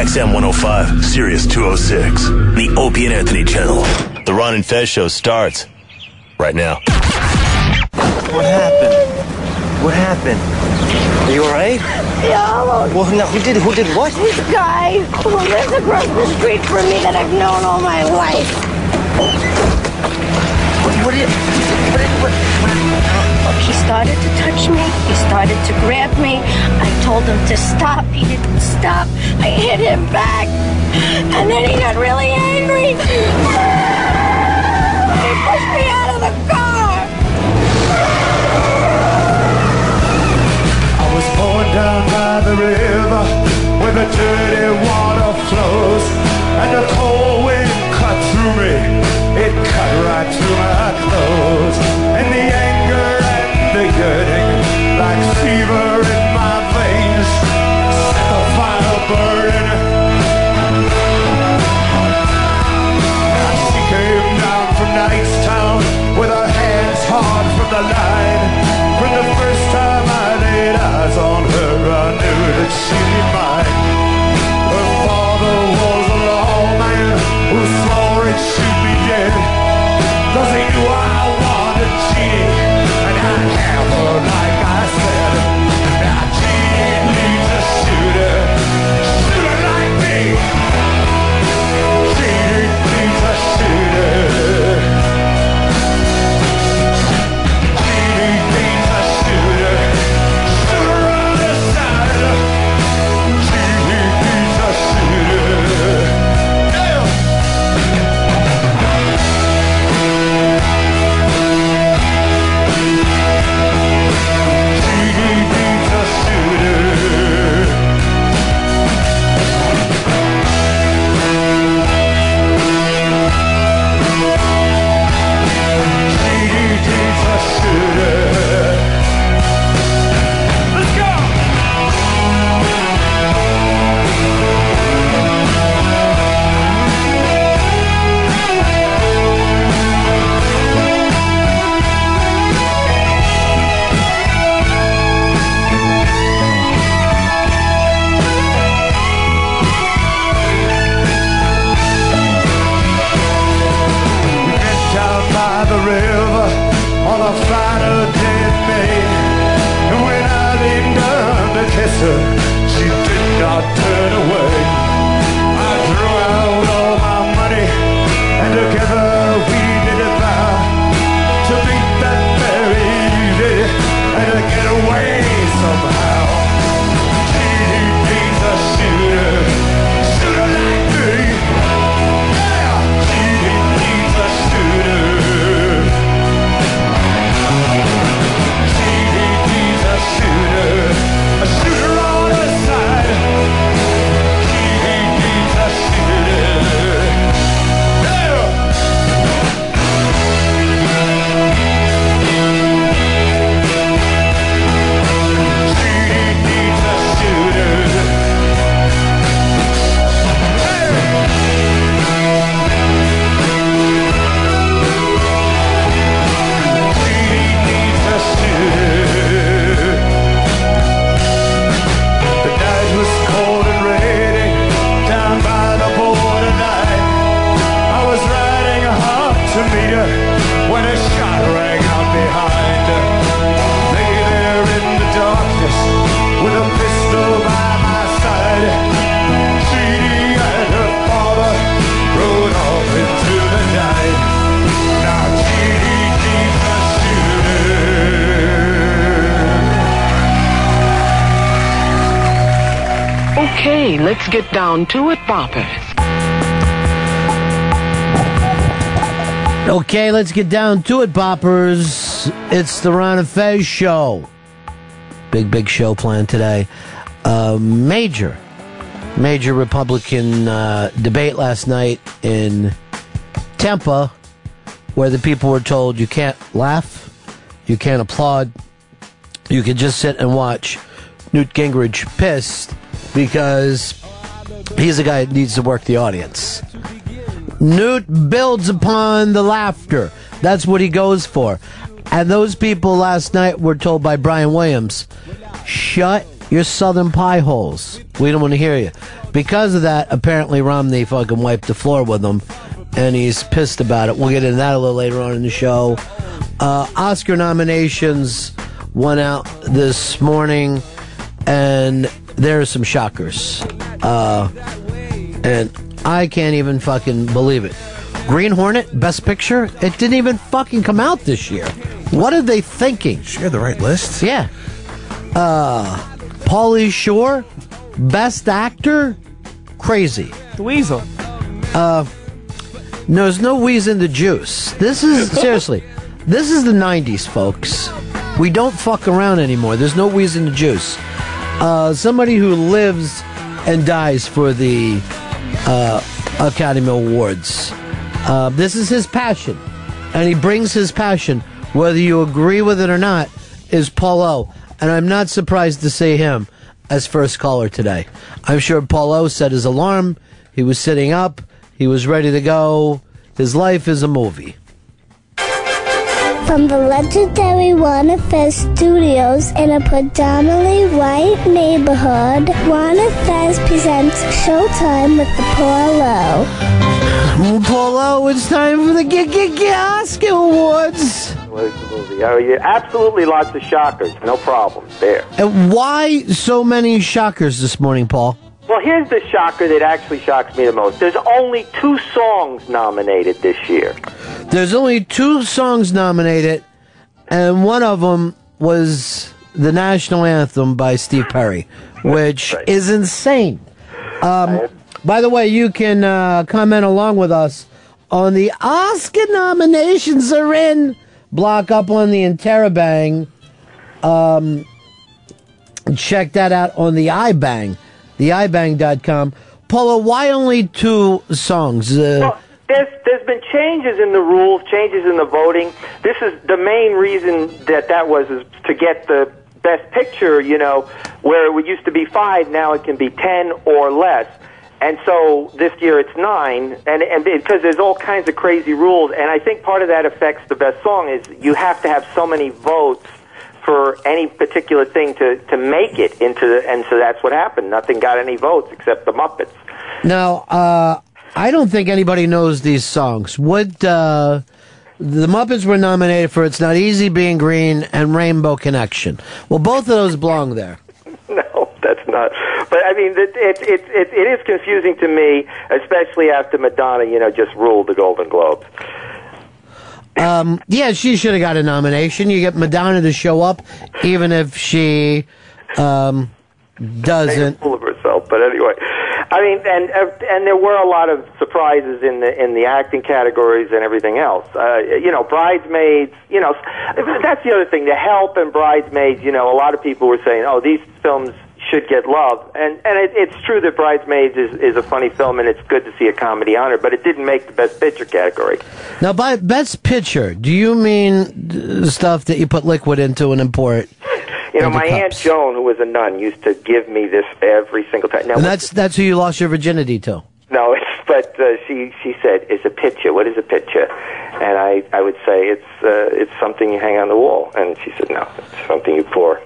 XM 105, Sirius 206, the Opie and Anthony channel. The Ron and Fez show starts right now. What happened? What happened? Are you alright? Yeah, Well, now who did who did what? this guy who lives across the street from me that I've known all my life. What, what did what did what, what He started to touch me. He started to grab me. I told him to stop. He didn't stop. I hit him back. And then he got really angry. He pushed me out of the car. I was born down by the river where the dirty water flows and the cold wind cut through me. It cut right through my clothes and the and yearning like fever in my veins the fire burning. She came down from Knightstown with her hands hard from the line. From the first time I laid eyes on her, I knew that she'd be mine. Her father was a lawman who swore it should be dead. Cause he knew I her, she did not turn away. I threw out all my money, and together we did a vow to beat that very easy and to get away Okay, let's get down to it, Boppers. Okay, let's get down to it, boppers. It's the Ron and Fez show. Big, big show planned today. Uh, major, major Republican uh, debate last night in Tampa, where the people were told you can't laugh, you can't applaud, you can just sit and watch Newt Gingrich pissed because he's a guy that needs to work the audience. Newt builds upon the laughter. That's what he goes for. And those people last night were told by Brian Williams, shut You're Southern pie holes. We don't want to hear you. Because of that, apparently Romney fucking wiped the floor with them, and he's pissed about it. We'll get into that a little later on in the show. Uh, Oscar nominations went out this morning, and there are some shockers. Uh, and I can't even fucking believe it. Green Hornet, Best Picture, it didn't even fucking come out this year. What are they thinking? Share the right list. Yeah. Uh, Pauly Shore, Best Actor, crazy. The Weasel. Uh, no, there's no wheeze in the juice. This is seriously, this is the '90s, folks. We don't fuck around anymore. There's no wheeze in the juice. Uh, somebody who lives and dies for the uh, Academy Awards. Uh, this is his passion, and he brings his passion, whether you agree with it or not, is Paulo. And I'm not surprised to see him as first caller today. I'm sure Paulo set his alarm. He was sitting up. He was ready to go. His life is a movie. From the legendary Warner Fest Studios in a predominantly white neighborhood, Warner Fest presents Showtime with the Paulo. Paulo, it's time for the G- G- G- Oscar Awards. was the movie. Oh, yeah, absolutely lots of shockers. No problem there. And why so many shockers this morning, Paul? Well, here's the shocker that actually shocks me the most. There's only two songs nominated this year. There's only two songs nominated, and one of them was the national anthem by Steve Perry, which is insane. Um, by the way, you can uh, comment along with us on the Oscar nominations are in. Block up on the Interabang. Um, check that out on the iBang, the ibang.com. Paula, why only two songs? Uh, There's there's been changes in the rules, changes in the voting. This is the main reason that that was is to get the best picture. You know, where it used to be five, now it can be ten or less. And so this year it's nine, and and because there's all kinds of crazy rules, and I think part of that affects the best song is you have to have so many votes for any particular thing to to make it into, the, and so that's what happened. Nothing got any votes except the Muppets. Now, uh, I don't think anybody knows these songs. What uh, the Muppets were nominated for? It's not easy being green and Rainbow Connection. Well, both of those belong there. No, that's not. But I mean, it it it it, it is confusing to me, especially after Madonna, you know, just ruled the Golden Globes. Um, yeah, she should have got a nomination. You get Madonna to show up, even if she um, doesn't. full of herself. But anyway, I mean, and uh, and there were a lot of surprises in the in the acting categories and everything else. Uh, you know, bridesmaids. You know, that's the other thing. The help and bridesmaids. You know, a lot of people were saying, "Oh, these films." Should get love, and and it, it's true that *Bridesmaids* is, is a funny film, and it's good to see a comedy on it, but it didn't make the Best Picture category. Now, by best picture, do you mean stuff that you put liquid into and import? You know, my cups? aunt Joan, who was a nun, used to give me this every single time. Now, and that's that's who you lost your virginity to. No, it's, but uh, she she said, "It's a picture. What is a picture?" And I I would say it's uh, it's something you hang on the wall. And she said, "No, it's something you pour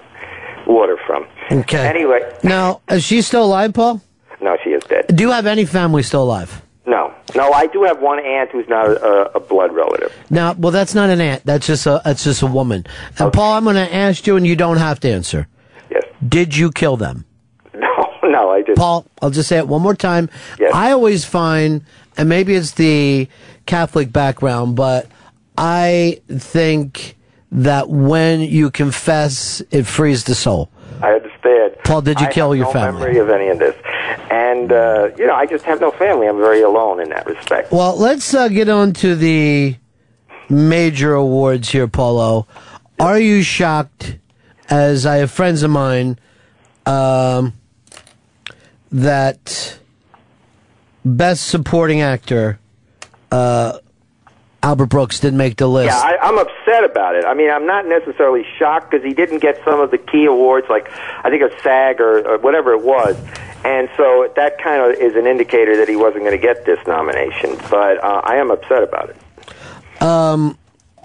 water from." Okay. Anyway, Now, is she still alive, Paul? no, she is dead. Do you have any family still alive? No, no, I do have one aunt who's not a, a blood relative. Now, well, that's not an aunt. That's just a that's just a woman. And Paul, I'm going to ask you, and you don't have to answer. Yes. Did you kill them? No, no, I didn't. Paul, I'll just say it one more time. Yes. I always find, and maybe it's the Catholic background, but I think that when you confess, it frees the soul. I understand. Paul, did you I kill have your no family? memory of any of this, and uh, you know, I just have no family. I'm very alone in that respect. Well, let's uh, get on to the major awards here, Paulo. Are you shocked, as I have friends of mine, um, that Best Supporting Actor, uh, Albert Brooks didn't make the list? Yeah, I, I'm upset about it. I mean, I'm not necessarily shocked because he didn't get some of the key awards, like I think a SAG or, or whatever it was, and so that kind of is an indicator that he wasn't going to get this nomination. But uh, I am upset about it. Um,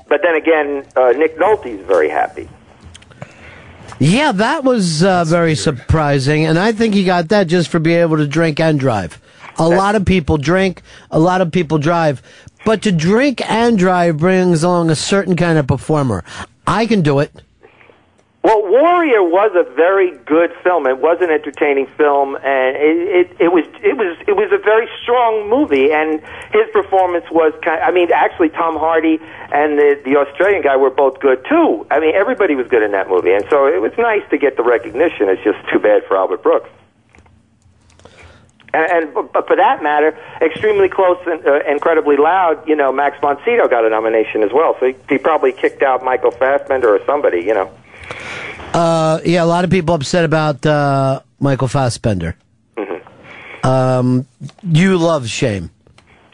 But then again, uh, Nick Nolte's very happy. Yeah, that was uh, very surprising, and I think he got that just for being able to drink and drive. A lot of people drink, a lot of people drive, but to drink and drive brings along a certain kind of performer. I can do it. Well, Warrior was a very good film. It was an entertaining film, and it, it, it was it was it was a very strong movie. And his performance was kind. I mean, actually, Tom Hardy and the the Australian guy were both good too. I mean, everybody was good in that movie, and so it was nice to get the recognition. It's just too bad for Albert Brooks. And, and but for that matter, extremely close and uh, incredibly loud. You know, Max Sydow got a nomination as well, so he, he probably kicked out Michael Fassbender or somebody. You know. Uh, yeah, a lot of people upset about uh, Michael Fassbender. Um, you love Shame.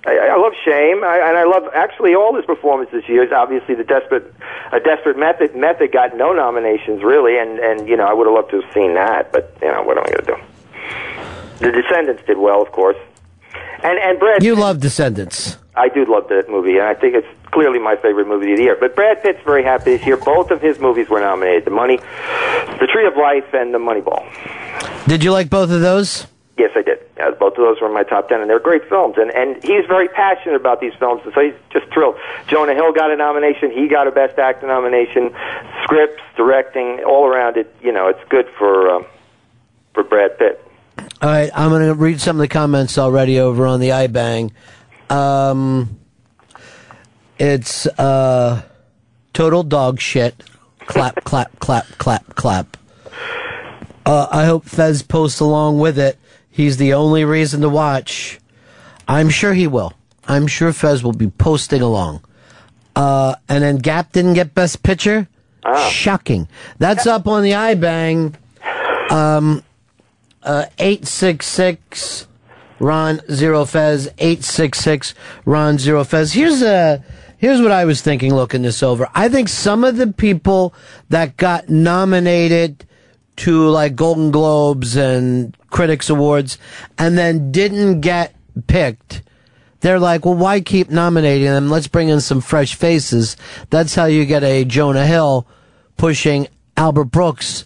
I, I love Shame, I, and I love actually all his performances this year. Obviously, the desperate, a desperate method method got no nominations really, and and you know I would have loved to have seen that, but you know what am I going to do? The Descendants did well, of course, and and Brad. You love Descendants. I do love that movie, and I think it's clearly my favorite movie of the year. But Brad Pitt's very happy this year. Both of his movies were nominated: The Money, The Tree of Life, and The Moneyball. Did you like both of those? Yes, I did. Yeah, both of those were in my top ten, and they're great films. And and he's very passionate about these films, and so he's just thrilled. Jonah Hill got a nomination. He got a Best Actor nomination. Scripts, directing, all around it. You know, it's good for um, for Brad Pitt. All right, I'm going to read some of the comments already over on the iBang. Um, it's uh, total dog shit. Clap, clap, clap, clap, clap. Uh, I hope Fez posts along with it. He's the only reason to watch. I'm sure he will. I'm sure Fez will be posting along. Uh, and then Gap didn't get Best Picture. Shocking. That's up on the iBang. Um, uh, 866 Ron Zero Fez. 866 Ron Zero Fez. Here's a. Here's what I was thinking looking this over. I think some of the people that got nominated to like Golden Globes and Critics Awards and then didn't get picked, they're like, well, why keep nominating them? Let's bring in some fresh faces. That's how you get a Jonah Hill pushing Albert Brooks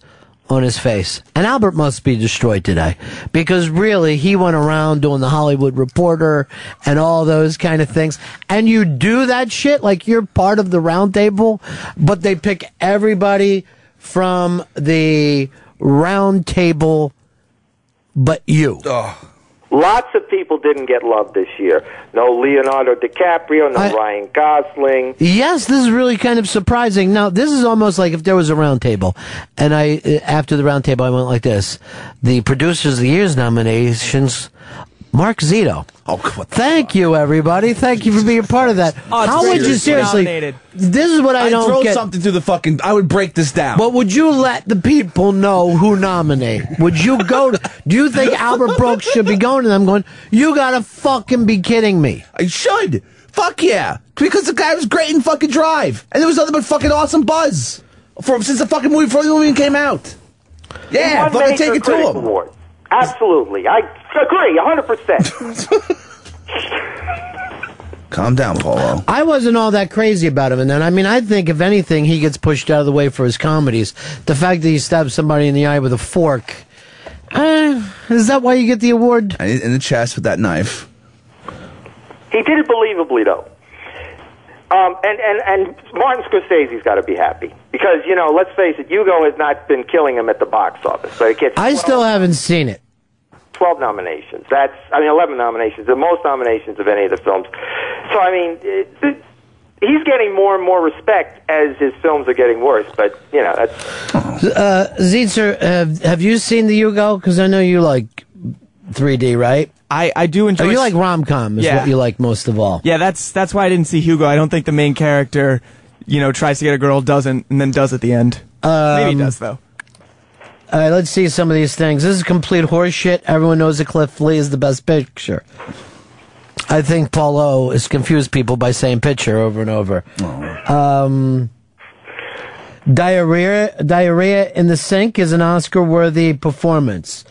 on his face. And Albert must be destroyed today because really he went around doing the Hollywood Reporter and all those kind of things. And you do that shit like you're part of the round table, but they pick everybody from the round table but you. Lots of people didn't get love this year. No Leonardo DiCaprio, no I- Ryan Gosling. Yes, this is really kind of surprising. Now, this is almost like if there was a round table, and I, uh, after the round table, I went like this: the producers of the year's nominations, Mark Zito. Oh, what the Thank you, everybody. Thank you for being a part of that. Oh, How would you seriously seriously? nominated. This is what I don't get. I'd don't throw get. something through the fucking. I would break this down. But would you let the people know who nominate? Would you go to? Do you think Albert Brooks should be going to them? Going, you gotta fucking be kidding me. I should. Fuck yeah. Because the guy was great in fucking Drive. And there was nothing but fucking awesome buzz. From since the fucking movie before the movie came out. Yeah, fucking take it to critics him. Award. Absolutely, I agree, hundred percent. Calm down, Paulo. I wasn't all that crazy about him, and then I mean, I think if anything, he gets pushed out of the way for his comedies. The fact that he stabs somebody in the eye with a fork, uh, is that why you get the award? In the chest with that knife. He did it believably, though. Um, and, and, and Martin Scorsese's got to be happy. Because, you know, let's face it, Hugo has not been killing him at the box office. So it gets I 12, still haven't seen it. 12 nominations. That's, I mean, 11 nominations, the most nominations of any of the films. So, I mean, it, it, he's getting more and more respect as his films are getting worse. But, you know, that's. Uh, Zietzer, have, have you seen the Hugo? Because I know you like 3D, right? I, I do enjoy. Oh, you like rom com is Yeah. what you like most of all. Yeah, that's that's why I didn't see Hugo. I don't think the main character, you know, tries to get a girl, doesn't, and then does at the end. Maybe he does though. All right, let's see some of these things. This is complete horseshit. Everyone knows that Cliff Lee is the best picture. I think Paulo has confused people by saying picture over and over. Um, diarrhea, diarrhea in the sink is an Oscar-worthy performance.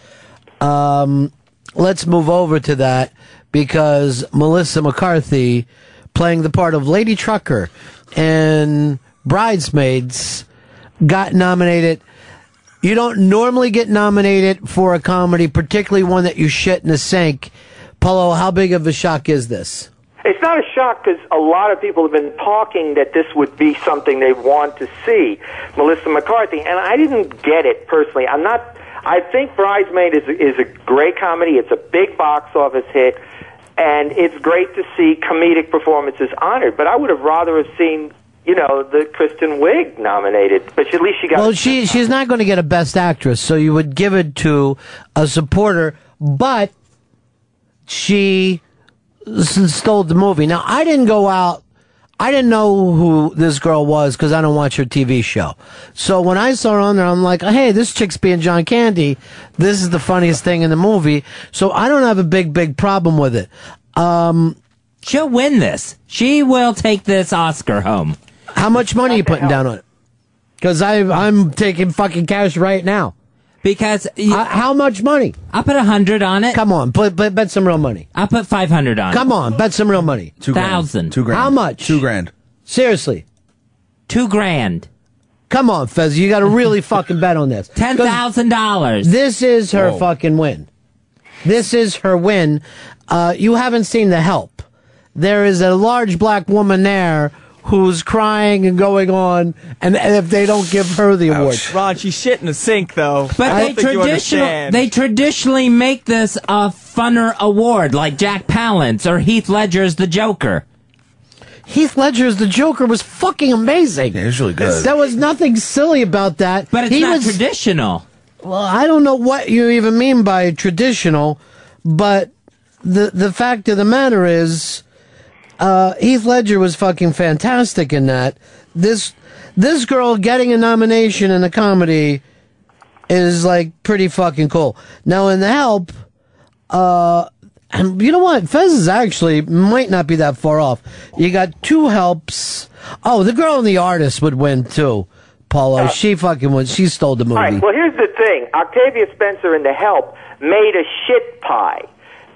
Um, let's move over to that because Melissa McCarthy, playing the part of Lady Trucker in Bridesmaids, got nominated. You don't normally get nominated for a comedy, particularly one that you shit in the sink. Paulo, how big of a shock is this? It's not a shock because a lot of people have been talking that this would be something they want to see, Melissa McCarthy, and I didn't get it personally. I'm not. I think Bridesmaid is is a great comedy. It's a big box office hit, and it's great to see comedic performances honored. But I would have rather have seen. You know the Kristen Wiig nominated, but at least she got. Well, she she's not going to get a best actress, so you would give it to a supporter, but she stole the movie. Now, I didn't go out. I didn't know who this girl was because I don't watch her TV show. So when I saw her on there, I'm like, hey, this chick's being John Candy. This is the funniest thing in the movie. So I don't have a big, big problem with it. Um, She'll win this. She will take this Oscar home. How much money are you putting down on it? Because I'm taking fucking cash right now. Because uh, how much money? I put a hundred on it. Come on, put, put bet some real money. I put five hundred on it. Come it. on, bet some real money. Two grand. Two grand. How much? Two grand. Seriously. Two grand. Come on, Fez. You got to really fucking bet on this. Ten thousand dollars. This is her Whoa. fucking win. This is her win. Uh, you haven't seen the help. There is a large black woman there who's crying and going on, and, and if they don't give her the award, Ron, she's shit in the sink, though. But I they don't think you traditional, understand. they traditionally make this a funner award, like Jack Palance or Heath Ledger's The Joker. Heath Ledger's The Joker was fucking amazing. Yeah, it's really good. There was nothing silly about that. But it's He not was- traditional. Well, I don't know what you even mean by traditional, but the the fact of the matter is, uh, Heath Ledger was fucking fantastic in that. This this girl getting a nomination in a comedy is like pretty fucking cool. Now in the help, uh, and you know what? Fez is actually might not be that far off. You got two helps. Oh, the girl and the artist would win too. Paulo, she fucking won. She stole the movie. All right. Well, here's the thing. Octavia Spencer in The Help made a shit pie.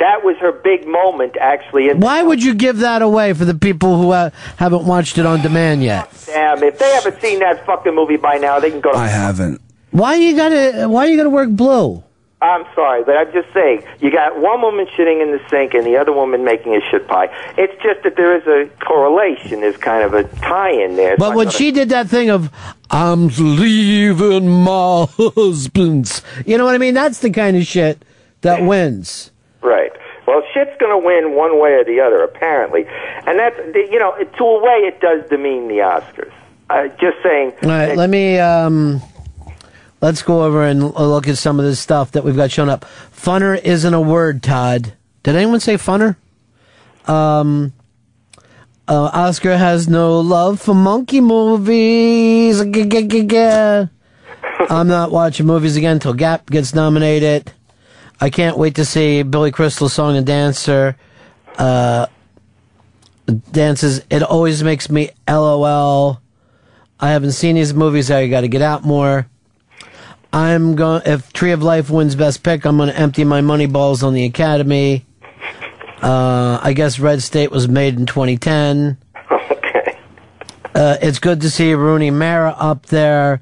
That was her big moment, actually. And Why would you give that away for the people who uh, haven't watched it on demand yet? damn, if they haven't seen that fucking movie by now, they can go. To I haven't. Why you gotta? Why you gotta work blue? I'm sorry, but I'm just saying, you got one woman shitting in the sink and the other woman making a shit pie. It's just that there is a correlation. There's kind of a tie-in there. But when she did that thing of "I'm leaving my husband's," you know what I mean? That's the kind of shit that wins. Right. Well, shit's going to win one way or the other, apparently, and that's you know, to a way, it does demean the Oscars. Uh, just saying. All right, let me um, let's go over and look at some of this stuff that we've got shown up. Funner isn't a word, Todd. Did anyone say funner? Um, uh, Oscar has no love for monkey movies. I'm not watching movies again until Gap gets nominated. I can't wait to see Billy Crystal's song and dancer. Uh, dances. It always makes me LOL. I haven't seen these movies. I got to get out more. I'm going. If Tree of Life wins Best Pick, I'm going to empty my money balls on the Academy. Uh, I guess Red State was made in 2010. Okay. Uh, it's good to see Rooney Mara up there,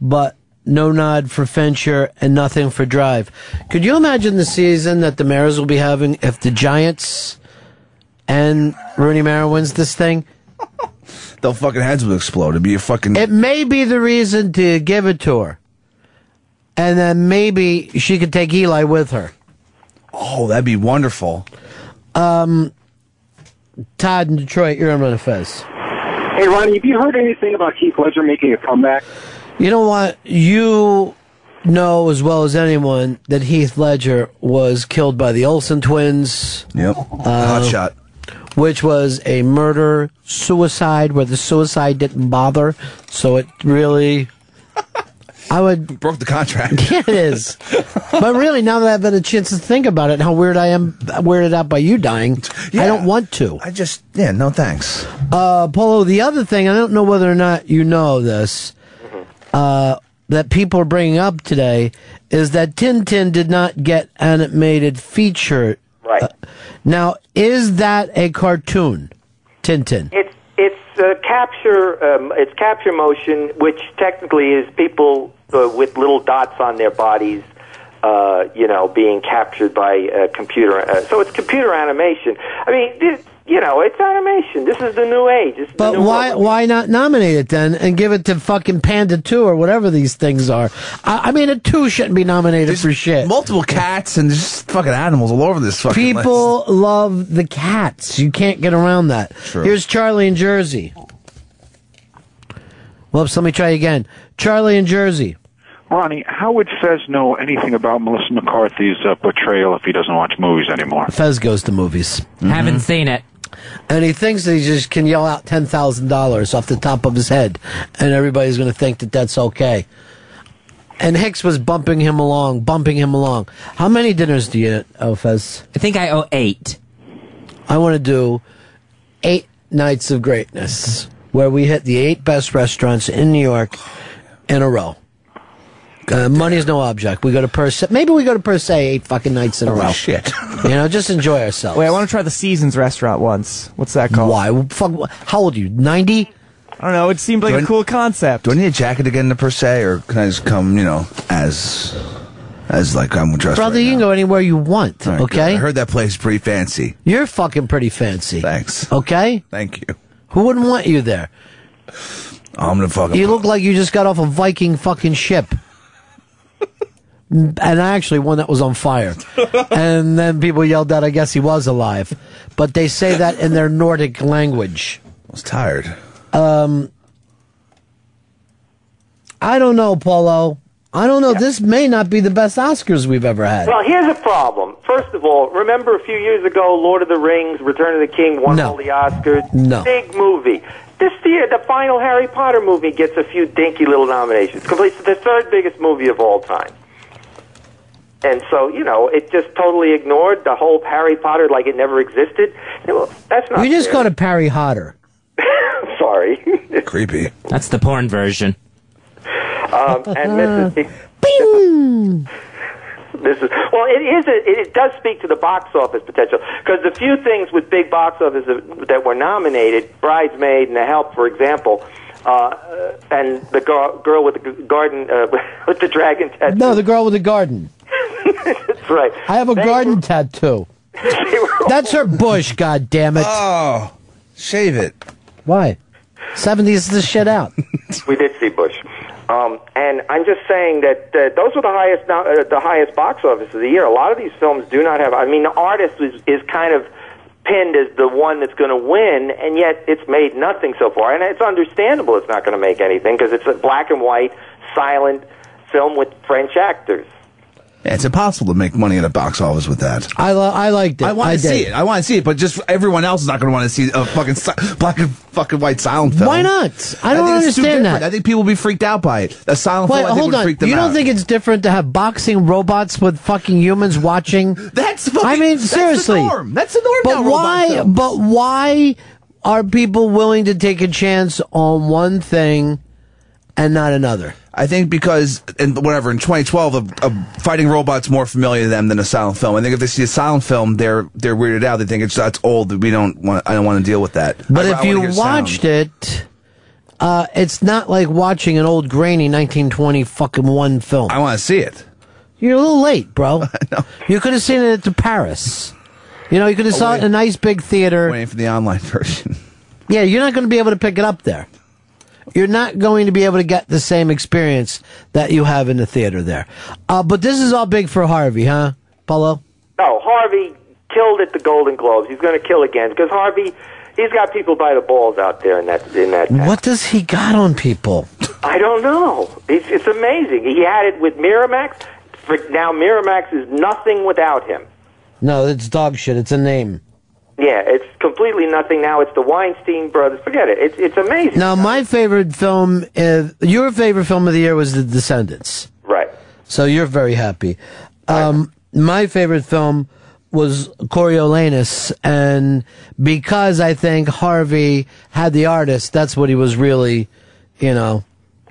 but no nod for Fincher and nothing for Drive. Could you imagine the season that the Maras will be having if the Giants and Rooney Mara wins this thing? Their fucking heads will explode. It'd be a fucking. It may be the reason to give it to her. And then maybe she could take Eli with her. oh, that'd be wonderful. Um, Todd in Detroit, you're on Ron of Fez. Hey, Ronnie, have you heard anything about Heath Ledger making a comeback? You know what? You know as well as anyone that Heath Ledger was killed by the Olsen twins. Yep. Hot shot. Which was a murder suicide where the suicide didn't bother. So it really. I would. Broke the contract. Yeah, it is. but really, now that I've had a chance to think about it, how weird I am, weirded out by you dying, I don't want to. I just, yeah, no thanks. Uh, Paulo, the other thing, I don't know whether or not you know this, uh, that people are bringing up today is that Tintin did not get animated feature. Right. Uh, now, is that a cartoon? Tintin. It's it's uh, capture. Um, it's capture motion, which technically is people uh, with little dots on their bodies. Uh, you know, being captured by a computer. Uh, so it's computer animation. I mean, this, you know, it's animation. This is the new age. This But new why world. why not nominate it then and give it to fucking Panda Two or whatever these things are? I, I mean, a two shouldn't be nominated for shit. Multiple cats and just fucking animals all over this fucking People love the cats. You can't get around that. True. Here's Charlie in Jersey. Whoops, let me try again. Charlie in Jersey. Ronnie, how would Fez know anything about Melissa McCarthy's uh, portrayal if he doesn't watch movies anymore? Fez goes to movies. Haven't seen it. And he thinks that he just can yell out $10,000 off the top of his head, and everybody's going to think that that's okay. And Hicks was bumping him along, bumping him along. How many dinners do you owe, Fez? I think I owe eight. I want to do eight nights of greatness where we hit the eight best restaurants in New York in a row. Uh, money is no object. We go to per se. Maybe we go to per se eight fucking nights in a Holy row. shit. you know, just enjoy ourselves. Wait, I want to try the Seasons restaurant once. What's that called? Why? Well, Fuck. How old are you? Ninety? I don't know. It seemed like Do a I- cool concept. Do I need a jacket to get into per se, or can I just come, you know, as as like I'm dressed? Brother, right you can go anywhere you want. now? All right, good. okay. I heard that place is pretty fancy. You're fucking pretty fancy. Thanks. Okay. Thank you. Who wouldn't want you there? I'm gonna fucking. You look like you just got off a Viking fucking ship. And actually one that was on fire. and then people yelled out, I guess he was alive. But they say that in their Nordic language. I was tired. Um, I don't know, Paulo. I don't know. This may not be the best Oscars we've ever had. Well, here's a problem. First of all, remember a few years ago, Lord of the Rings, Return of the King won No. all the Oscars. No. Big movie. This year, the final Harry Potter movie gets a few dinky little nominations. Completes the third biggest movie of all time. And so, you know, it just totally ignored the whole Harry Potter like it never existed. Well, that's not We just fair. got to Parry Hotter. Sorry. Creepy. That's the porn version. um, and Mrs. This is well. It is. A, it does speak to the box office potential because the few things with big box office that- that were nominated, *Bridesmaid* and *The Help*, for example, uh, and the girl, girl with the g- garden uh, with the dragon tattoo. No, the girl with the garden. That's right. I have a They garden were- tattoo. That's her bush, God damn it. Oh, shave it. Why? 70s the shit out. we did see Bush. Um, and I'm just saying that uh, those were the highest no- uh, the highest box office of the year. A lot of these films do not have. I mean, the artist is is kind of pinned as the one that's going to win, and yet it's made nothing so far. And it's understandable it's not going to make anything because it's a black and white, silent film with French actors. It's impossible to make money at a box office with that. I, lo- I liked it. I want to see it. I want to see it, but just everyone else is not going to want to see a fucking si- black and fucking white silent film. Why not? I don't too understand that. I think people will be freaked out by it. A silent Wait, film, I think, hold would on. freak them out. You don't out. think it's different to have boxing robots with fucking humans watching? That's fucking, I mean, that's seriously. the norm. That's the norm But now, why? But why are people willing to take a chance on one thing and not another? I think because in whatever in 2012, a, a fighting robot's more familiar to them than a silent film. I think if they see a silent film, they're they're weirded out. They think it's that's old. We don't want. I don't want to deal with that. But I- I if wanna you watched sound. it, uh, it's not like watching an old grainy 1920 fucking one film. I want to see it. You're a little late, bro. You could have seen it at the Paris. You know, you could have saw it in a nice big theater. waiting for the online version. Yeah, you're not going to be able to pick it up there. You're not going to be able to get the same experience that you have in the theater there. Uh, but this is all big for Harvey, huh, Paulo? No, Harvey killed at the Golden Globes. He's going to kill again because Harvey, he's got people by the balls out there in that in that. What does he got on people? I don't know. It's, it's amazing. He had it with Miramax. Now, Miramax is nothing without him. No, it's dog shit. It's a name. Yeah, it's completely nothing now. It's the Weinstein brothers. Forget it. It's it's amazing. Now, my favorite film, is, your favorite film of the year was The Descendants. Right. So you're very happy. Um, my favorite film was Coriolanus, and because I think Harvey had the artist, that's what he was really, you know,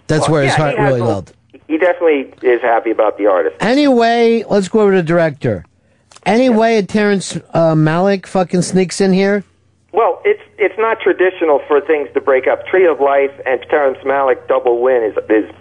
that's Well, where his heart he really a- loved. He definitely is happy about the artist. Anyway, let's go over to the director. Anyway, Terrence uh, Malick fucking sneaks in here. Well, it's it's not traditional for things to break up. Tree of Life and Terrence Malick double win is is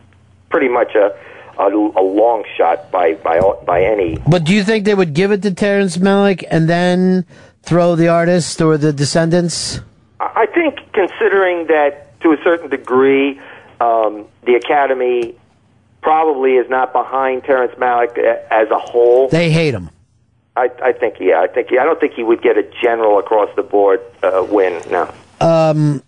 pretty much a a, a long shot by by by any. But do you think they would give it to Terrence Malick and then throw the artist or the Descendants? I I think considering that to a certain degree, um, the Academy probably is not behind Terrence Malick as a whole. They hate him. I, I think yeah, I think yeah. I don't think he would get a general across the board uh, win. No. Um,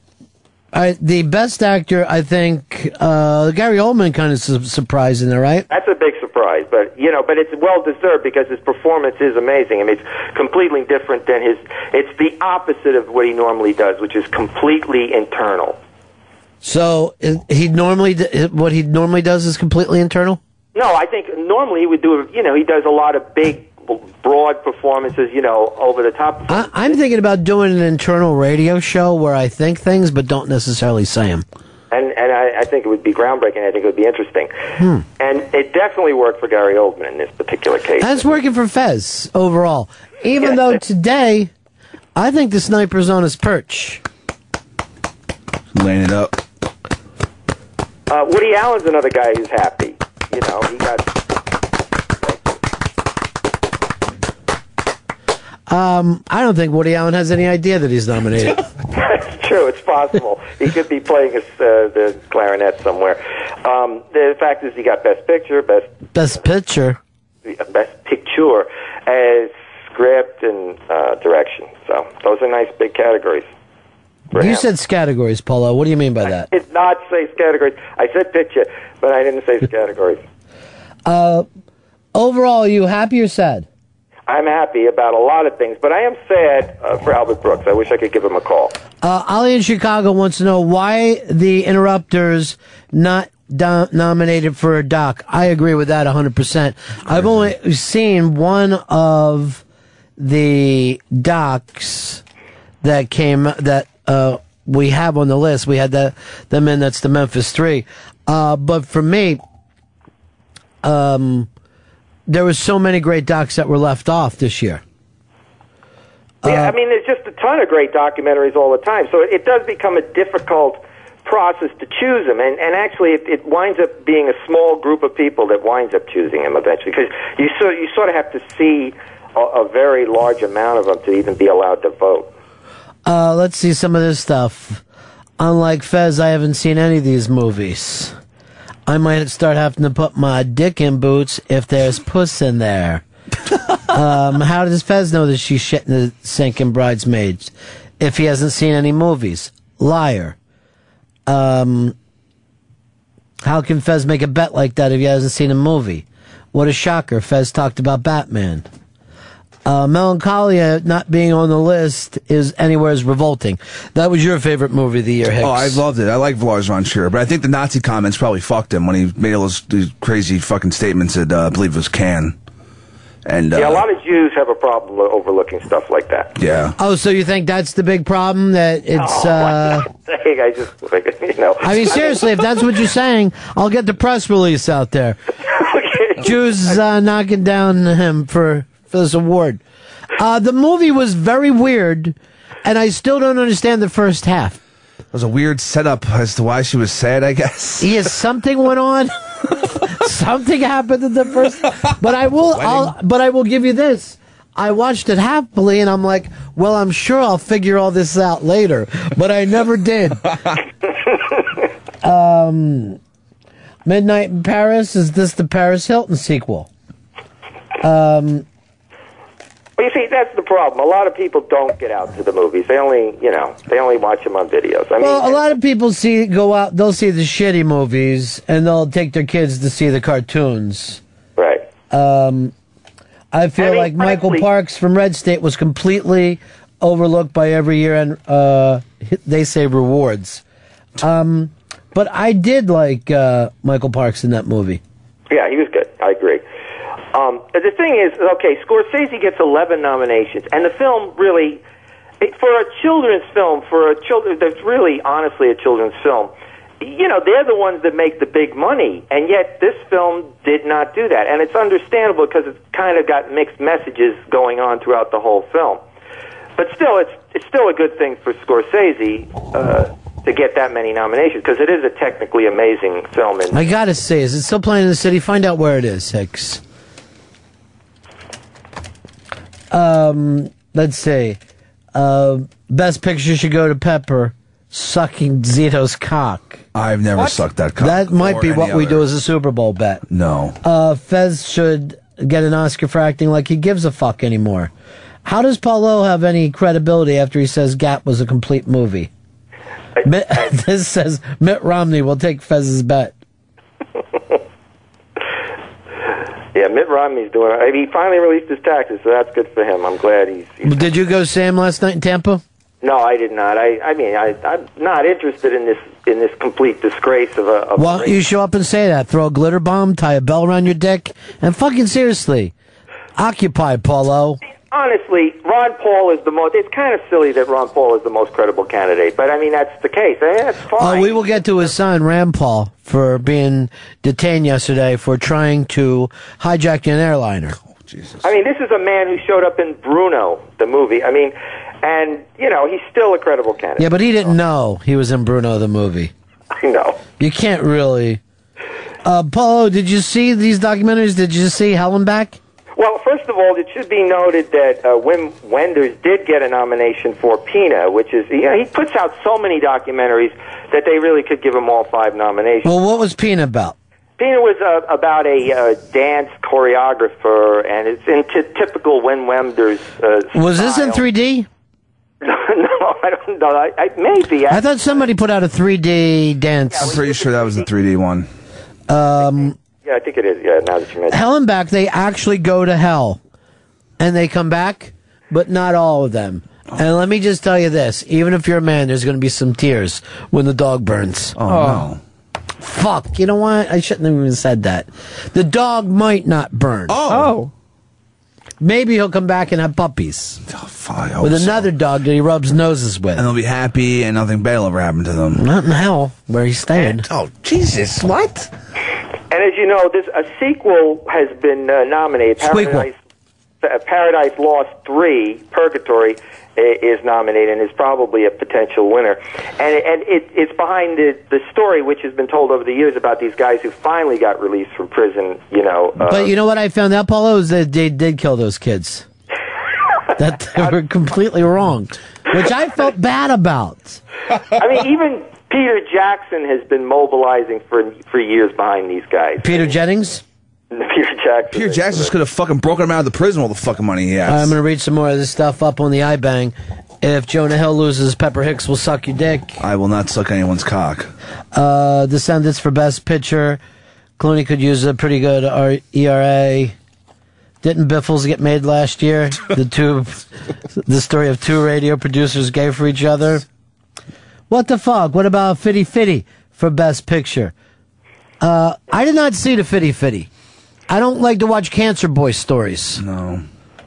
I, the best actor, I think, uh, Gary Oldman kind of su- in there, right? That's a big surprise, but you know, but it's well deserved because his performance is amazing. I mean, it's completely different than his. It's the opposite of what he normally does, which is completely internal. So he normally what he normally does is completely internal. No, I think normally he would do. You know, he does a lot of big, broad performances. You know, over the top. I, I'm thinking about doing an internal radio show where I think things but don't necessarily say them. and and I, I think it would be groundbreaking. I think it would be interesting, Hmm. and it definitely worked for Gary Oldman in this particular case. That's working for Fez overall. Even though today, I think the sniper's on his perch. Laying it up. Uh, Woody Allen's another guy who's happy. You know, he got Um, I don't think Woody Allen has any idea that he's nominated. That's true. It's possible. he could be playing his, uh, the clarinet somewhere. Um, the fact is, he got Best Picture, Best Best picture. Best Picture, as script and uh, direction. So those are nice big categories. You him. said categories, Paulo. What do you mean by that? did not say categories. I said picture, but I didn't say categories. Uh, overall, are you happy or sad? I'm happy about a lot of things, but I am sad uh, for Albert Brooks. I wish I could give him a call. Uh, Ali in Chicago wants to know why the Interrupters not do- nominated for a doc. I agree with that 100%. I've only seen one of the docs that came that uh, we have on the list. We had the them in. That's the Memphis Three. Uh, but for me, um, there was so many great docs that were left off this year. Yeah, Uh, I mean, there's just a ton of great documentaries all the time, so it does become a difficult process to choose them, and and actually, it, it winds up being a small group of people that winds up choosing them eventually, because you sort you sort of have to see a, a very large amount of them to even be allowed to vote. Uh, let's see some of this stuff. Unlike Fez, I haven't seen any of these movies. I might start having to put my dick in boots if there's puss in there. um, how does Fez know that she's shitting the sink in Bridesmaids if he hasn't seen any movies? Liar. Um, how can Fez make a bet like that if he hasn't seen a movie? What a shocker. Fez talked about Batman. Uh, Melancholia not being on the list is anywhere as revolting. That was your favorite movie of the year, Hicks. Oh, I loved it. I like Lars von Trier, but I think the Nazi comments probably fucked him when he made all those, these crazy fucking statements at, uh, I believe it was Cannes. And, uh, yeah, a lot of Jews have a problem with overlooking stuff like that. yeah. Oh, so you think that's the big problem? That it's. uh Saying, I just you know. I mean, seriously, if that's what you're saying, I'll get the press release out there. Jews uh, knocking down him for for this award. Uh, the movie was very weird, and I still don't understand the first half. It was a weird setup as to why she was sad, I guess. Yes, something went on. something happened in the first. But I will. I'll, but I will give you this. I watched it happily, and I'm like, well, I'm sure I'll figure all this out later. But I never did. um, Midnight in Paris. Is this the Paris Hilton sequel? Um, Well, you see, that's the problem. A lot of people don't get out to the movies. They only, you know, they only watch them on videos. I mean, well, a lot of people see go out. They'll see the shitty movies, and they'll take their kids to see the cartoons. Right. Um, I feel like Michael Parks from Red State was completely overlooked by every year, and uh, they say rewards. Um, but I did like uh, Michael Parks in that movie. Yeah, he was. I. Um, the thing is, okay, Scorsese gets 11 nominations, and the film really, it- for a children's film, for a children, that's really honestly a children's film. You know, they're the ones that make the big money, and yet this film did not do that, and it's understandable because it's kind of got mixed messages going on throughout the whole film. But still, it's it's still a good thing for Scorsese uh, to get that many nominations because it is a technically amazing film. And I gotta say, is it still playing in the city? Find out where it is, Hicks. Um, let's see. Uh, best picture should go to Pepper sucking Zito's cock. I've never sucked that cock. That might be any what we do as a Super Bowl bet. No. Uh, Fez should get an Oscar for acting like he gives a fuck anymore. How does Paulo have any credibility after he says Gap was a complete movie? Mitt, this says Mitt Romney will take Fez's bet. Yeah, Mitt Romney's doing. He finally released his taxes, so that's good for him. I'm glad he's. he's Did you go Sam last night in Tampa? no, I did not. I, I mean, I, I'm not interested in this in this complete disgrace of a. Of don't you show up and say that? Throw a glitter bomb, tie a bell around your dick, and fucking seriously, occupy Paulo. Honestly, Ron Paul is the most. It's kind of silly that Ron Paul is the most credible candidate, but I mean that's the case. Eh, that's Oh, fine. we will get to his son, Rand Paul, for being detained yesterday for trying to hijack an airliner. Jesus. I mean, this is a man who showed up in Bruno, the movie. I mean, and you know he's still a credible candidate. Yeah, but he didn't know he was in Bruno the movie. I know. You can't really. Uh, Paulo, did you see these documentaries? Did you see Hell and Back? Well, first of all, it should be noted that uh, Wim Wenders did get a nomination for Pina, which is you know, he puts out so many documentaries that they really could give him all five nominations. Well, what was Pina about? Pina was uh, about a uh, dance choreographer, and it's in t- typical Wim Wenders. Uh, Was this in 3D? no, I don't know. I, I, maybe. I, I thought somebody put out a 3D dance. I'm pretty sure that was the 3D one. Um, yeah, I think it is. Yeah, now that you mention. it. Hell and Back, they actually go to hell, and they come back, but not all of them. And let me just tell you this: even if you're a man, there's going to be some tears when the dog burns. Oh, oh, no. Fuck! You know what? I shouldn't have even said that. The dog might not burn. Oh. oh. Maybe he'll come back and have puppies oh, hope with so. another dog that he rubs noses with. And they'll be happy, and nothing bad will ever happen to them. Not in hell, where he stayed. Oh, Jesus! What? And as you know, this a sequel has been uh, nominated. Paradise, uh, Paradise Lost Three, Purgatory, is nominated and is probably a potential winner. And and it, it's behind the the story, which has been told over the years about these guys who finally got released from prison. You know, uh, But you know what I found out, Paulo, is that they did kill those kids. that they were completely wrong, which I felt bad about. I mean, even Peter Jackson has been mobilizing for for years behind these guys. Peter Jennings. Peter Jackson. Peter Jackson just could have fucking broken him out of the prison with all the fucking money he has. I'm going to read some more of this stuff up on the iBang. If Jonah Hill loses, Pepper Hicks will suck your dick. I will not suck anyone's cock. Uh, Descendants for Best Picture. Clooney could use a pretty good R- ERA. Didn't Biffles get made last year? The two, the story of two radio producers gay for each other. What the fuck? What about Fitty Fitty for Best Picture? Uh, I did not see the Fitty Fitty. I don't like to watch Cancer Boy stories. No.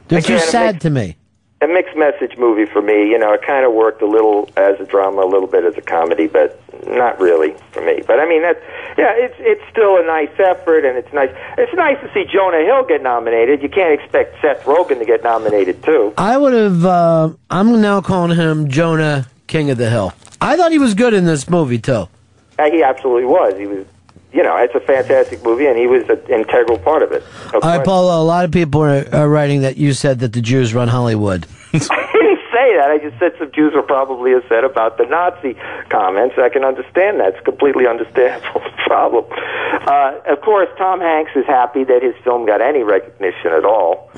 They're too Again, it sad makes- to me. a mixed message movie for me. You know, it kind of worked a little as a drama, a little bit as a comedy, but not really for me. But I mean, that's yeah, it's it's still a nice effort, and it's nice. It's nice to see Jonah Hill get nominated. You can't expect Seth Rogen to get nominated too. I would have. Uh, I'm now calling him Jonah King of the Hill. I thought he was good in this movie too. Uh, he absolutely was. He was. You know, it's a fantastic movie, and he was an integral part of it. No All right. Paulo. A lot of people are, are writing that you said that the Jews run Hollywood. I didn't say that. I just said some Jews were probably upset about the Nazi comments. I can understand that. It's completely understandable problem. Uh, of course, Tom Hanks is happy that his film got any recognition at all.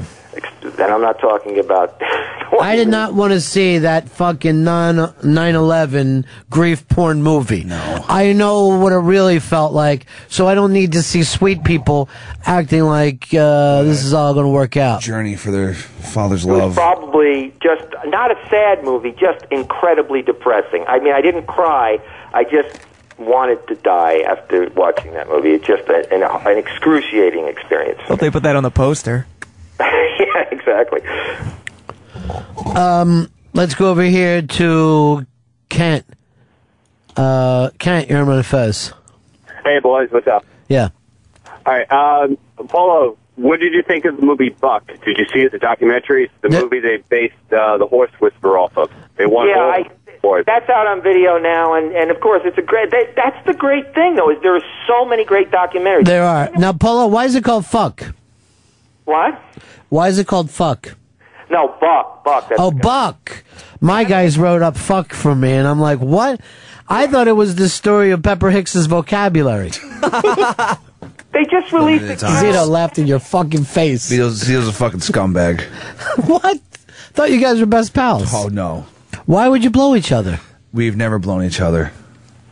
And I'm not talking about. I did not want to see that fucking 9 11 grief porn movie. No. I know what it really felt like, so I don't need to see sweet people acting like uh, this is all going to work out. Journey for their father's It was love. probably just not a sad movie, just incredibly depressing. I mean, I didn't cry. I just wanted to die after watching that movie. It's just a, an, an excruciating experience. Hope they put that on the poster. yeah, exactly. Um, let's go over here to Kent. Uh, Kent, you're on Fez. Hey, boys, what's up? Yeah. All right, um, Paulo, what did you think of the movie Buck? Did you see it, the documentary? It's the movie they based uh, the Horse Whisperer off of. They won Yeah, I- for it. That's out on video now, and, and of course it's a great. That, that's the great thing, though, is there are so many great documentaries. There are now, Paulo. Why is it called fuck? What? Why is it called fuck? No, Buck. Buck. That's Oh, Buck. My guys wrote up fuck for me, and I'm like, what? I thought it was the story of Pepper Hicks's vocabulary. They just released it. Zito laughed in your fucking face. Zito's, Zito's a fucking scumbag. what? Thought you guys were best pals. Oh no, Why would you blow each other? we've never blown each other.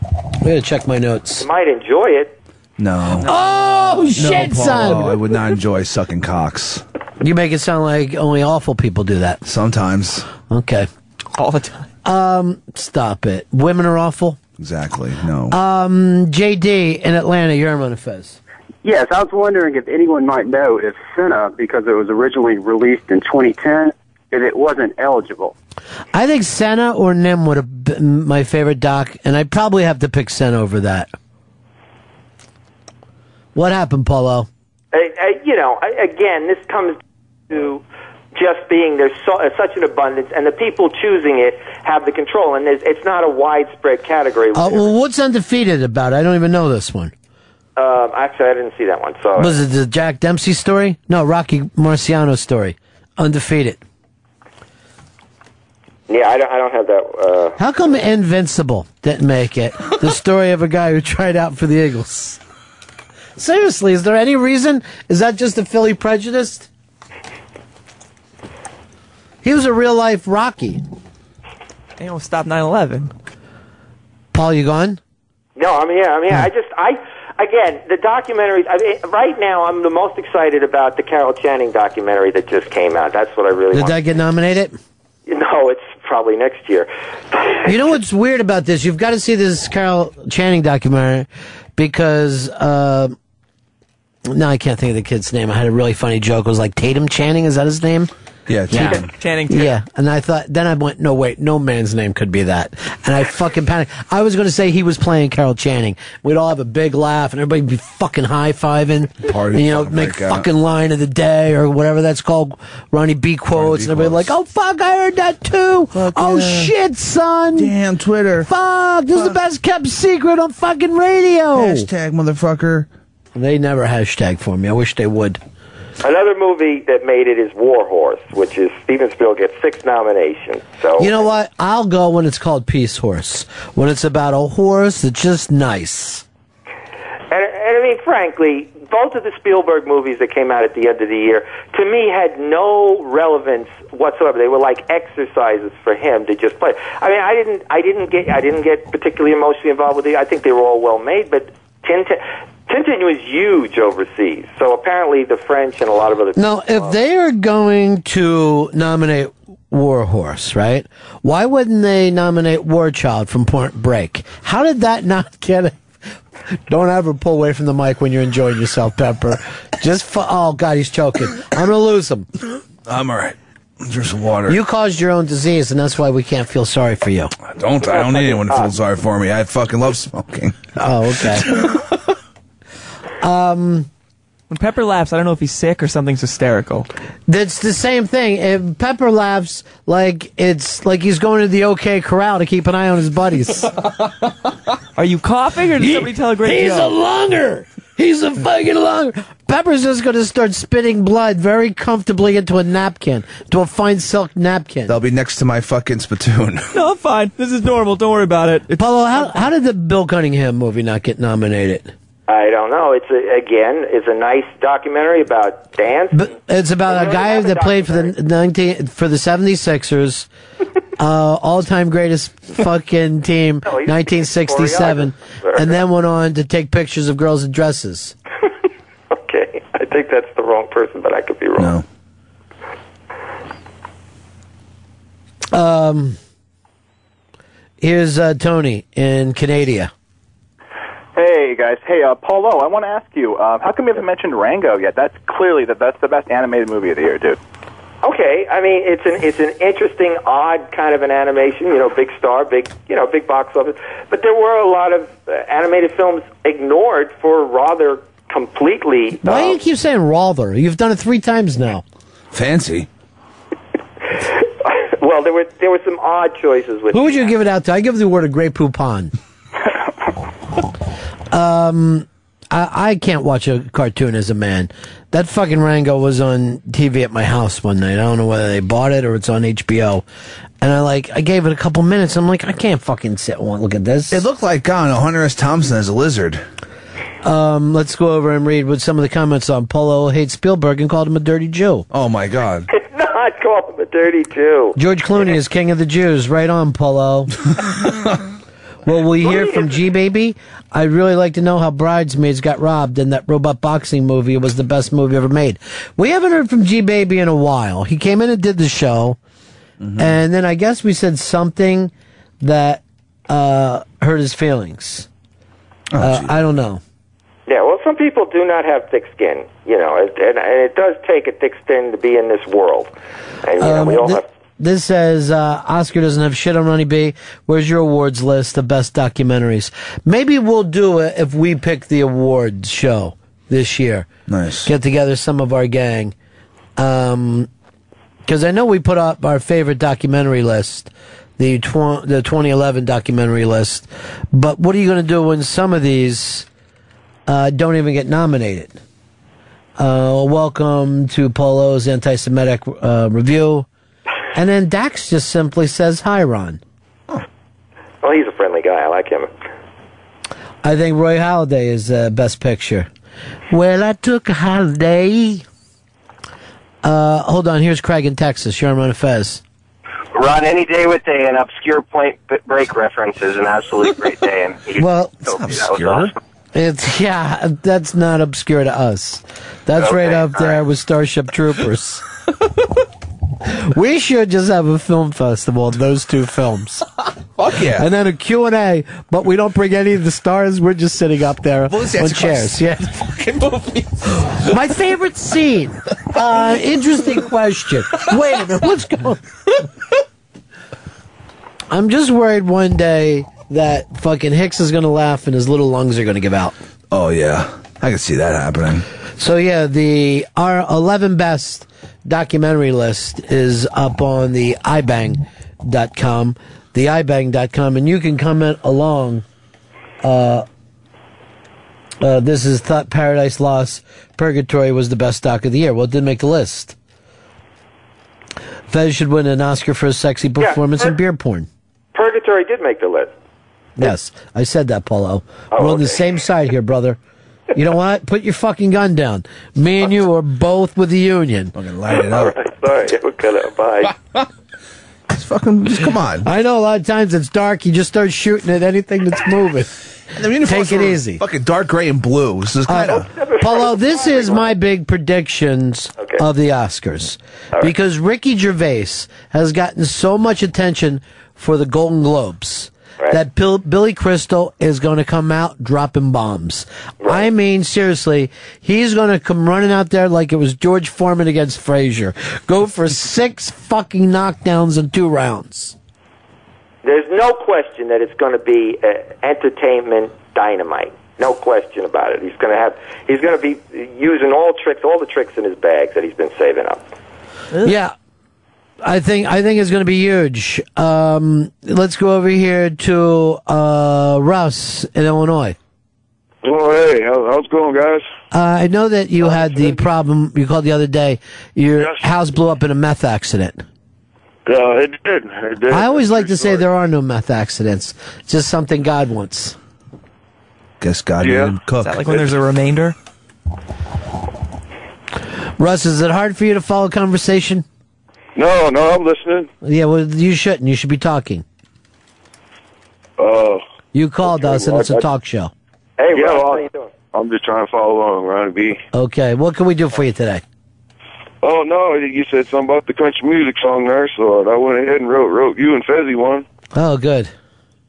I gotta check my notes. You might enjoy it. No. Oh No, shit, Paul, son! I would not enjoy sucking cocks. You make it sound like only awful people do that. Sometimes. Okay. All the time. Um, stop it. Women are awful. Exactly. No. Um, JD in Atlanta, you're on a Fez. Yes, I was wondering if anyone might know if Senna, because it was originally released in 2010, if it wasn't eligible. I think Senna or Nim would have been my favorite doc, and I'd probably have to pick Senna over that. What happened, Paulo? Uh, uh, you know, I- again, this comes to just being there's so, uh, such an abundance, and the people choosing it have the control, and it's not a widespread category. Uh, well, what's undefeated about? it? I don't even know this one. Um, actually, I didn't see that one. So Was it the Jack Dempsey story? No, Rocky Marciano story. Undefeated. yeah, I don't, I don't have that. Uh, How come Invincible didn't make it? The story of a guy who tried out for the Eagles. Seriously, is there any reason? Is that just a Philly prejudice? He was a real life Rocky. They don't stop 9/11. Paul, you gone? no, I'm here. I'm mean, I just, I again, the documentaries. I mean, right now, I'm the most excited about the Carol Channing documentary that just came out. That's what I really Did want. that get nominated? No, it's probably next year. You know what's weird about this? You've got to see this Carol Channing documentary because uh, no, I can't think of the kid's name. I had a really funny joke. It was like Tatum Channing. Is that his name? Yeah, Channing. Channing. Tatum. Yeah, and I thought then I went, no wait, no man's name could be that, and I fucking panicked. I was going to say he was playing Carol Channing. We'd all have a big laugh, and everybody'd be fucking high fiving, Party you know, fucking make break out. fucking line of the day or whatever that's called, Ronnie B quotes, and everybody like, oh fuck, I heard that too. oh yeah. shit, son. Damn Twitter. Fuck, this is the best kept secret on fucking radio. Hashtag motherfucker. They never hashtag for me. I wish they would. Another movie that made it is War Horse, which is Steven Spielberg gets six nominations. So You know what? I'll go when it's called Peace Horse. When it's about a horse that's just nice. And, and I mean, frankly, both of the Spielberg movies that came out at the end of the year, to me, had no relevance whatsoever. They were like exercises for him to just play. I mean, I didn't, I didn't get, I didn't get particularly emotionally involved with it. I think they were all well made, but Tintin, Tintin was huge overseas. So apparently, the French and a lot of other Now, if uh, they are going to nominate War Horse, right? Why wouldn't they nominate War Child from Point Break? How did that not get it? Don't ever pull away from the mic when you're enjoying yourself, Pepper. Just for, oh God, he's choking. I'm gonna lose him. I'm all right. There's some water. You caused your own disease, and that's why we can't feel sorry for you. I don't. I don't need anyone to feel sorry for me. I fucking love smoking. Oh, okay. um, When Pepper laughs, I don't know if he's sick or something's hysterical. That's the same thing. If Pepper laughs like it's like he's going to the OK Corral to keep an eye on his buddies. Are you coughing or did somebody tell a great He's a joke? longer. He's a fucking longer. Pepper's just going to start spitting blood very comfortably into a napkin, to a fine silk napkin. They'll be next to my fucking spittoon. No, I'm fine. This is normal. Don't worry about it. It's- Paulo, how, how did the Bill Cunningham movie not get nominated? I don't know. It's a, again, it's a nice documentary about dance. But it's about a guy that played for the 19 for the 76ers, uh, all-time greatest fucking team, 1967, and then went on to take pictures of girls in dresses. Okay, I think that's the wrong person, but I could be wrong. Um, here's uh, Tony in Canada. Hey guys, hey uh, Paulo, I want to ask you, uh, how come you haven't mentioned Rango yet? That's clearly the that's the best animated movie of the year, dude. Okay, I mean it's an it's an interesting, odd kind of an animation. You know, big star, big you know, big box office. But there were a lot of uh, animated films ignored for rather completely. Why do um, you keep saying rather? You've done it three times now. Fancy. well, there were there were some odd choices with. Who would you give it out to? I give the word a Grey Poupon. Um, I, I can't watch a cartoon as a man. That fucking Rango was on TV at my house one night. I don't know whether they bought it or it's on HBO. And I like, I gave it a couple minutes. I'm like, I can't fucking sit and look at this. It looked like God, Hunter S. Thompson as a lizard. Um, let's go over and read what some of the comments on Paulo hates Spielberg and called him a dirty Jew. Oh my God. not call him a dirty Jew. George Clooney is king of the Jews. Right on, Paulo. well, we hear from G Baby. I'd really like to know how Bridesmaids got robbed and that robot boxing movie was the best movie ever made. We haven't heard from G Baby in a while. He came in and did the show, and then I guess we said something that uh, hurt his feelings. uh, I don't know. Yeah, well, some people do not have thick skin, you know, and, and, and it does take a thick skin to be in this world. And you know, Um, we all thi- have. This says uh, Oscar doesn't have shit on Ronnie B. Where's your awards list of best documentaries? Maybe we'll do it if we pick the awards show this year. Nice. Get together some of our gang. Um 'cause because I know we put up our favorite documentary list, the tw- the 2011 documentary list. But what are you going to do when some of these uh, don't even get nominated? Uh, welcome to Paulo's anti-Semitic uh, review. And then Dax just simply says, "Hi, Ron." Well, he's a friendly guy. I like him. I think Roy Halladay is uh, best picture. Well, I took a holiday. Uh, hold on. Here's Craig in Texas. You're on Ron Fez. Ron, any day with a, an obscure point b- break reference is an absolute great day. And Well, was awesome. It's yeah, that's not obscure to us. That's right up there with Starship Troopers. we should just have a film festival of those two films. Fuck yeah. And then a Q&A, but we don't bring any of the stars. We're just sitting up there Well, on chairs. Yeah. Fucking movie. My favorite scene. Uh, interesting question. Wait a minute. What's going I'm just worried one day that fucking Hicks is going to laugh and his little lungs are going to give out. Oh yeah, I can see that happening. So yeah, the our 11 best documentary list is up on the ibang.com, the ibang.com, and you can comment along. Uh, uh, this is thought Paradise Lost. Purgatory was the best doc of the year. Well, it didn't make the list. Fez should win an Oscar for his sexy Yeah, performance in beer porn. Purgatory did make the list. Yes, I said that, Paulo. Oh, We're on the same side here, brother. You know what? Put your fucking gun down. Me and you are both with the union. Fucking light it All up. right, sorry, we're gonna bye. Just fucking, just come on. I know a lot of times it's dark. You just start shooting at anything that's moving. The uniforms Take it were easy. Fucking dark gray and blue. This is kind of. Paulo, this is my big predictions of the Oscars. Because Ricky Gervais has gotten so much attention for the Golden Globes that Bill, Billy Crystal is going to come out dropping bombs. I mean, seriously, he's going to come running out there like it was George Foreman against Frazier. Go for six fucking knockdowns in two rounds. There's no question that it's going to be uh, entertainment dynamite. No question about it. He's going to have. He's going to be using all tricks, all the tricks in his bags that he's been saving up. Yeah. I think I think it's going to be huge. Um, let's go over here to uh, Russ in Illinois. Oh, hey, how, how's it going, guys? Uh, I know that you had the problem you called the other day. Your house blew up in a meth accident. Yeah, it did. It did. I always like to say there are no meth accidents. It's just something God wants. Guess God Yeah. didn't cook. Is that like when there's a remainder? Russ, is it hard for you to follow conversation? No, no, I'm listening. Yeah, well, you shouldn't. You should be talking. Uh, You called us, and well, it's a I- talk show. Hey, yeah, Russ, well, how you doing? I'm just trying to follow along, Ronnie B. Okay, what can we do for you today? Oh no, you said something about the country music song there, so I went ahead and wrote wrote you and Fezzy one Oh, good.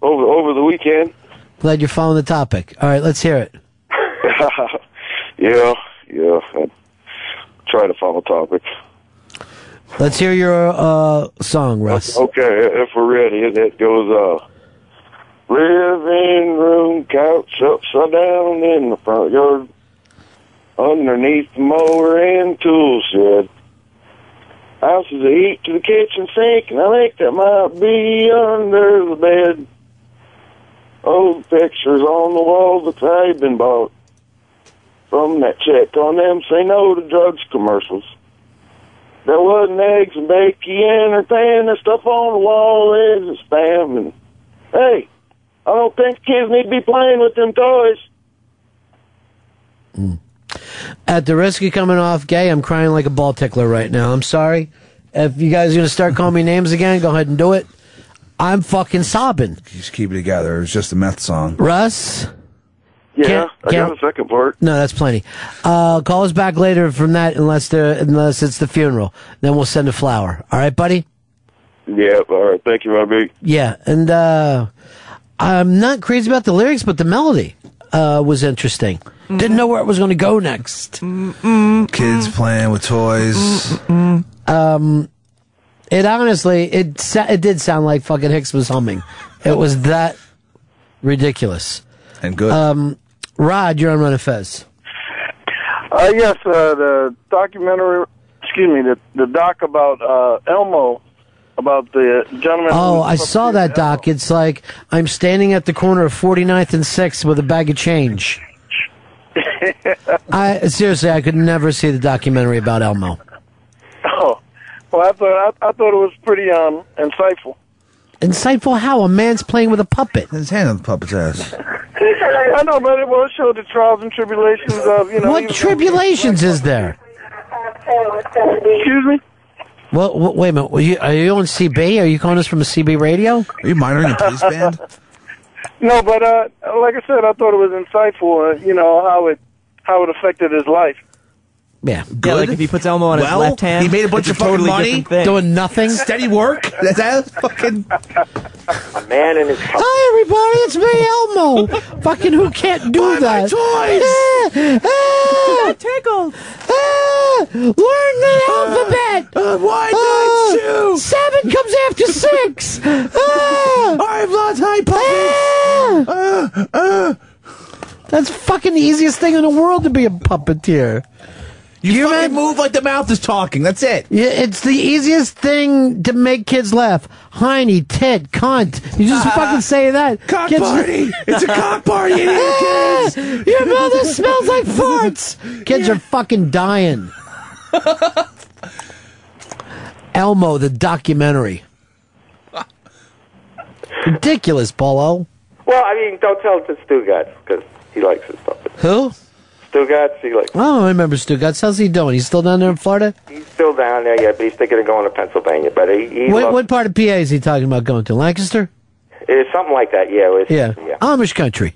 over over the weekend. Glad you're following the topic. All right, let's hear it. yeah, yeah. I try to follow topic. Let's hear your uh, song, Russ. Okay, if we're ready, it, goes, uh, living room couch upside down in the front yard. underneath the mower and tool shed. House is a heat to the kitchen sink, and I think that might be under the bed. Old pictures on the wall that they've been bought from that check on them say no to drugs commercials. There wasn't eggs and bacon or pan. The stuff on the wall is spam. And hey, I don't think kids need to be playing with them toys. Hmm. At the risk of coming off gay, I'm crying like a ball tickler right now. I'm sorry. If you guys are going to start calling me names again, go ahead and do it. I'm fucking sobbing. Just keep it together. It was just a meth song. Russ? Yeah, Can't- I can't- got a second part. No, that's plenty. Uh, call us back later from that unless there, unless it's the funeral. Then we'll send a flower. All right, buddy? Yeah, all right. Thank you, my big. Yeah, and uh, I'm not crazy about the lyrics, but the melody uh, was interesting. Didn't know where it was going to go next. Kids playing with toys. Um, it honestly, it sa- it did sound like fucking Hicks was humming. It was that ridiculous and good. Um, Rod, you're on Ron Fez. Uh, yes, uh, the documentary, excuse me, the, the doc about uh, Elmo, about the gentleman. Oh, I saw that doc. It's like I'm standing at the corner of 49th and 6th with a bag of change. I seriously, I could never see the documentary about Elmo. Oh, well, I thought I, I thought it was pretty um insightful. Insightful how a man's playing with a puppet. His hand on the puppet's ass. I know, but it will show the trials and tribulations of you know. What tribulations is there? Excuse me. Well, w- wait a minute. Were you, are you on CB? Are you calling us from a CB radio? Are you minoring a police band? No, but uh, like I said, I thought it was insightful. Uh, you know how it how it affected his life. Yeah. Yeah, like if he puts Elmo on his left hand, he made a bunch of fucking totally money. Doing nothing. Steady work. That's that fucking. A man and his Hi, everybody. It's me, Elmo. Fucking who can't do that? toys. Ah, ah, tickled. Ah, learn the alphabet. Uh, why Ah, not you? Seven comes after six. Ah, I've lost high ah. Uh, That's fucking the easiest thing in the world to be a puppeteer. You, fucking move like the mouth is talking. That's it. Yeah, it's the easiest thing to make kids laugh. Heiny, tit, cunt. You just fucking say that. Cock Kids- party. It's a cock party, idiot kids. Your mother smells like farts. Kids are fucking dying. Elmo, the documentary. Ridiculous, Paulo. Well, I mean, don't tell it to Stugatz because he likes his puppet. Who? Stugatz, he. Oh, I remember Stugatz. How's he doing? He's still down there in Florida? He's still down there, yeah, but he's thinking of going to Pennsylvania. But he, he What, loves, what part of PA is he talking about going to? Lancaster? it's something like that. Yeah, it was, Yeah. yeah, Amish country.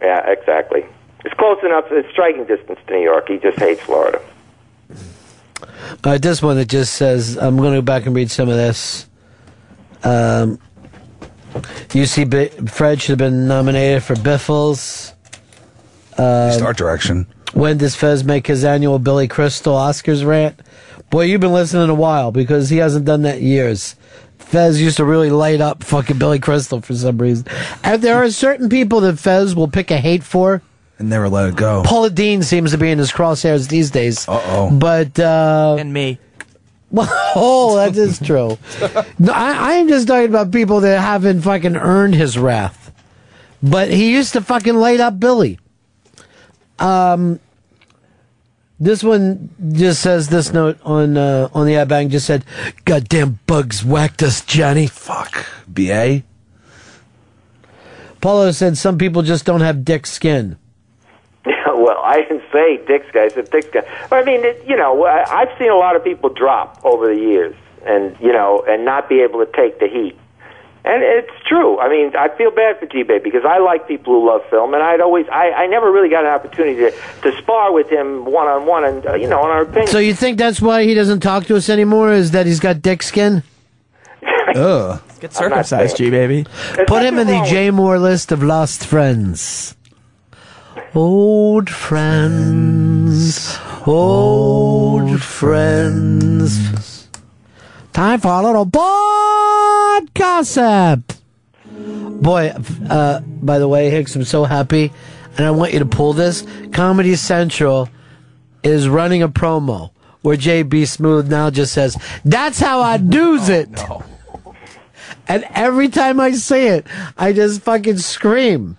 yeah, exactly. It's close enough. It's striking distance to New York. He just hates Florida. All right, this one that just says, I'm going to go back and read some of this. Um, UC B- Fred should have been nominated for Biffles. Uh, Start direction. when does Fez make his annual Billy Crystal Oscars rant? Boy, you've been listening a while because he hasn't done that in years. Fez used to really light up fucking Billy Crystal for some reason. And there are certain people that Fez will pick a hate for. And never let it go. Paula Deen seems to be in his crosshairs these days. Uh oh. But uh and me. Well, oh, that is true. No, I, I am just talking about people that haven't fucking earned his wrath. But he used to fucking light up Billy. Um, this one just says this note on uh, on the iBang just said, "Goddamn bugs whacked us, Johnny." Fuck. BA. Paulo said some people just don't have dick skin. well, I didn't say Dick's guy. I said Dick's guy. But I mean, it, you know, I've seen a lot of people drop over the years, and you know, and not be able to take the heat. And it's true. I mean, I feel bad for G-Bay because I like people who love film, and I'd always, I, I never really got an opportunity to, to spar with him one on one, and uh, you know, on our opinion. So you think that's why he doesn't talk to us anymore? Is that he's got dick skin? Ugh. Get circumcised, G baby. Put him in the J Moore list of lost friends. Old friends, old friends. Time for a little bod gossip. Boy, uh, by the way, Hicks, I'm so happy, and I want you to pull this. Comedy Central is running a promo where JB Smoove now just says, "That's how I do's it." And every time I say it, I just fucking scream.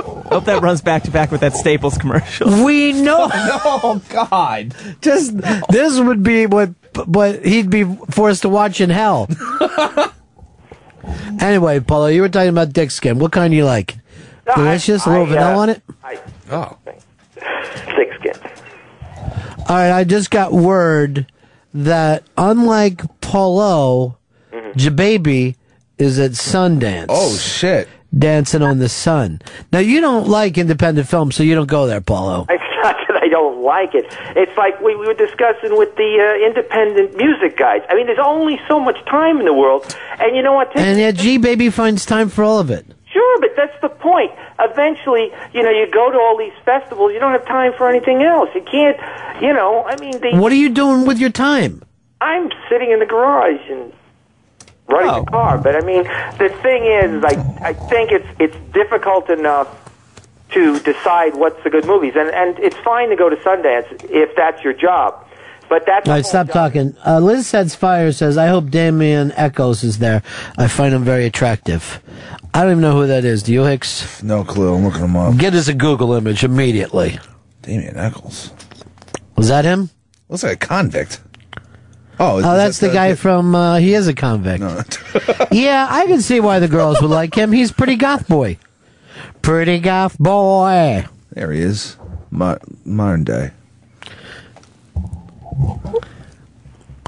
Hope that runs back to back with that Staples commercial. We know. oh God! Just this would be what what he'd be forced to watch in hell. anyway, Paulo, you were talking about dick skin. What kind do you like? No, I- Delicious, a little I, vanilla uh, on it. I, oh, thick skin. All right, I just got word that unlike Paulo, Mm-hmm. G Baby is at Sundance. Oh shit! Dancing on the Sun. Now you don't like independent films, so you don't go there, Paulo. It's not that I don't like it. It's like we, we were discussing with the uh, independent music guys. I mean, there's only so much time in the world, and you know what? And yet, G Baby finds time for all of it. Sure, but that's the point. Eventually, you know, you go to all these festivals, you don't have time for anything else. You can't, you know, I mean, they, What are you doing with your time? I'm sitting in the garage and running Oh. the car. But I mean, the thing is, is I I think it's it's difficult enough to decide what's the good movies, and and it's fine to go to Sundance if that's your job. But that's All right, stop talking. Uh, Liz Sets Fire says, I hope Damien Echols is there. I find him very attractive. I don't even know who that is. Do you, Hicks? No clue. I'm looking him up. Get us a Google image immediately. Damien Echols. Was that him? Looks like a convict. Oh, is- Oh, that's that the guy from, uh, he is a convict. yeah, I can see why the girls would like him. He's pretty goth boy. Pretty goth boy. There he is. Mo- modern day.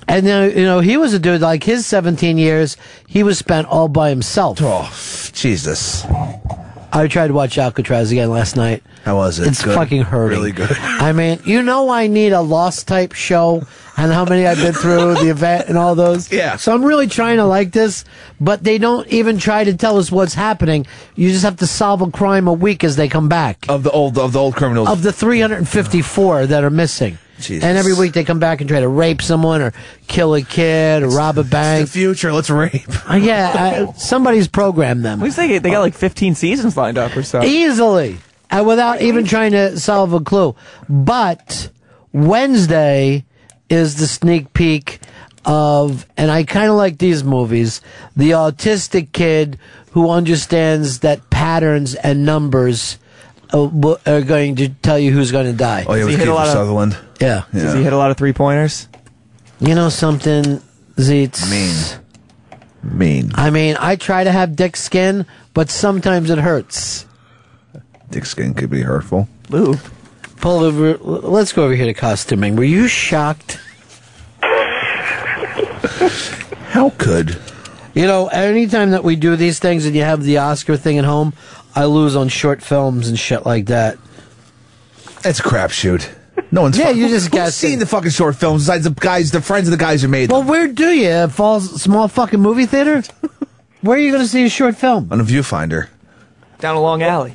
And then, you know, he was a dude, like his 17 years, he was spent all by himself. Oh, Jesus. I tried to watch Alcatraz again last night. How was it? It's Good? fucking hurting. Really good. I mean, you know, I need a Lost type show and how many I've been through, the event and all those. Yeah. So I'm really trying to like this, but they don't even try to tell us what's happening. You just have to solve a crime a week as they come back. Of the old of the old criminals. Of the 354 that are missing. Jesus. And every week they come back and try to rape someone or kill a kid or rob a bank. the future. Let's rape. Uh, yeah, I, somebody's programmed them. At least they, they got like 15 seasons lined up or so. Easily. Uh, without even trying to solve a clue. But Wednesday is the sneak peek of, and I kind of like these movies, the autistic kid who understands that patterns and numbers uh, are going to tell you who's going to die. Oh, yeah, with he hit a lot of- Sutherland. Yeah. Does he hit a lot of three pointers? You know something, Zeets? Mean. Mean. I mean, I try to have dick skin, but sometimes it hurts. Dick skin could be hurtful. Ooh. Pull over. Let's go over here to costuming. Were you shocked? How could? You know, anytime that we do these things and you have the Oscar thing at home, I lose on short films and shit like that. It's a crapshoot. No one's. Yeah, fu- you just Who's guessing. seen the fucking short films besides the guys, the friends of the guys who made them. Well, them where do you? Uh, a fall, small fucking movie theater? where are you going to see a short film? on a viewfinder. Down a long alley.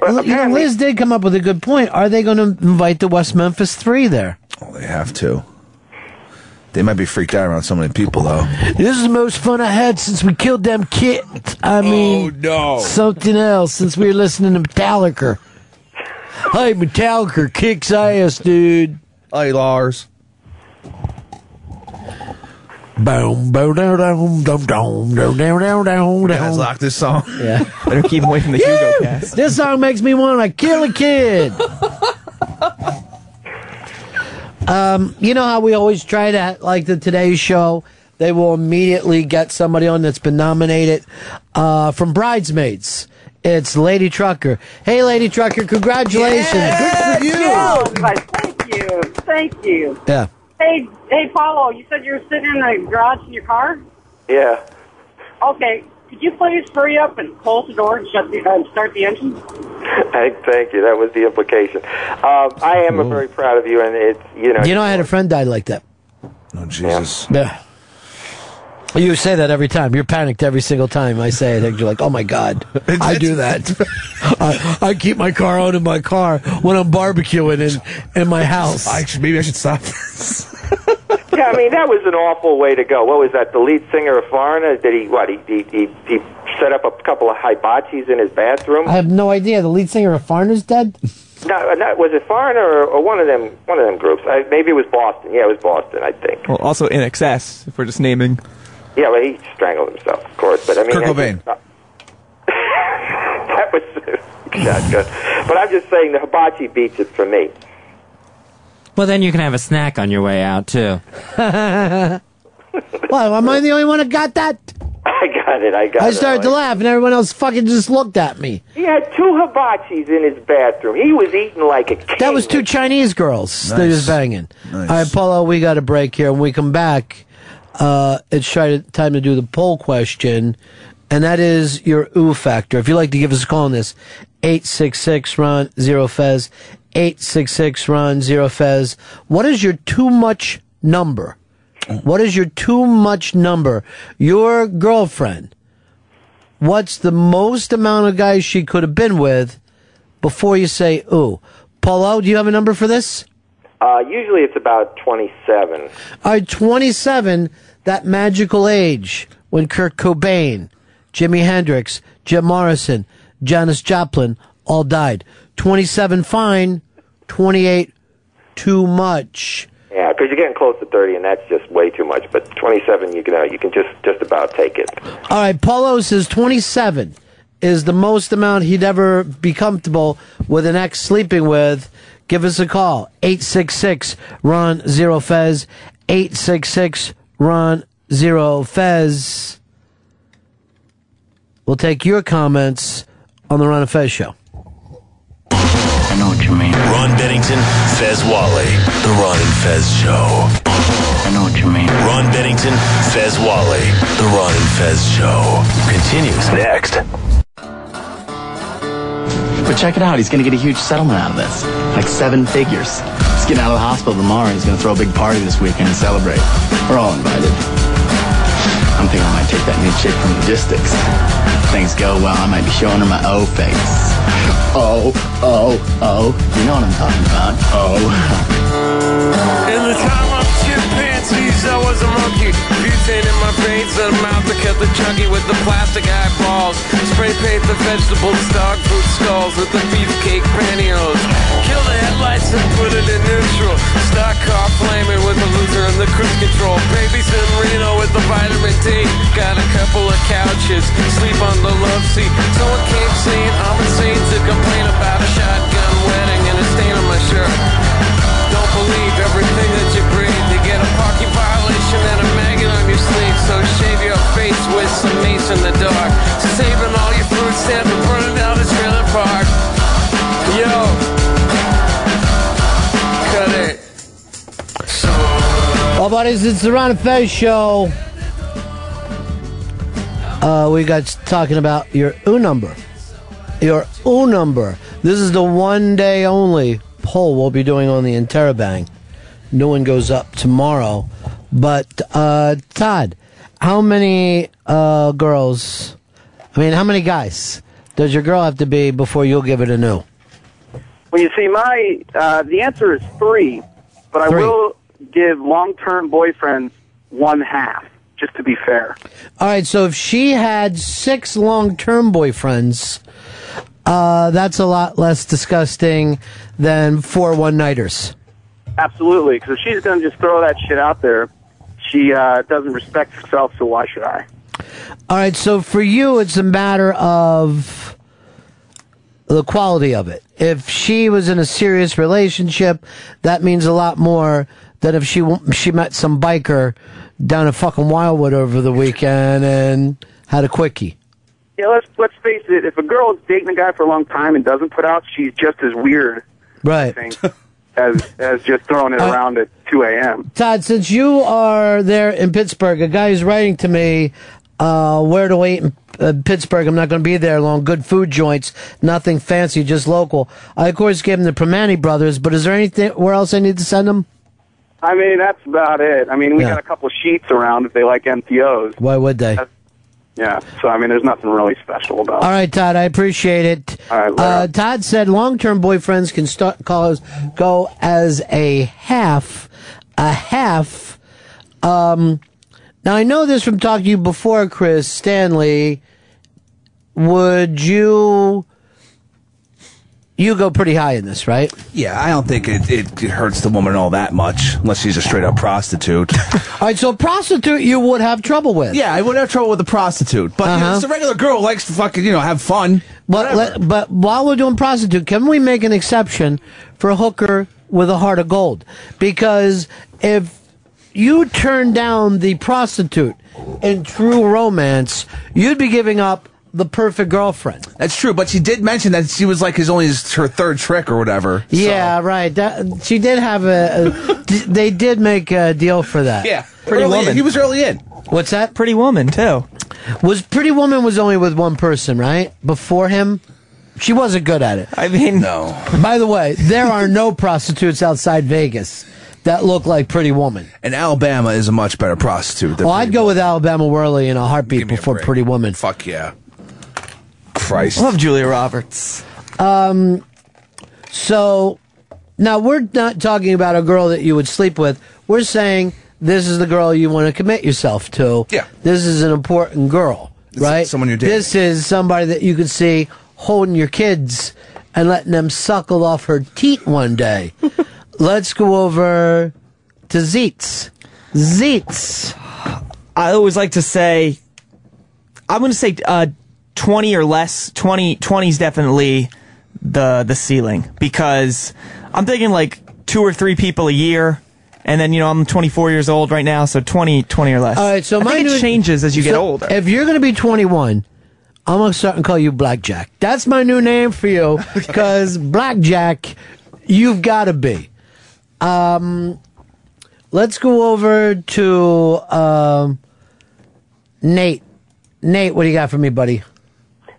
Well, you know, Liz did come up with a good point. Are they going to invite the West Memphis Three there? Oh, they have to. They might be freaked out around so many people, though. This is the most fun I had since we killed them kids. I oh, mean, oh, no. something else since we were listening to Metallica. Hey, Metallica kicks ass, dude. Hey, Lars. Boom, boom, down, down, down, down, down, down, down, down, Guys, lock this song. Yeah. Better keep him away from the Hugo cast. This song makes me want to kill a kid. um, you know how we always try to like the Today Show. They will immediately get somebody on that's been nominated uh, from Bridesmaids. It's Lady Trucker. Hey, Lady Trucker, congratulations! Good for you. guys, thank you. Thank you. Yeah. Hey, hey, Paulo, you said you were sitting in the garage in your car? Yeah. Okay. Could you please hurry up and close the door and shut the, uh, start the engine? Thank, thank you. That was the implication. Um, I am very proud of you, and it's you know. You know, I had a friend die like that. Oh, Jesus. Yeah. You say that every time. You're panicked every single time I say it. You're like, oh my God, I do that. I, I keep my car out in my car when I'm barbecuing in, in my house. I should, maybe I should stop. yeah, I mean that was an awful way to go. What was that? The lead singer of Foreigner? Did he what? He he he, he set up a couple of hibachis in his bathroom. I have no idea. The lead singer of Farner's dead? No, uh, not, was it Foreigner or, or one of them? One of them groups. I, maybe it was Boston. Yeah, it was Boston. I think. Well, also in excess, if we're just naming. Yeah, well, he strangled himself, of course. But I mean, Kurt Cobain. just- that was not good. But I'm just saying the hibachi beats it for me. Well, then you can have a snack on your way out too. well, am I the only one that got that? I got it. I got it. I it. started to laugh, and everyone else fucking just looked at me. He had two hibachis in his bathroom. He was eating like a king. That was two Chinese girls that he was banging. All right, Paulo, we got a break here. When we come back, uh, it's try to, time to do the poll question, and that is your ooh factor. If you'd like to give us a call on this, 866 Ron Zero Fez, 866 Ron Zero Fez. What is your too much number? What is your too much number? Your girlfriend. What's the most amount of guys she could have been with before you say ooh? Paulo, do you have a number for this? Uh, usually it's about 27. All right, 27, that magical age when Kurt Cobain, Jimi Hendrix, Jim Morrison, Janis Joplin all died. 27 fine, 28 too much. Yeah, because you're getting close to 30, and that's just way too much. But 27, you can uh, you can just just about take it. All right, Paulo says 27 is the most amount he'd ever be comfortable with an ex sleeping with. Give us a call. 866 Ron Zero Fez. 866 Ron Zero Fez. We'll take your comments on the Ron and Fez show. I know what you mean. Ron Bennington, Fez Whatley. The Ron and Fez Show. I know what you mean. Ron Bennington, Fez Whatley. The Ron and Fez Show. Continues next. But check it out, he's gonna get a huge settlement out of this. Like seven figures. Getting out of the hospital tomorrow he's gonna throw a big party this weekend and celebrate. We're all invited. I'm thinking I might take that new chick from logistics. Things go well, I might be showing her my O face. Oh, oh, oh. You know what I'm talking about. Oh. Chimpanzees, I was a monkey. Butane in my veins and a mouth to cut the chunky with the plastic eyeballs. Spray paint the vegetables, dog food skulls with the beefcake pantyhose. Kill the headlights and put it in neutral. Stock car flaming with the loser and the cruise control. Babies in Reno with the vitamin D. Got a couple of couches, sleep on the love seat. Someone came saying I'm insane to complain about a shotgun wedding and a stain on my shirt. Don't believe everything that violation and a maggot on your sleeve. So shave your face with some mace in the dark. Saving all your food stamps and burning down the trailer park. Yo. Cut it. Well, buddies, it's the Ron Fez show. Uh, we got talking about your U number. Your U number. This is the one day only poll we'll be doing on the Interrobang. New one goes up tomorrow. But, uh, Todd, how many uh, girls, I mean, how many guys does your girl have to be before you'll give it a no? Well, you see, my uh, the answer is three, but I will give long-term boyfriends one half, just to be fair. All right, so if she had six long term boyfriends, uh, that's a lot less disgusting than four one nighters. Absolutely, because if she's going to just throw that shit out there, she uh, doesn't respect herself. So why should I? All right, so for you, it's a matter of the quality of it. If she was in a serious relationship, that means a lot more than if she she met some biker down at fucking Wildwood over the weekend and had a quickie. Yeah, let's let's face it. If a girl is dating a guy for a long time and doesn't put out, she's just as weird. Right. As as just throwing it around at 2 a.m. Todd, since you are there in Pittsburgh, a guy is writing to me uh, where to wait in uh, Pittsburgh. I'm not going to be there long. Good food joints, nothing fancy, just local. I, of course, gave him the Primanti brothers, but is there anything where else I need to send them? I mean, that's about it. I mean, we Yeah. got a couple sheets around if they like MTOs. Why would they? Yeah. So I mean, there's nothing really special about. All right, Todd, I appreciate it. uh, Todd said long-term boyfriends can start call us, go as a half, a half. Um, now I know this from talking to you before, Chris Stanley. Would you you go pretty high in this, right? Yeah, I don't think it, it, it hurts the woman all that much, unless she's a straight up prostitute. All right, so prostitute you would have trouble with. yeah, I would have trouble with a prostitute, but you know, Uh-huh. it's a regular girl who likes to fucking you know have fun. But let, but while we're doing prostitute, can we make an exception for a hooker with a heart of gold? Because if you turn down the prostitute in true romance, you'd be giving up the perfect girlfriend. That's true, but she did mention that she was like his only his, her third trick or whatever. Yeah, right. That, she did have a, a. They did make a deal for that. Yeah, Pretty Early- Woman. he was early in. What's that? Pretty Woman too. Was Pretty Woman was only with one person, right? Before him, she wasn't good at it. I mean, no. By the way, there are no prostitutes outside Vegas that look like Pretty Woman. And Alabama is a much better prostitute. Than Oh, I'd go with Alabama Worley in a heartbeat before Pretty Woman. Fuck yeah. Christ. Love Julia Roberts. Um, so now we're not talking about a girl that you would sleep with. We're saying this is the girl you want to commit yourself to. Yeah. This is an important girl, right? someone you're dating. This is somebody that you could see holding your kids and letting them suckle off her teat one day. Let's go over to Zeets. Zeets. I always like to say, I'm going to say uh, 20 or less. 20, 20 is definitely the the ceiling because I'm thinking like two or three people a year. And then, you know, I'm 24 years old right now, so 20, 20 or less. All right, so I my think new- it changes as you get older. If you're going to be 21, I'm going to start and call you Blackjack. That's my new name for you because Blackjack, you've got to be. Um, let's go over to um, Nate. Nate, what do you got for me, buddy?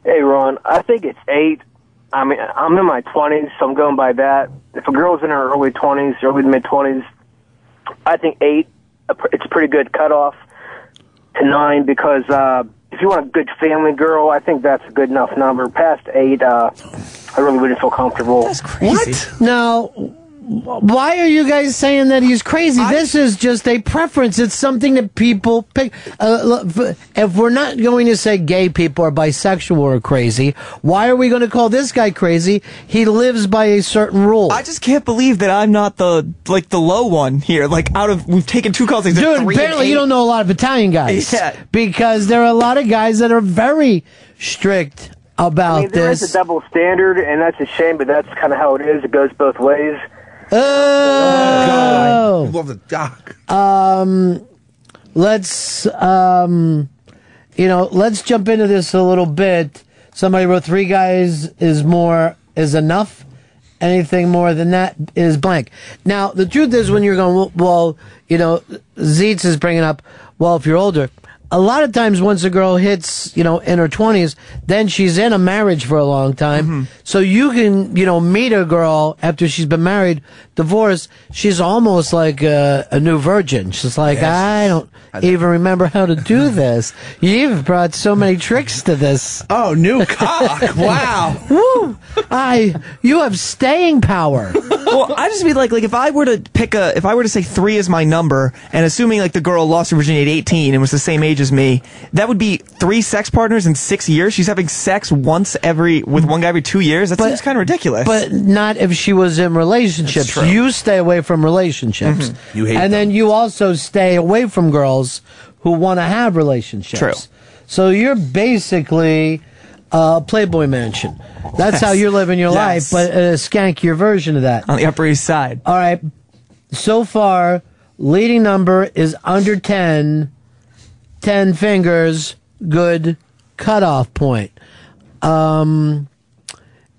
Hey, Ron. I think it's eight. I mean, I'm in my 20s, so I'm going by that. If a girl's in her early 20s, early to mid 20s, I think eight. It's a pretty good cutoff to nine because uh, if you want a good family girl, I think that's a good enough number. Past eight, uh, I really wouldn't feel comfortable. That's What? Now, why are you guys saying that he's crazy? this is just a preference. It's something that people pick. Uh, if we're not going to say gay people are bisexual or crazy, why are we going to call this guy crazy? He lives by a certain rule. I just can't believe that I'm not the like the low one here. Like out of we've taken two calls. like, Dude, apparently you don't know a lot of Italian guys. Yeah. Because there are a lot of guys that are very strict about I mean, there is this. a double standard, and that's a shame, but that's kind of how it is. It goes both ways. Oh. God! Love the doc. Um, let's um, you know, let's jump into this a little bit. Somebody wrote three guys is more is enough. Anything more than that is blank. Now, the truth is, when you're going, well, well, you know, Zeitz is bringing up, well, if you're older, a lot of times once a girl hits, you know, in her 20s, then she's in a marriage for a long time. Mm-hmm. So you can, you know, meet a girl after she's been married, divorced. She's almost like a, a new virgin. She's like, I don't even remember how to do this. You've brought so many tricks to this. Oh, new cock. Wow. Woo! I, you have staying power. well, I just mean like like if I were to pick a if I were to say three is my number, and assuming like the girl lost her virginity at 18 and was the same age as me, that would be three sex partners in six years. She's having sex once every with one guy every two years. That seems kind of ridiculous. But not if she was in relationships. true. You stay away from relationships. Mhm. You hate and then you also stay away from girls who want to have relationships. True. So you're basically a Playboy Mansion. That's how you're living your Yes. life, but a skankier version of that. on the Upper East Side. All right. So far, leading number is under 10. 10 fingers, good cutoff point. Um,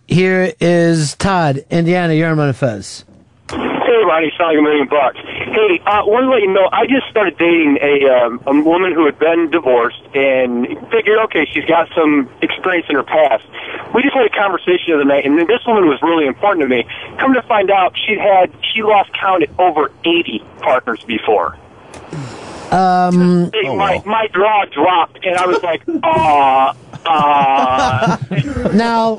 here is Todd, Indiana. You're on Fez. Hey, Ronnie, like a million bucks. Hey, uh, wanted to let you know, I just started dating a, um, a woman who had been divorced and figured, okay, she's got some experience in her past. We just had a conversation the other night, and this woman was really important to me. Come to find out, she'd had, she lost count at over 80 partners before. Um, Hey, my, my jaw dropped, and I was like, aw, aw. now,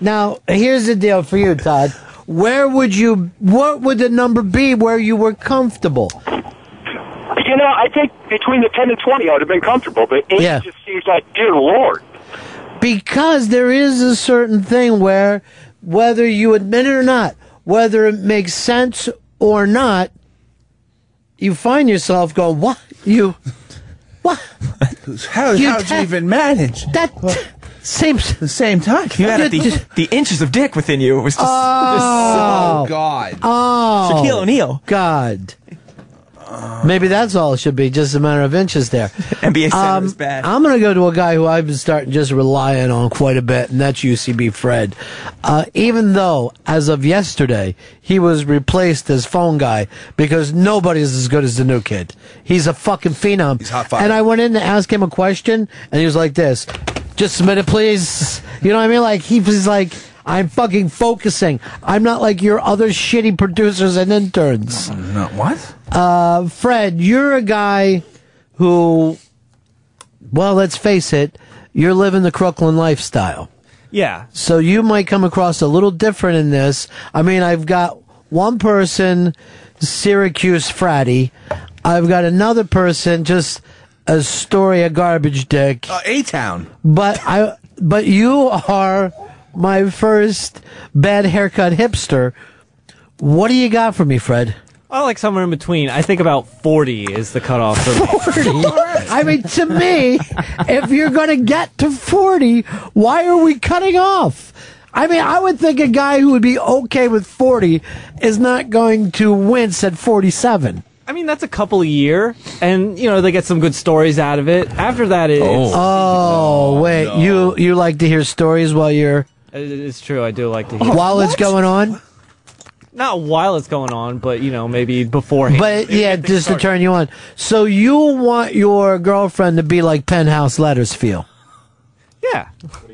now here's the deal for you, Todd. Where would you? What would the number be where you were comfortable? You know, I think between the 10 and 20, I would have been comfortable, but 80 Yeah. just seems like, dear Lord. Because there is a certain thing where whether you admit it or not, whether it makes sense or not, you find yourself going, "What you? What? How You how'd you even manage that same the same time? You had the, the inches of dick within you. It was just, Oh. Oh God. Oh, Shaquille O'Neal. God. Maybe that's all it should be, just a matter of inches there. NBA center Um, is bad. I'm going to go to a guy who I've been starting just relying on quite a bit, and that's UCB Fred. Uh, even though, as of yesterday, he was replaced as phone guy because nobody's as good as the new kid. He's a fucking phenom. He's hot fire. And I went in to ask him a question, and he was like this Just submit it, please. You know what I mean? Like, he was like, I'm fucking focusing. I'm not like your other shitty producers and interns. No, what? Uh, Fred, you're a guy who, well, let's face it, you're living the Crooklyn lifestyle. Yeah. So you might come across a little different in this. I mean, I've got one person, Syracuse fratty. I've got another person, just a story of garbage dick. Uh, A Town. But I, but you are my first bad haircut hipster. What do you got for me, Fred? I like somewhere in between. I think about 40 is the cutoff for me. 40. I mean, to me, if you're going to get to 40, why are we cutting off? I mean, I would think a guy who would be okay with 40 is not going to wince at 47. I mean, that's a couple a year, and you know they get some good stories out of it. After that, it's Oh, oh wait. You you like to hear stories while you're it- it's true. I do like to hear while it's going on? not while it's going on, but you know maybe beforehand. But yeah, just to turn you on. So you want your girlfriend to be like Penthouse Letters feel? yeah,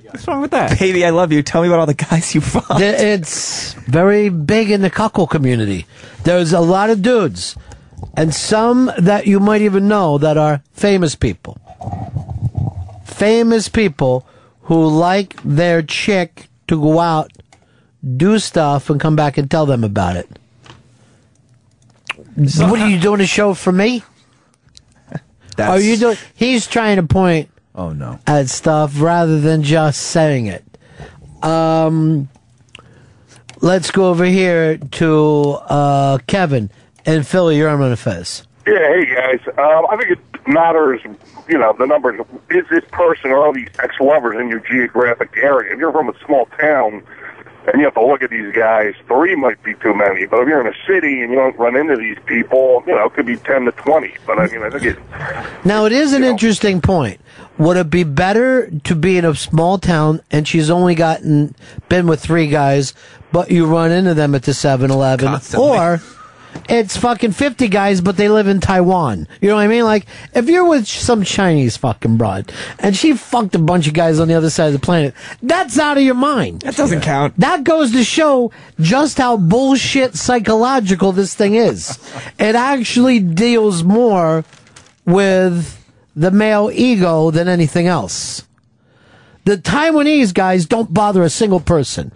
what's wrong with that? Baby, I love you. Tell me about all the guys you fucked. Th- It's very big in the cuckold community. There's a lot of dudes, and some that you might even know that are famous people. Famous people who like their chick to go out, do stuff, and come back and tell them about it. what are you doing a show for me? are you doing? He's trying to point Oh no. at stuff rather than just saying it. Um, let's go over here to uh, Kevin in Philly. You're on Ron Fez. Yeah, hey guys. Um, I think it matters, you know, the numbers. Is this person or all these ex-lovers in your geographic area? If you're from a small town and you have to look at these guys, three might be too many. But if you're in a city and you don't run into these people, you know, it could be 10 to 20. But I mean, I think it, Now, it is an interesting point. Would it be better to be in a small town and she's only gotten been with three guys, but you run into them at the 7-Eleven, or it's fucking fifty guys, but they live in Taiwan? You know what I mean? Like if you're with some Chinese fucking broad and she fucked a bunch of guys on the other side of the planet, that's out of your mind. That doesn't count. That goes to show just how bullshit psychological this thing is. It actually deals more with the male ego than anything else. The Taiwanese guys don't bother a single person.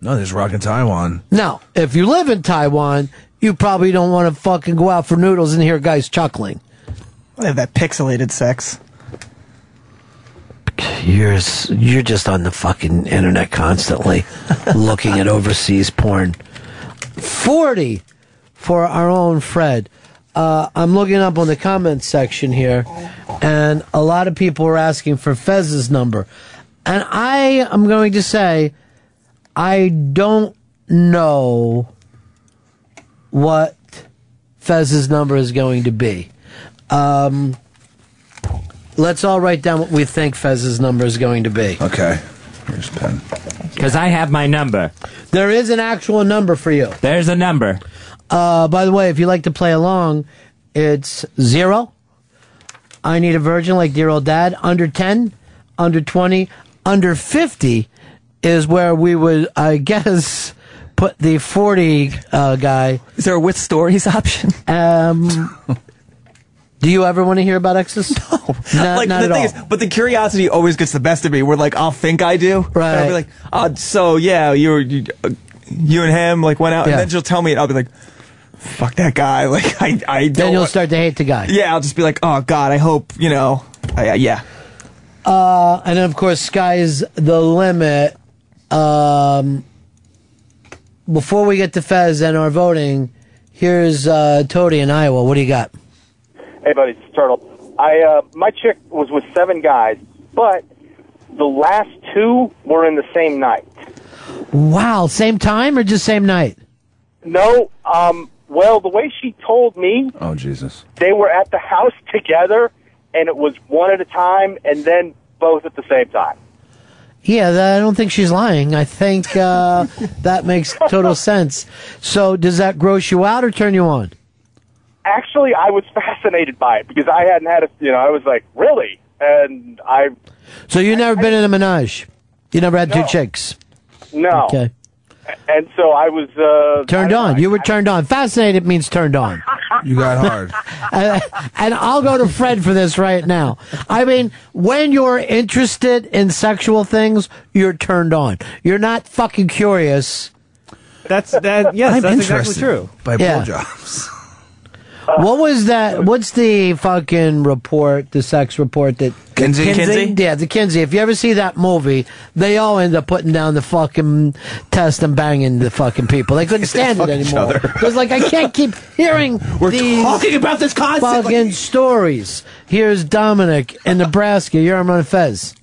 No, there's rock in Taiwan. Now, if you live in Taiwan, you probably don't want to fucking go out for noodles and hear guys chuckling. They have that pixelated sex. You're you're just on the fucking internet constantly looking at overseas porn. Forty for our own Fred. Uh, I'm looking up on the comments section here, and a lot of people are asking for Fez's number, and I am going to say I don't know what Fez's number is going to be. Um, let's all write down what we think Fez's number is going to be. Okay. Here's a pen. Because I have my number. There is an actual number for you. There's a number. Uh, by the way, if you like to play along, it's zero. I need a virgin like dear old dad. Under 10, under 20, under 50 is where we would, I guess, put the 40 uh, guy. Is there a with stories option? Um, do you ever want to hear about exes? No. Not, like not the at thing all. is, but the curiosity always gets the best of me. We're like I'll think I do, Right. And I'll be like, oh, so yeah, you were you, uh, you and him like went out, Yeah. and then she'll tell me, and I'll be like, fuck that guy. Like I I don't. then you'll want- start to hate the guy. yeah, I'll just be like, oh god, I hope you know. I, I- yeah, Uh, and then of course, sky's the limit. Um, before we get to Fez and our voting, here's uh, Tody in Iowa. What do you got? Hey, buddy, it's Turtle. I uh, my chick was with seven guys, but the last two were in the same night. Wow, same time or just same night? No, um, well, the way she told me, Oh Jesus. they were at the house together, and it was one at a time, and then both at the same time. Yeah, that, I don't think she's lying. I think uh, that makes total sense. So, does that gross you out or turn you on? Actually, I was fascinated by it because I hadn't had a, you know, I was like, really, and I So, you've never been in a menage? You never had two chicks? no, Okay. And so I was uh, Turned on. You were turned on. Fascinated means turned on. You got hard. Uh, and I'll go to Fred for this right now. I mean, when you're interested in sexual things, you're turned on. You're not fucking curious. That's that. Yes, I'm that's exactly true. By Yeah. blowjobs. What was that? What's the fucking report, the sex report that Kinsey? Kinsey? Yeah, the Kinsey. If you ever see that movie, they all end up putting down the fucking test and banging the fucking people. They couldn't stand it anymore. other. Because like I can't keep hearing We're these talking about this constantly. fucking stories. Here's Dominic in Nebraska. You're on Fez.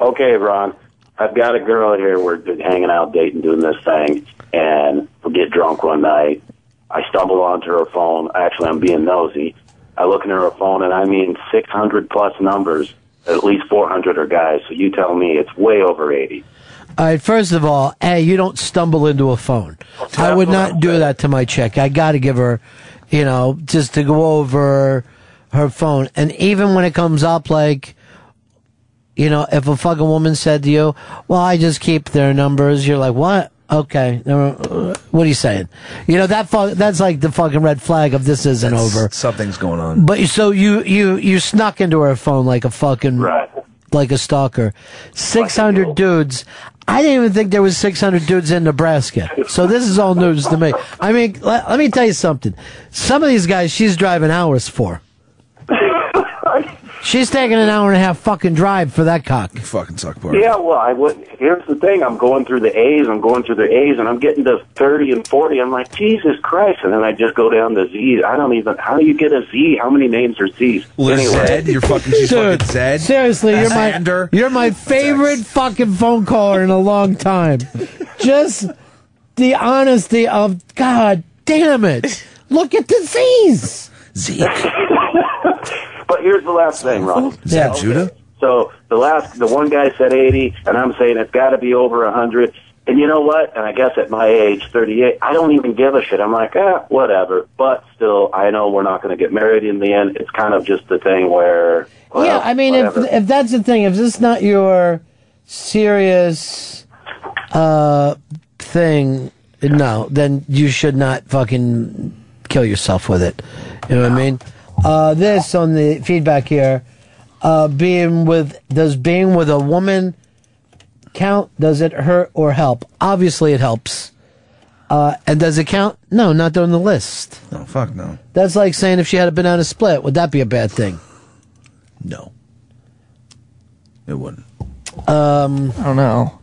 Okay, Ron. I've got a girl here. We're hanging out, dating, doing this thing, and we get drunk one night. I stumble onto her phone. Actually, I'm being nosy. I look into her phone, and I mean 600 plus numbers. At least 400 are guys. So you tell me it's way over 80. All right, first of all, hey, you don't stumble into a phone. I would not do that to my chick. I got to give her, you know, just to go over her phone. And even when it comes up, like, you know, if a fucking woman said to you, well, I just keep their numbers, you're like, what? Okay. uh, What are you saying? You know, that fu- that's like the fucking red flag of this isn't over. Something's going on. But so you you you snuck into her phone like a fucking right. like a stalker. Six hundred dudes. I didn't even think there was six hundred dudes in Nebraska. So this is all news to me. I mean, let, let me tell you something. Some of these guys she's driving hours for. She's taking an hour and a half fucking drive for that cock. You fucking suck, part. Yeah, well, I would. Here's the thing: I'm going through the A's. I'm going through the A's, and I'm getting to 30 and 40. I'm like, Jesus Christ! And then I just go down to Z's. I don't even. How do you get a Z? How many names are Z's? Liz Zed? You're fucking. She's Dude, fucking Zed. Seriously, you're my you're my favorite fucking phone caller in a long time. Just the honesty of God damn it. Look at the Z's. Zeke. But here's the last thing, Ron. Is that Judah? So the last, the one guy said 80, and I'm saying it's got to be over 100. And you know what? And I guess at my age, 38, I don't even give a shit. I'm like, ah, whatever. But still, I know we're not going to get married in the end. It's kind of just the thing where. well, yeah, I mean, if if that's the thing, if this is not your serious uh thing, no, then you should not fucking kill yourself with it. You know what I mean? Uh, this on the feedback here, uh, being with does being with a woman count? Does it hurt or help? Obviously, it helps. Uh, and does it count? No, not on the list. No, fuck no. That's like saying if she had a banana split, would that be a bad thing? No. It wouldn't. Um, I don't know.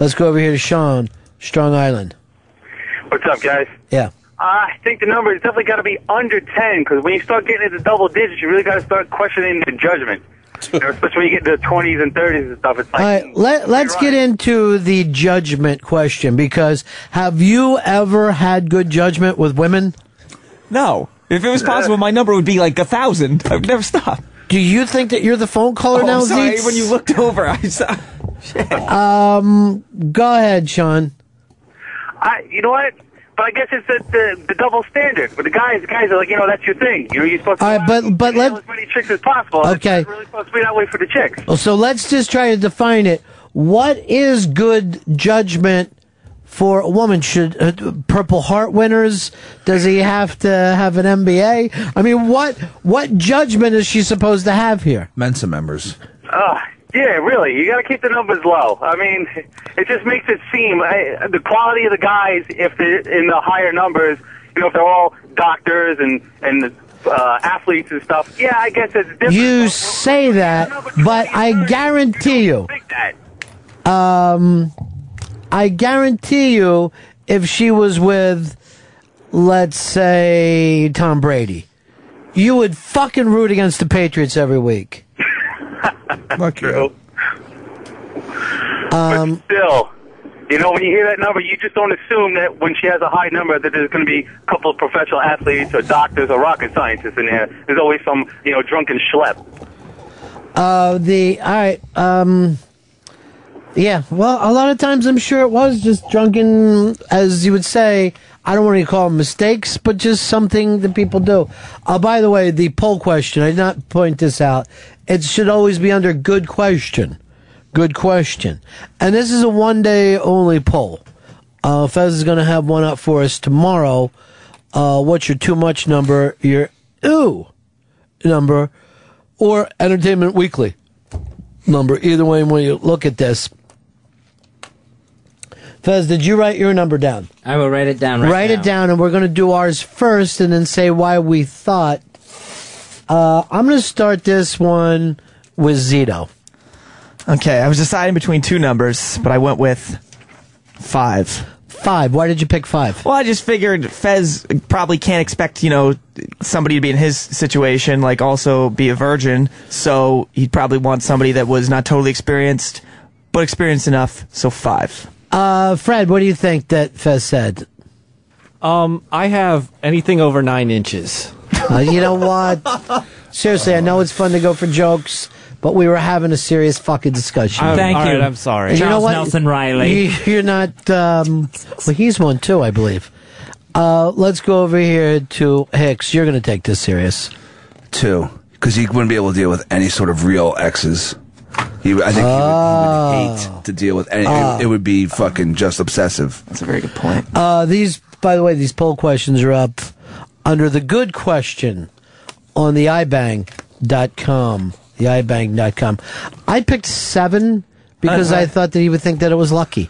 Let's go over here to Sean, Strong Island. What's up, guys? Yeah. I think the number is definitely got to be under 10 because when you start getting into double digits, you really got to start questioning the judgment. You know, especially when you get into the 20s and 30s and stuff. It's like, All right, let, let's get into the judgment question because have you ever had good judgment with women? No. If it was possible, my number would be like a thousand. I would never stop. Do you think that you're the phone caller oh, now, I'm sorry. Zeeks? When you looked over, I saw. Um, go ahead, Sean. I, you know what? But I guess it's the, the, the double standard. But the guys, the guys are like, you know, that's your thing. You know, you're supposed to All right, but but let as many chicks as possible. Okay. It's really supposed to be that way for the chicks. Well, so let's just try to define it. What is good judgment for a woman? Should uh, Purple Heart winners? Does he have to have an MBA? I mean, what what judgment is she supposed to have here? Mensa members. Uh, yeah, really. You got to keep the numbers low. I mean, it just makes it seem I, the quality of the guys, if they're in the higher numbers, you know, if they're all doctors and and uh, athletes and stuff. Yeah, I guess it's different. You say that, but I guarantee you, um, I guarantee you, if she was with, let's say, Tom Brady, you would fucking root against the Patriots every week. True. Um, Still, you know, when you hear that number, you just don't assume that when she has a high number that there's going to be a couple of professional athletes or doctors or rocket scientists in there. There's always some, you know, drunken schlep. Uh, the all right. Um, yeah. Well, a lot of times I'm sure it was just drunken, as you would say. I don't want to call them mistakes, but just something that people do. Uh, by the way, the poll question. I did not point this out. It should always be under good question. Good question. And this is a one day only poll. Uh, Fez is going to have one up for us tomorrow. Uh, what's your too much number? Your ooh number or Entertainment Weekly number. Either way, when you look at this. Fez, did you write your number down? I will write it down right write now. it down, and we're going to do ours first and then say why we thought. Uh, I'm going to start this one with Zito. Okay, I was deciding between two numbers, but I went with five. Five. Why did you pick five? Well, I just figured Fez probably can't expect, you know, somebody to be in his situation, like also be a virgin. So he'd probably want somebody that was not totally experienced, but experienced enough. So five. Uh, Fred, what do you think that Fez said? Um, I have anything over nine inches. Uh, you know what? Seriously, I know it's fun to go for jokes, but we were having a serious fucking discussion. I'm- Thank all right, you. I'm sorry. And you know what? Nelson Riley. You, you're not. Um, well, he's one too, I believe. Uh, let's go over here to Hicks. You're going to take this serious. Two, because he wouldn't be able to deal with any sort of real exes. He, I think he, would, he Oh. would hate to deal with any. Ah. it, it would be fucking just obsessive. That's a very good point. Uh, these, by the way, these poll questions are up under the good question on the ibang.com. The ibang.com. I picked seven because Uh-huh. I thought that he would think that it was lucky.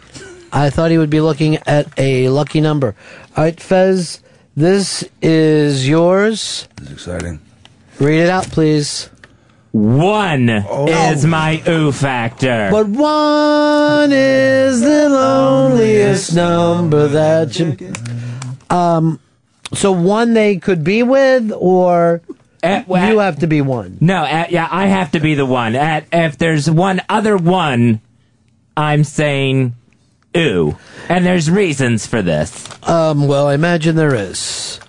I thought he would be looking at a lucky number. All right, Fez, this is yours. It's exciting. Read it out, please. One is my ooh factor. But one is the loneliest number that you. Um, so one they could be with, or you have to be one. No, uh, yeah, I have to be the one. At, if there's one other one, I'm saying ooh. And there's reasons for this. Um, well, I imagine there is.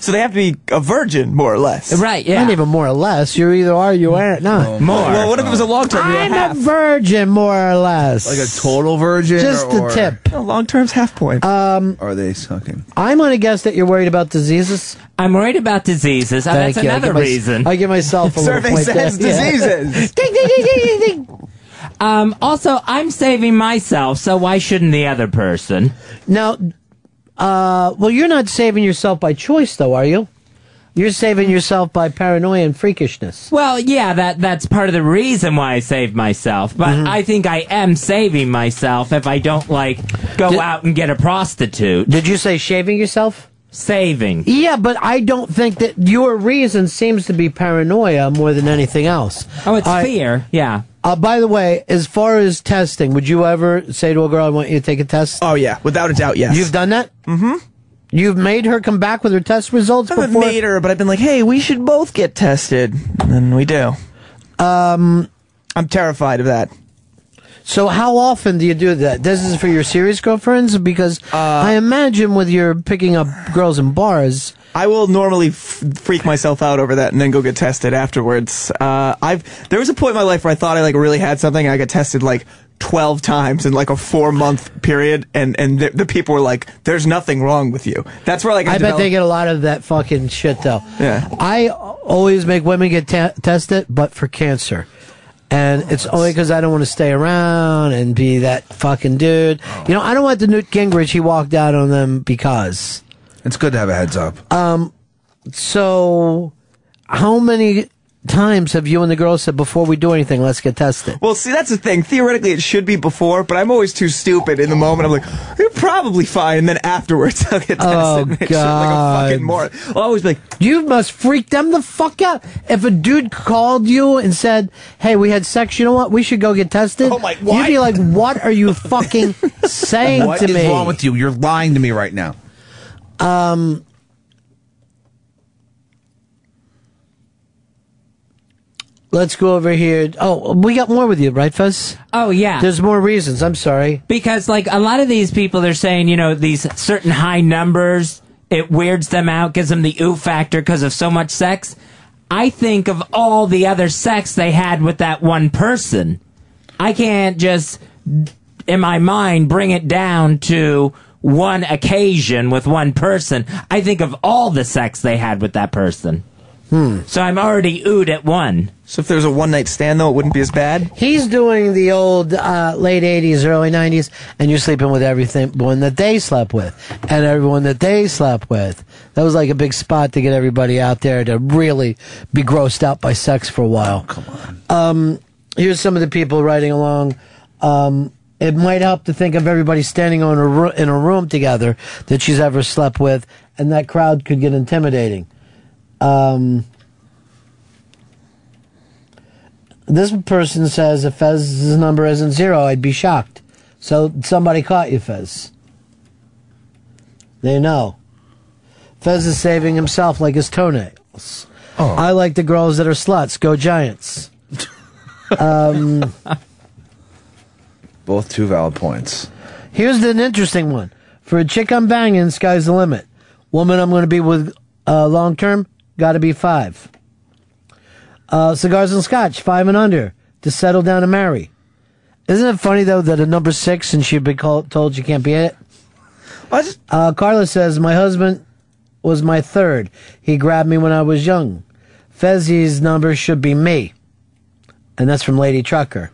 So they have to be a virgin, more or less. Right, yeah. Not even more or less. You either are, or you aren't. No. More. Well, what if it was a long term? I'm a virgin, more or less. Like a total virgin, Just or, the tip. long term's half point. Um, Are they sucking? I'm going to guess that you're worried about diseases. I'm worried about diseases. Thank that's you. I another give my- reason. I give myself a little Survey point says there. Diseases. ding, ding, ding, ding, ding, ding. Um, also, I'm saving myself, so why shouldn't the other person? Now, uh, well, you're not saving yourself by choice, though, are you? You're saving yourself by paranoia and freakishness. Well, yeah, that that's part of the reason why I saved myself. But Mm-hmm. I think I am saving myself if I don't like go Did- out and get a prostitute. Did you say shaving yourself? Saving. Yeah, but I don't think that your reason seems to be paranoia more than anything else. Oh, it's I- fear. Yeah. Uh, by the way, as far as testing, would you ever say to a girl, "I want you to take a test"? Oh yeah, without a doubt, yes. You've done that. Mm-hmm. You've made her come back with her test results I haven't before. made her, but I've been like, hey, we should both get tested, and we do. Um, I'm terrified of that. So how often do you do that? This is for your serious girlfriends because Uh, I imagine with your picking up girls in bars. I will normally f- freak myself out over that and then go get tested afterwards. Uh, I've there was a point in my life where I thought I like really had something. And I got tested like twelve times in like a four month period, and and the, the people were like, "There's nothing wrong with you." That's where like I, I bet they get a lot of that fucking shit though. Yeah. I always make women get te- tested, but for cancer. And it's only because I don't want to stay around and be that fucking dude. You know, I don't want the Newt Gingrich. He walked out on them because. It's good to have a heads up. Um, so how many times have you and the girls said before we do anything, let's get tested? Well, see, that's the thing. Theoretically, it should be before, but I'm always too stupid in the moment. I'm like, you're probably fine. And then afterwards, I'll get tested. Oh, and make shit like a fucking God. moron. I'll always be like, You must freak them the fuck out. If a dude called you and said, "Hey, we had sex. You know what? We should go get tested." Oh my! You'd be like, "What are you fucking saying What to is me?" wrong with you? You're lying to me right now. Um. Let's go over here. Oh, we got more with you, right, Fez? Oh yeah. There's more reasons. I'm sorry. Because like a lot of these people, they're saying you know these certain high numbers, it weirds them out, gives them the ooh factor because of so much sex. I think of all the other sex they had with that one person. I can't just, in my mind, bring it down to one occasion with one person. I think of all the sex they had with that person. Hmm. So I'm already oohed at one. So if there was a one night stand, though, it wouldn't be as bad. He's doing the old uh, late '80s, early '90s, and you're sleeping with everything one that they slept with, and everyone that they slept with. That was like a big spot to get everybody out there to really be grossed out by sex for a while. come on. Um, here's some of the people writing along. Um, it might help to think of everybody standing on a ro- in a room together that she's ever slept with, and that crowd could get intimidating. Um, this person says if Fez's number isn't zero, I'd be shocked. So somebody caught you, Fez. They know. Fez is saving himself like his toenails. I like the girls that are sluts. Go Giants. um, Both two valid points. here's an interesting one. For a chick I'm banging, sky's the limit. Woman I'm going to be with uh, long term, got to be five. Uh, cigars and scotch, five and under, to settle down and marry. Isn't it funny though that a number six and she'd be called, told she can't be it? What? Uh, Carla says my husband was my third. He grabbed me when I was young. Fezzi's number should be me, and that's from Lady Trucker.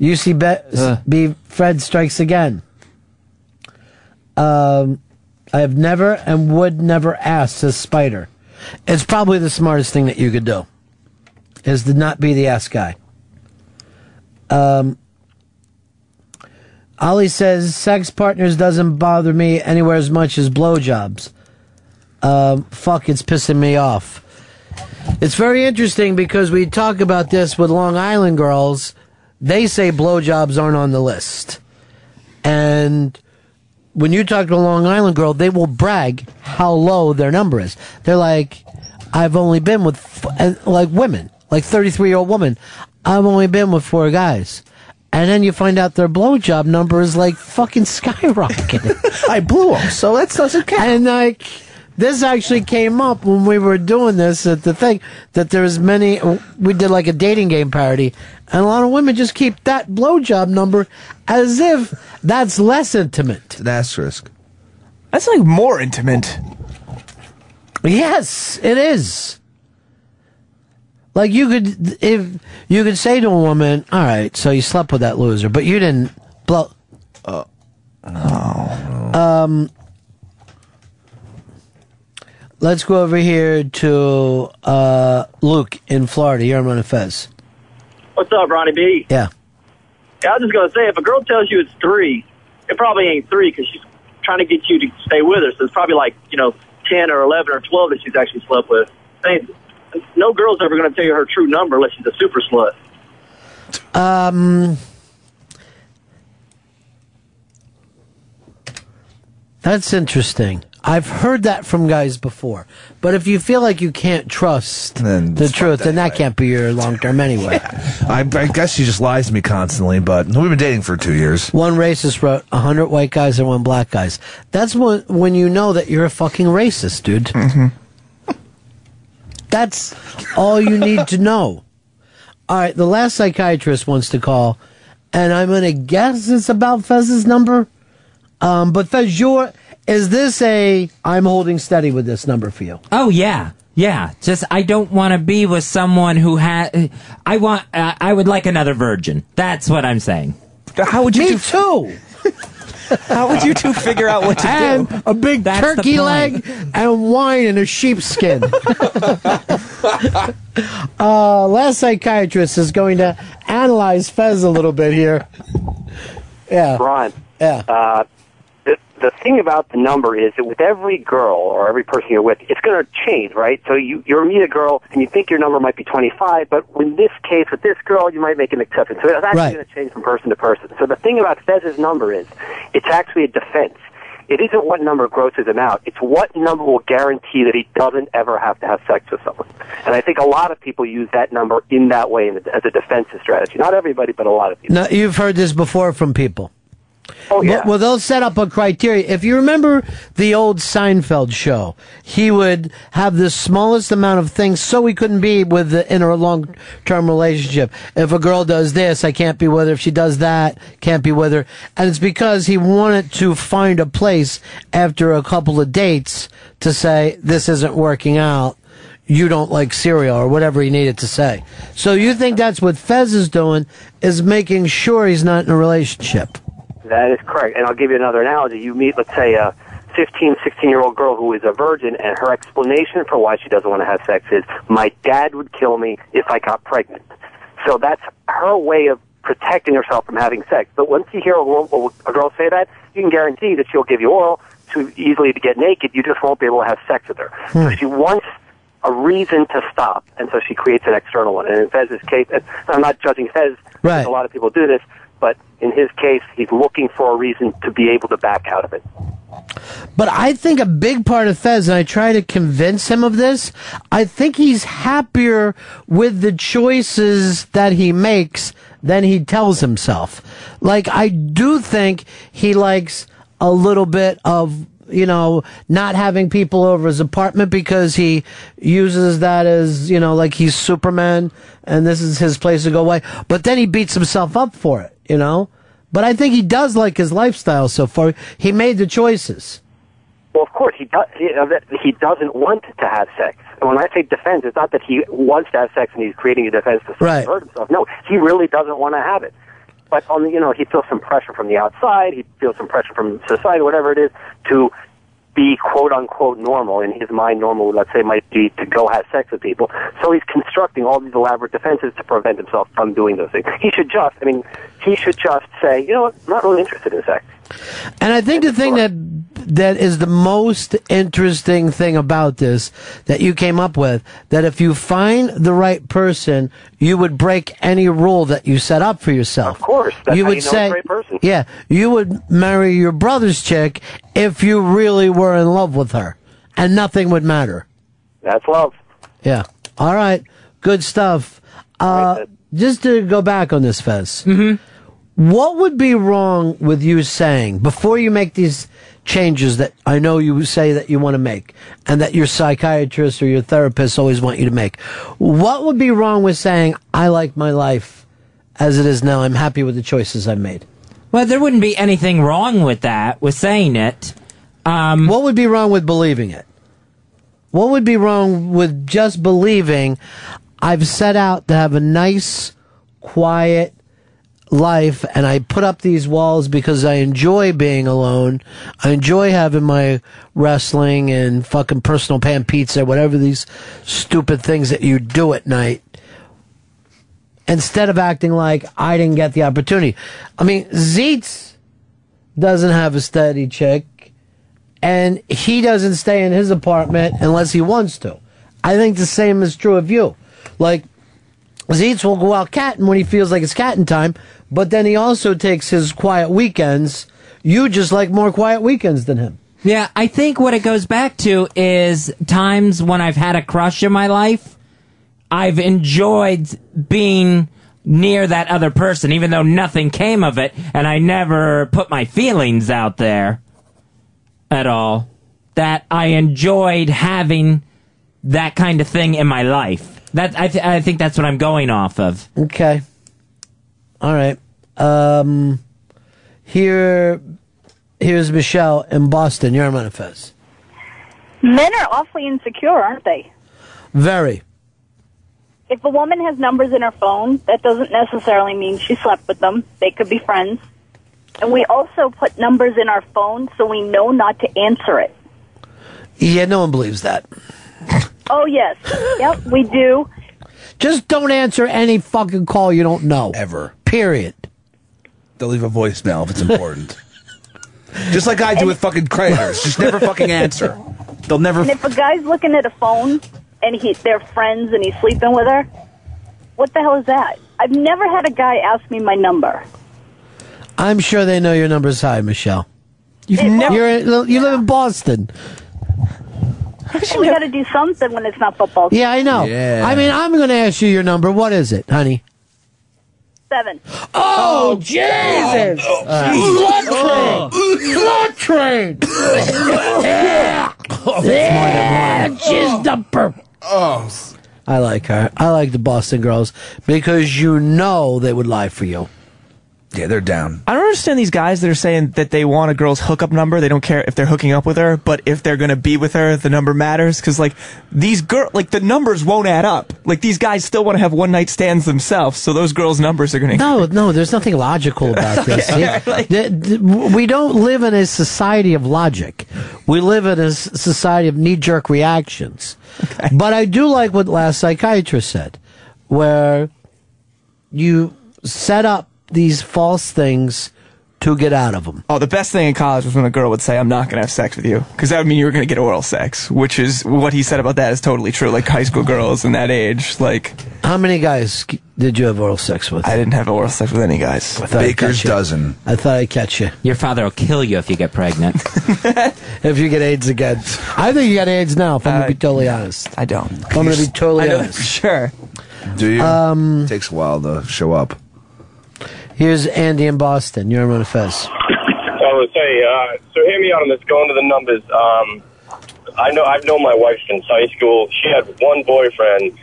UC Be- B Fred strikes again. Um, I have never and would never ask, says Spider. It's probably the smartest thing that you could do, is to not be the ass guy. Um, Ollie says sex partners doesn't bother me anywhere as much as blowjobs. Um, fuck, it's pissing me off. It's very interesting because we talk about this with Long Island girls. They say blowjobs aren't on the list. And when you talk to a Long Island girl, they will brag how low their number is. They're like, I've only been with, f- like women, like 33 year old woman, I've only been with four guys. And then you find out their blowjob number is like fucking skyrocketing. I blew them, so that doesn't count. And like, this actually came up when we were doing this at the thing that there's many. We did like a dating game parody, and a lot of women just keep that blowjob number as if that's less intimate. An asterisk. That's like more intimate. Yes, it is. Like you could, if you could say to a woman, "All right, so you slept with that loser, but you didn't blow." Uh, Um, let's go over here to uh, Luke in Florida. You're on Ron Fez. What's up, Ronnie B? Yeah. Yeah, I was just gonna say, if a girl tells you it's three, it probably ain't three because she's trying to get you to stay with her. So it's probably like you know ten or eleven or twelve that she's actually slept with. Ain't, no girl's ever gonna tell you her true number unless she's a super slut. Um, that's interesting. I've heard that from guys before. But if you feel like you can't trust the truth, then that can't be your long term anyway. I, I guess she just lies to me constantly, but we've been dating for two years. One racist wrote a hundred white guys and one black guys. That's when when you know that you're a fucking racist, dude. That's all you need to know. All right, the last psychiatrist wants to call, and I'm gonna guess it's about Fez's number. Um, but Fez, your is this a I'm holding steady with this number for you? Oh yeah, yeah. Just I don't want to be with someone who has. I want. Uh, I would like another virgin. That's what I'm saying. How would you? Me too. How would you two figure out what to and do? a big That's turkey leg and wine in a sheepskin. uh, last psychiatrist is going to analyze Fez a little bit here. Yeah. Ron. Yeah. Uh, the thing about the number is that with every girl or every person you're with, it's going to change, right? So you you meet a girl and you think your number might be 25, but in this case with this girl, you might make an exception. So it's actually Right. going to change from person to person. So the thing about Fez's number is, it's actually a defense. It isn't what number grosses him out. It's what number will guarantee that he doesn't ever have to have sex with someone. And I think a lot of people use that number in that way as a defensive strategy. Not everybody, but a lot of people. Now, you've heard this before from people. Oh, yeah. Well, well, they'll set up a criteria. If you remember the old Seinfeld show, he would have the smallest amount of things so he couldn't be with the, in a long term relationship. If a girl does this, I can't be with her. If she does that, can't be with her. And it's because he wanted to find a place after a couple of dates to say, this isn't working out. You don't like cereal or whatever he needed to say. So you think that's what Fez is doing is making sure he's not in a relationship. That is correct. And I'll give you another analogy. You meet, let's say, a 15, 16 year old girl who is a virgin, and her explanation for why she doesn't want to have sex is, my dad would kill me if I got pregnant. So that's her way of protecting herself from having sex. But once you hear a girl, a girl say that, you can guarantee that she'll give you oral too easily to get naked. You just won't be able to have sex with her. So hmm. she wants a reason to stop, and so she creates an external one. And in Fez's case, and I'm not judging Fez, Right. a lot of people do this, but in his case, he's looking for a reason to be able to back out of it. But I think a big part of Fez, and I try to convince him of this, I think he's happier with the choices that he makes than he tells himself. Like, I do think he likes a little bit of, you know, not having people over his apartment because he uses that as, you know, like he's Superman and this is his place to go away. But then he beats himself up for it, you know? But I think he does like his lifestyle so far. He made the choices. Well, of course, he does, he, he doesn't want to have sex. And when I say defense, it's not that he wants to have sex and he's creating a defense to Right. hurt himself. No, he really doesn't want to have it. But on the, you know, he feels some pressure from the outside. He feels some pressure from society, whatever it is, to be quote unquote normal. In his mind, normal, let's say, might be to go have sex with people. So he's constructing all these elaborate defenses to prevent himself from doing those things. He should just, I mean, he should just say, you know what, I'm not really interested in sex. And I think the thing that that is the most interesting thing about this that you came up with that if you find the right person, you would break any rule that you set up for yourself. Of course, that's you how would you say, it's the right person. yeah, you would marry your brother's chick if you really were in love with her, and nothing would matter. That's love. Yeah. All right. Good stuff. Uh, just to go back on this, Fez. Mm-hmm. What would be wrong with you saying before you make these changes that I know you say that you want to make and that your psychiatrist or your therapist always want you to make? What would be wrong with saying, I like my life as it is now? I'm happy with the choices I've made. Well, there wouldn't be anything wrong with that, with saying it. Um, what would be wrong with believing it? What would be wrong with just believing I've set out to have a nice, quiet life and I put up these walls because I enjoy being alone. I enjoy having my wrestling and fucking personal pan pizza, whatever these stupid things that you do at night. Instead of acting like I didn't get the opportunity. I mean, Zeitz doesn't have a steady chick and he doesn't stay in his apartment unless he wants to. I think the same is true of you. Like, Zeitz will go out catting when he feels like it's catting time, but then he also takes his quiet weekends. You just like more quiet weekends than him. Yeah, I think what it goes back to is times when I've had a crush in my life, I've enjoyed being near that other person, even though nothing came of it, and I never put my feelings out there at all. That I enjoyed having that kind of thing in my life. That I, th- I think that's what I'm going off of. Okay. All right. Um, here, here's Michelle in Boston. You're on Manifest. Men are awfully insecure, aren't they? Very. If a woman has numbers in her phone, that doesn't necessarily mean she slept with them. They could be friends. And we also put numbers in our phone so we know not to answer it. Yeah, no one believes that. Oh, yes. yep, we do. Just don't answer any fucking call you don't know. Ever. Period. They'll leave a voicemail if it's important. Just like I do with fucking creditors. Just never fucking answer. They'll never. And if a guy's looking at a phone and he they're friends and he's sleeping with her, what the hell is that? I've never had a guy ask me my number. I'm sure they know your number's high, Michelle. You've never. You're in, you live in Boston. We got to do something when it's not football. Yeah, I know. I mean, I'm going to ask you your number. What is it, honey? seven. Oh, Jesus! Oh, Slut train! Slut train! yeah! Yeah! Jizz dumper! Oh. I like her. I like the Boston girls because you know they would lie for you. Yeah, they're down. I don't understand these guys that are saying that they want a girl's hookup number. They don't care if they're hooking up with her, but if they're gonna be with her, the number matters. Cause like these girl, like the numbers won't add up. Like these guys still want to have one night stands themselves, so those girls' numbers are gonna. No, no, there's nothing logical about this. Okay. Yeah, th- th- we don't live in a society of logic. We live in a society of knee jerk reactions. But I do like what last psychiatrist said, where you set up these false things to get out of them. Oh, the best thing in college was when a girl would say, "I'm not gonna have sex with you," because that would mean you were gonna get oral sex, which is what he said about that is totally true. Like high school girls in that age, like How many guys did you have oral sex with? I didn't have oral sex with any guys. I thought I'd. I thought I'd catch you. Your father will kill you if you get pregnant. if you get AIDS again. I think you got AIDS now, if I'm going to be totally honest. I don't. I'm going to be totally I honest. sure. Do you? Um, it takes a while to show up. Here's Andy in Boston. You're on Fez. I would say, uh, so hear me out on this. Going to the numbers. Um, I know I've known my wife since high school. She had one boyfriend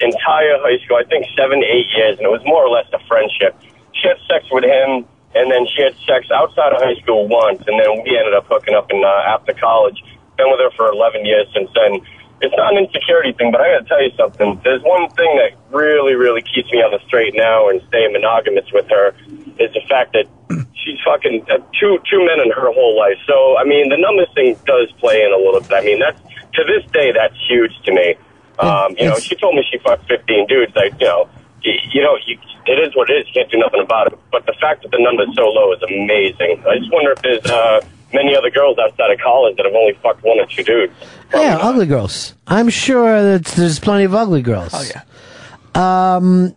entire high school. I think seven, eight years, and it was more or less a friendship. She had sex with him, and then she had sex outside of high school once, and then we ended up hooking up in uh, after college. Been with her for 11 years since then. It's not an insecurity thing, but I got to tell you something. There's one thing that really, really keeps me on the straight now and staying monogamous with her is the fact that she's fucking uh, two two men in her whole life. So I mean, the numbers thing does play in a little bit. I mean, that's to this day that's huge to me. Um, you know, she told me she fucked 15 dudes. Like, you know, you, you know, you, it is what it is. You can't do nothing about it. But the fact that the number's so low is amazing. I just wonder if there's uh, many other girls outside of college that have only fucked one or two dudes. Yeah, ugly girls. I'm sure that there's plenty of ugly girls. Oh yeah. Um,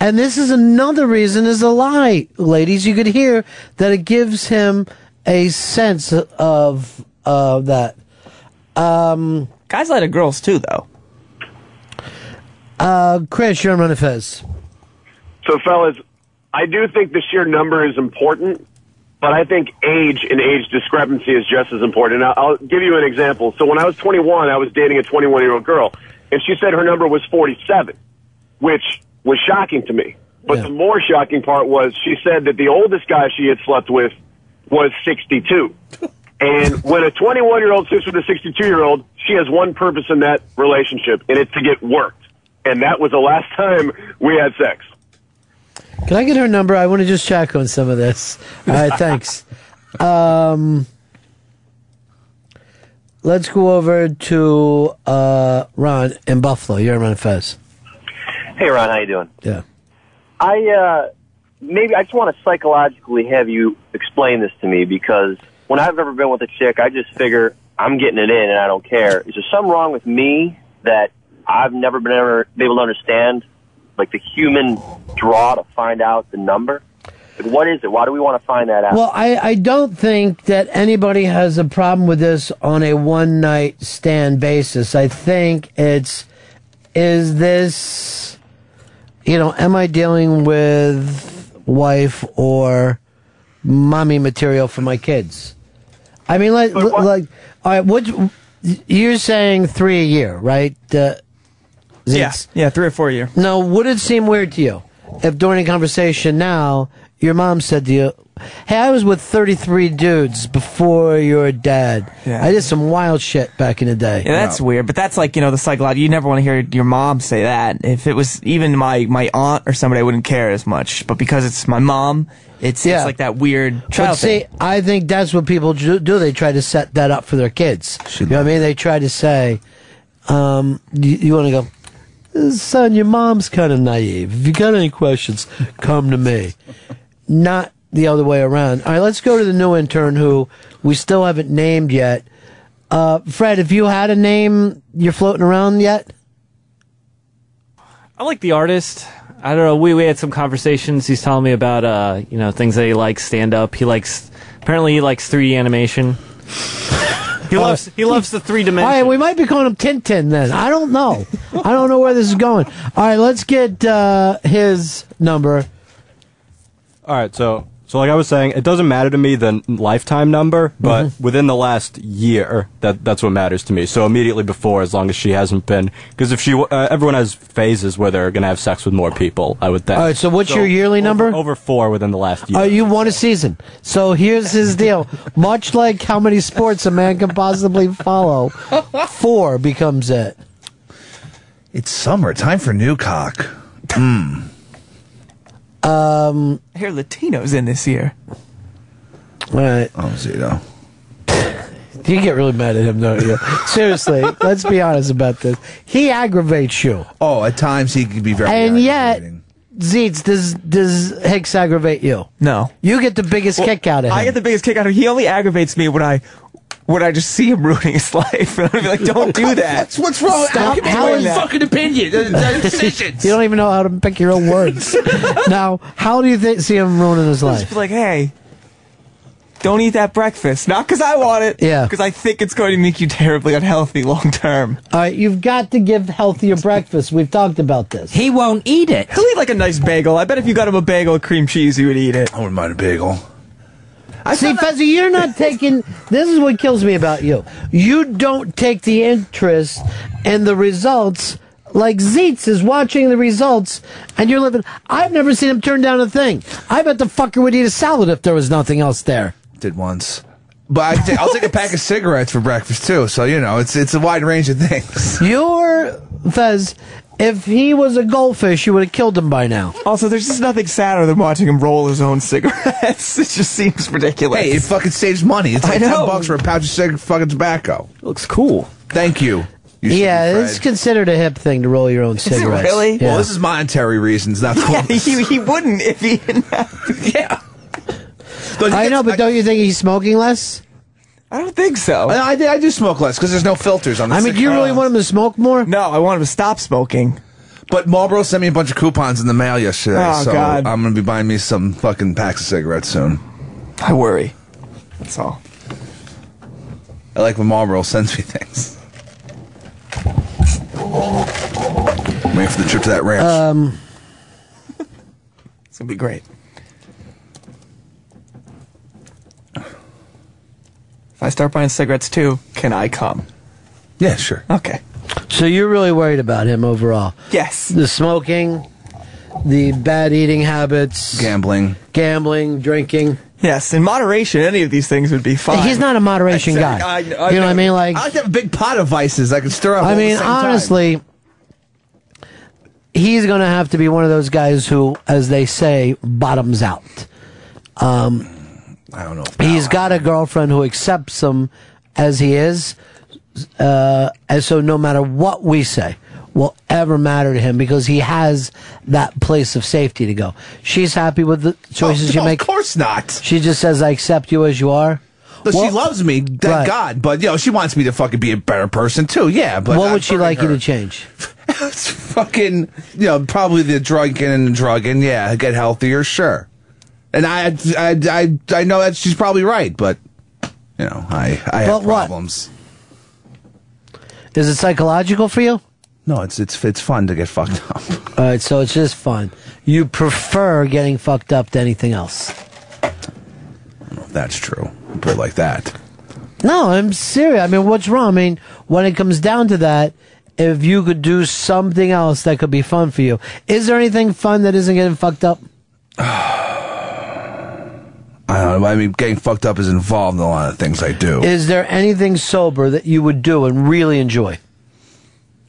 and this is another reason is a lie, ladies. You could hear that it gives him a sense of uh, that. Um, Guys lie to girls too, though. Uh, Chris, you're on Ron Fez. So, fellas, I do think the sheer number is important, but I think age and age discrepancy is just as important. And I'll, I'll give you an example. So, when I was 21, I was dating a 21 year old girl, and she said her number was 47, which was shocking to me. But the more shocking part was she said that the oldest guy she had slept with was 62. And when a 21 year old sleeps with a 62 year old, she has one purpose in that relationship, and it's to get worked. And that was the last time we had sex. Can I get her number? I want to just check on some of this. All right, thanks. Um, let's go over to uh, Ron in Buffalo. You're on Ron Fez. Hey, Ron, how you doing? Yeah. I uh, maybe I just want to psychologically have you explain this to me because when I've ever been with a chick, I just figure I'm getting it in and I don't care. Is there something wrong with me that I've never been ever been able to understand, like the human draw to find out the number? Like, what is it? Why do we want to find that out? Well, I, I don't think that anybody has a problem with this on a one night stand basis. I think it's, is this, you know, am I dealing with wife or mommy material for my kids? I mean, like, like, all right, what, you're saying three a year, right? Uh, Yeah, yeah, three or four a year. now, would it seem weird to you if during a conversation now your mom said to you, Hey, I was with 33 dudes before your dad. Yeah. I did some wild shit back in the day. Yeah, that's weird, but that's like you know the psychology. You never want to hear your mom say that. If it was even my my aunt or somebody, I wouldn't care as much. But because it's my mom, it's Yeah. it's like that weird child But see, thing. I think that's what people do. do. They try to set that up for their kids. You know what I mean? They try to say, um, you, you want to go, son, your mom's kind of naive. If you got any questions, come to me. Not the other way around. All right, let's go to the new intern who we still haven't named yet. Uh, Fred, have you had a name you're floating around yet? I like the artist. I don't know. We we had some conversations. He's telling me about uh you know things that he likes stand up. He likes apparently he likes 3D animation. He loves he loves the three All dimension. right, we might be calling him Tintin then. I don't know. I don't know where this is going. All right, let's get uh, his number. All right, so so like I was saying, it doesn't matter to me the n- lifetime number, but Mm-hmm. within the last year, that that's what matters to me. So immediately before, as long as she hasn't been, because if she, uh, everyone has phases where they're gonna have sex with more people. I would think. All right, so what's your yearly over- number? Over four within the last year. Uh, you won a season. So here's his deal. Much like how many sports a man can possibly follow, four becomes it. It's summer. Time for new cock. Hmm. Um, I hear Latinos in this year. all right. Oh, Zito. You get really mad at him, don't you? Seriously, let's be honest about this. He aggravates you. Oh, at times he can be very. And yet, Zeets, does does Hicks aggravate you? No. You get the biggest Well, kick out of him. I get the biggest kick out of him. He only aggravates me when I when I just see him ruining his life. And I'm like, don't do that. What's, what's wrong? Stop How can doing you that. fucking opinion? Decisions. you don't even know how to pick your own words. now, how do you think, see him ruining his Just life? be like, hey, don't eat that breakfast. Not because I want it. Yeah. Because I think it's going to make you terribly unhealthy long term. All right, you've got to give healthier breakfast. We've talked about this. He won't eat it. He'll eat like a nice bagel. I bet if you got him a bagel with cream cheese, he would eat it. I wouldn't mind a bagel. See, Fezzi, you're not taking. This is what kills me about you. You don't take the interest in the results. Like Zeitz is watching the results, and you're living. I've never seen him turn down a thing. I bet the fucker would eat a salad if there was nothing else there. Did once. But I t- I'll take a pack of cigarettes for breakfast too. So you know, it's it's a wide range of things. You're Fez. If he was a goldfish, you would have killed him by now. Also, there's just nothing sadder than watching him roll his own cigarettes. it just seems ridiculous. Hey, it fucking saves money. It's I like know. ten bucks for a pouch of cig- fucking tobacco. looks cool. Thank you. You yeah, it's Fred. considered a hip thing to roll your own cigarettes. really? Yeah. Well, this is monetary reasons, not Yeah, cool. he, he wouldn't if he didn't have yeah. I know, but don't you think he's smoking less? I don't think so. I, I, I do smoke less because there's no filters on. the I mean, do you really want him to smoke more? No, I want him to stop smoking. But Marlboro sent me a bunch of coupons in the mail yesterday, Oh, so God. I'm gonna be buying me some fucking packs of cigarettes soon. I worry. That's all. I like when Marlboro sends me things. Waiting for the trip to that ranch. Um, It's gonna be great. I start buying cigarettes too, can I come? yeah, sure. Okay. so you're really worried about him overall? Yes. The smoking, the bad eating habits, Gambling. gambling, drinking. Yes, in moderation, any of these things would be fine. He's not a moderation Exact- guy. I- I you know what I mean? Like, I like to have a big pot of vices I can stir up. all I the mean, same time. honestly, he's going to have to be one of those guys who, as they say, bottoms out. Um, I don't know. he's got a girlfriend who accepts him as he is, uh, and so no matter what we say will ever matter to him because he has that place of safety to go. She's happy with the choices Oh, you no, make. Of course not. She just says, "I accept you as you are." But she loves me, thank Right. God. But you know, she wants me to fucking be a better person too. Yeah, but what would she like you to change? It's fucking, you know, probably the drinking and the drugging. Yeah, get healthier, sure. And I, I, I, I know that she's probably right, but you know, I, I have But what? problems. Is it psychological for you? No, it's it's it's fun to get fucked up. All right, so it's just fun. You prefer getting fucked up to anything else. That's true. Put it like that. No, I'm serious. I mean, what's wrong? I mean, when it comes down to that, if you could do something else that could be fun for you, is there anything fun that isn't getting fucked up? I don't know. I mean, getting fucked up is involved in a lot of things I do. Is there anything sober that you would do and really enjoy?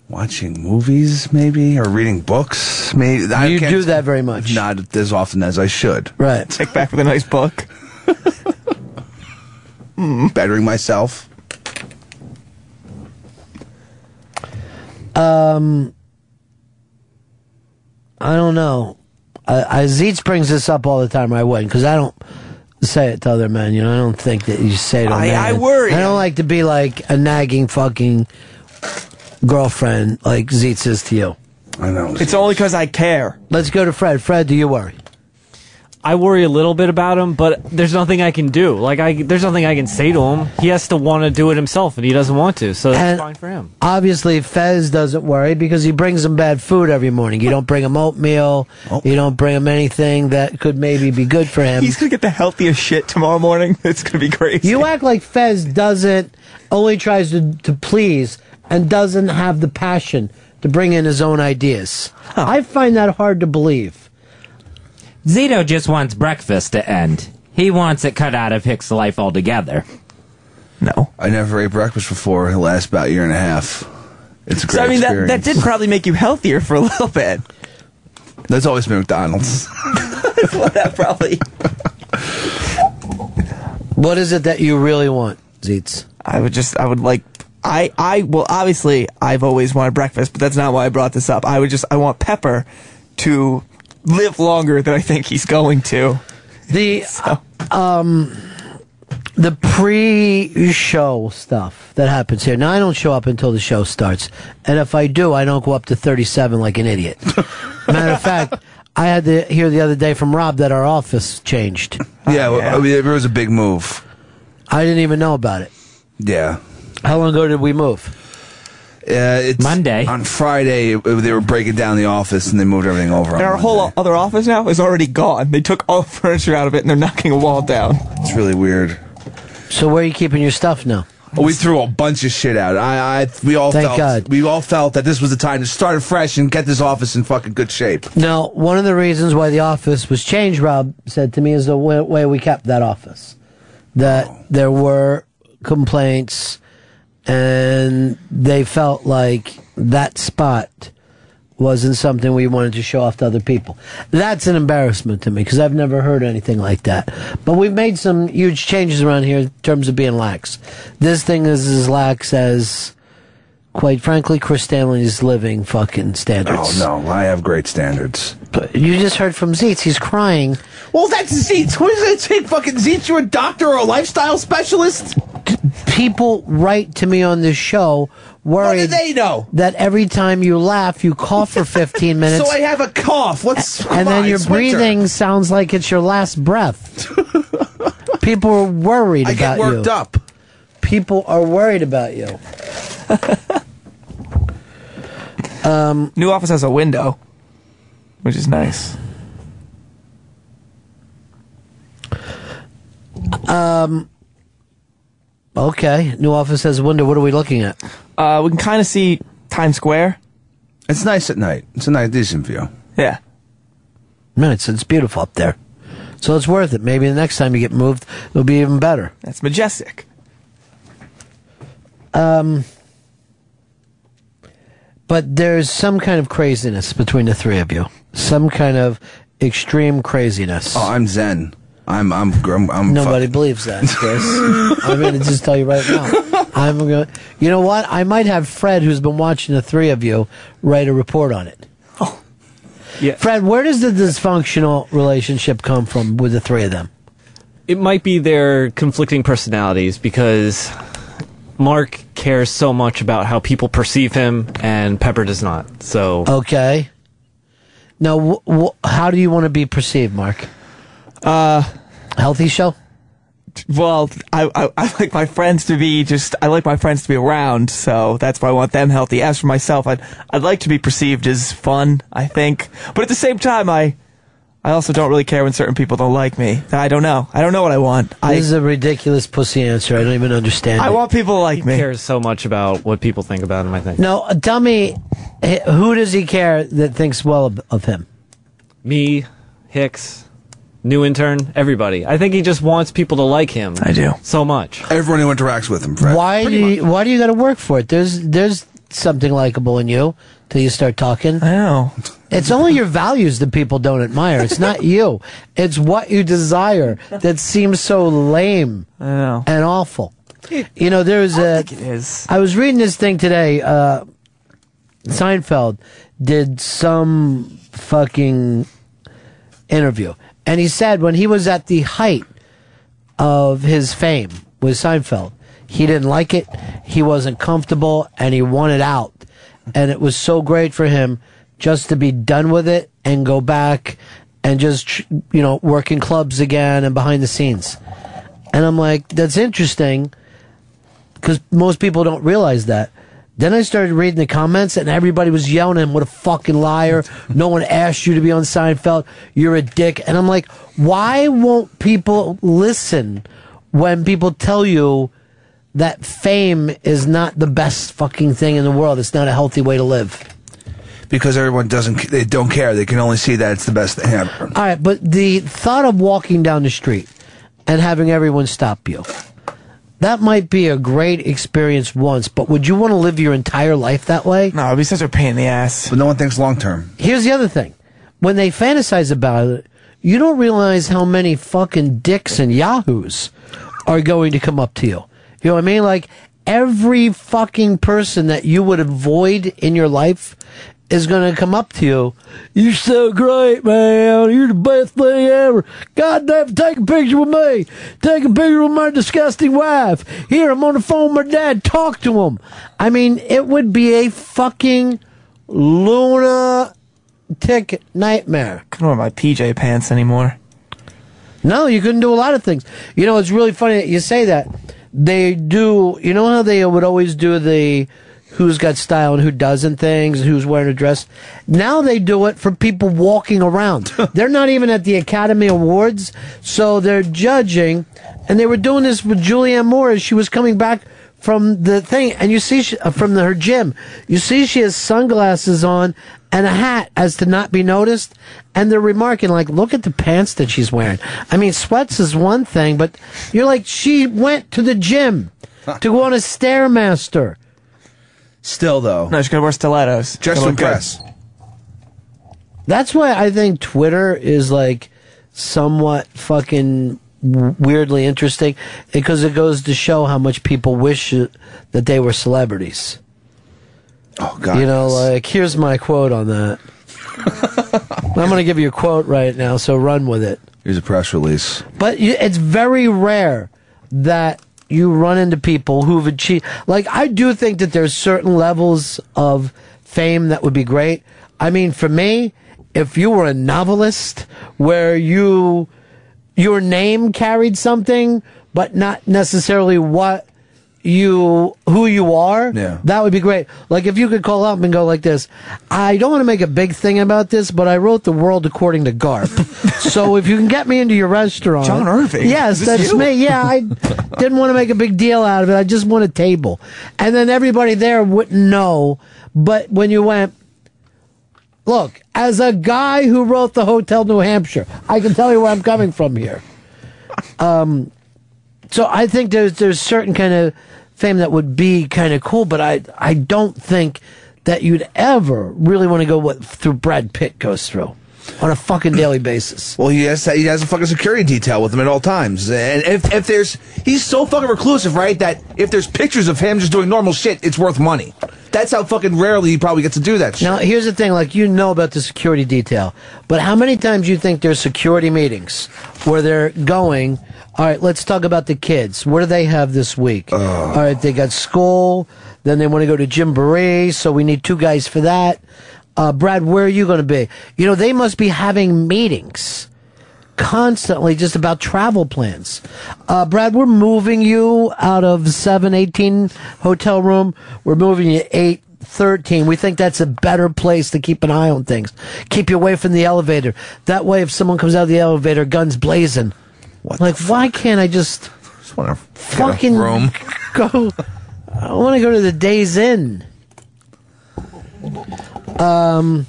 Watching movies, maybe, or reading books, maybe. You do that very much. Not as often as I should. Right. Take back with a nice book. Bettering myself. Um, I don't know. I, I Zeitz brings this up all the time. I wouldn't because I don't say it to other men. You know, I don't think that you say it. To a I- man. I worry. I don't like to be like a nagging fucking girlfriend like Zeitz is to you. I know. It's only because I care. Let's go to Fred. Fred, do you worry? I worry a little bit about him, but there's nothing I can do. Like I, there's nothing I can say to him. He has to want to do it himself, and he doesn't want to. So that's And fine for him. Obviously, Fez doesn't worry because he brings him bad food every morning. You don't bring him oatmeal. Oh. You don't bring him anything that could maybe be good for him. He's gonna get the healthiest shit tomorrow morning. It's gonna be crazy. You act like Fez doesn't only tries to, to please and doesn't have the passion to bring in his own ideas. I find that hard to believe. Zito just wants breakfast to end. He wants it cut out of Hicks' life altogether. No. I never ate breakfast before. It lasts about a year and a half. It's a great So I mean that experience. that did probably make you healthier for a little bit. That's always been McDonald's. well, that probably. What is it that you really want, Zeitz? I would just I would like I I well obviously I've always wanted breakfast, but that's not why I brought this up. I would just I want Pepper to live longer than I think he's going to. The um the pre-show stuff that happens here. Now I don't show up until the show starts, and if I do, I don't go up to thirty-seven like an idiot. Matter of fact, I had to hear the other day from Rob that our office changed. yeah, well, I mean, it was a big move. I didn't even know about it. Yeah. How long ago did we move? Uh, it's Monday. On Friday, they were breaking down the office and they moved everything over. And on our whole Monday. other office now is already gone. They took all the furniture out of it and they're knocking a wall down. It's really weird. So where are you keeping your stuff now? We threw a bunch of shit out. I, I, we all Thank felt, God. we all felt that this was the time to start fresh and get this office in fucking good shape. Now, one of the reasons why the office was changed, Rob said to me, is the way, way we kept that office. That there were complaints, and they felt like that spot wasn't something we wanted to show off to other people. That's an embarrassment to me because I've never heard anything like that. But we've made some huge changes around here in terms of being lax. This thing is as lax as, quite frankly, Chris Stanley's living fucking standards. Oh no, I have great standards. But you just heard from Zeitz. He's crying. Well, that's Zeitz. What does it take, fucking Zeitz? You're a doctor or a lifestyle specialist? People write to me on this show worried What do they know? that every time you laugh, you cough for 15 minutes. So I have a cough. What's and then on, your it's winter. breathing sounds like it's your last breath. People are worried I about get worked you. up. People are worried about you. um, New office has a window, which is nice. Um, okay, new office has a window. What are we looking at? Uh, we can kind of see Times Square. It's nice at night. It's a nice, decent view. Yeah. Man, it's, it's beautiful up there. So it's worth it. Maybe the next time you get moved, it'll be even better. That's majestic. Um, but there's some kind of craziness between the three of you. Some kind of extreme craziness. Oh, I'm zen. I'm, I'm, I'm, I'm Nobody believes that, Chris. I'm going to just tell you right now. I'm going. You know what? I might have Fred, who's been watching the three of you, write a report on it. Oh. Yeah. Fred, where does the dysfunctional relationship come from with the three of them? It might be their conflicting personalities because Mark cares so much about how people perceive him, and Pepper does not. So Okay. Now, wh- wh- how do you want to be perceived, Mark? Uh, healthy show. Well, I, I I like my friends to be just I like my friends to be around, so that's why I want them healthy. As for myself, I'd I'd like to be perceived as fun. I think, but at the same time, I I also don't really care when certain people don't like me. I don't know. I don't know what I want. I this is a ridiculous pussy answer. I don't even understand. I it. want people to like he me. cares so much about what people think about him. I think. No, tell me, who does he care that thinks well of, of him? Me, Hicks, new intern, everybody. I think he just wants people to like him. I do so much. Everyone who interacts with him, Fred. Why do you, why do you got to work for it? There's there's something likable in you till you start talking. I know. It's only your values that people don't admire. It's not you. It's what you desire that seems so lame and awful. You know, there's a. it is. I was reading this thing today. Uh, Seinfeld did some fucking interview, and he said when he was at the height of his fame with Seinfeld, he didn't like it, he wasn't comfortable, and he wanted out. And it was so great for him just to be done with it and go back and just, you know, work in clubs again and behind the scenes. And I'm like, that's interesting because most people don't realize that. Then I started reading the comments, and everybody was yelling at him, "What a fucking liar! No one asked you to be on Seinfeld. You're a dick." And I'm like, why won't people listen when people tell you that fame is not the best fucking thing in the world? It's not a healthy way to live. Because everyone doesn't, they don't care. They can only see that it's the best thing ever. All right, but the thought of walking down the street and having everyone stop you. That might be a great experience once, but would you want to live your entire life that way? No, it'd be such a pain in the ass. But no one thinks long term. Here's the other thing. When they fantasize about it, you don't realize how many fucking dicks and yahoos are going to come up to you. You know what I mean? Like every fucking person that you would avoid in your life is going to come up to you. You're so great, man. You're the best thing ever. God damn, take a picture with me. Take a picture with my disgusting wife. Here, I'm on the phone with my dad. Talk to him. I mean, it would be a fucking lunatic nightmare. I don't wear my PJ pants anymore. No, you couldn't do a lot of things. You know, it's really funny that you say that. They do, you know how they would always do the who's got style and who doesn't things, who's wearing a dress? Now they do it for people walking around. they're not even at the Academy Awards, so they're judging. And they were doing this with Julianne Moore as she was coming back from the thing, and you see she, uh, from the, her gym, you see she has sunglasses on and a hat as to not be noticed, and they're remarking like, "Look at the pants that she's wearing." I mean, sweats is one thing, but you're like, she went to the gym to go on a stairmaster. Still, though, No, she's gonna wear stilettos. just to Gonna look good. impress. That's why I think Twitter is like somewhat fucking w- weirdly interesting because it goes to show how much people wish that they were celebrities. Oh God! You know, like here's my quote on that. I'm going to give you a quote right now, so run with it. Here's a press release. But you, it's very rare that you run into people who've achieved. Like, I do think that there's certain levels of fame that would be great. I mean, for me, if you were a novelist where you, your name carried something, but not necessarily what you, who you are, Yeah. that would be great. Like, if you could call up and go like this, I don't want to make a big thing about this, but I wrote The World According to Garp. so if you can get me into your restaurant. John Irving? Yes, that's you? me. Yeah, I didn't want to make a big deal out of it. I just want a table. And then everybody there wouldn't know. But when you went, look, as a guy who wrote the Hotel New Hampshire, I can tell you where I'm coming from here. Um, so I think there's there's certain kind of fame that would be kind of cool, but I I don't think that you'd ever really want to go what through Brad Pitt goes through on a fucking daily basis. Well, he has he has a fucking security detail with him at all times, and if if there's he's so fucking reclusive, right? That if there's pictures of him just doing normal shit, it's worth money. That's how fucking rarely he probably gets to do that shit. Now, here's the thing: like you know about the security detail, but how many times you think there's security meetings where they're going? All right, let's talk about the kids. What do they have this week? All right, they got school. Then they want to go to Jamboree, so we need two guys for that. Uh, Brad, where are you going to be? You know, they must be having meetings constantly just about travel plans. Uh, Brad, we're moving you out of 718 hotel room. We're moving you 813. We think that's a better place to keep an eye on things. Keep you away from the elevator. That way, if someone comes out of the elevator, guns blazing. What like, why can't I just, fucking room. go? I want to go to the Days Inn. Um,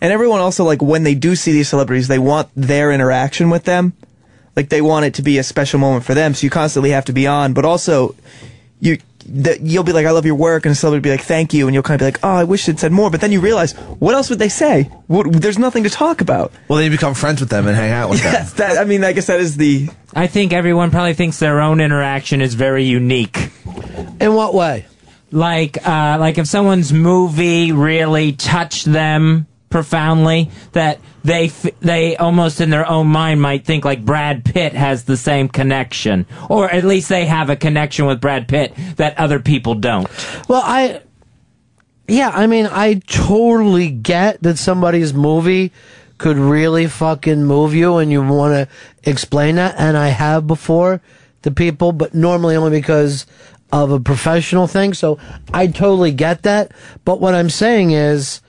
And everyone also like when they do see these celebrities, they want their interaction with them. Like they want it to be a special moment for them, so you constantly have to be on. But also, you that you'll be like, "I love your work," and somebody will be like, "Thank you," and you'll kind of be like, "Oh, I wish they'd said more." But then you realize, what else would they say? What, there's nothing to talk about. Well, then you become friends with them and hang out with them. Yes, that, I mean, I guess that is the. I think everyone probably thinks their own interaction is very unique. In what way? Like, uh, like if someone's movie really touched them profoundly, that they they almost in their own mind might think like Brad Pitt has the same connection, or at least they have a connection with Brad Pitt that other people don't. Well, I, yeah, I mean, I totally get that somebody's movie could really fucking move you and you want to explain that. And I have before to people, but normally only because of a professional thing. So I totally get that. But what I'm saying is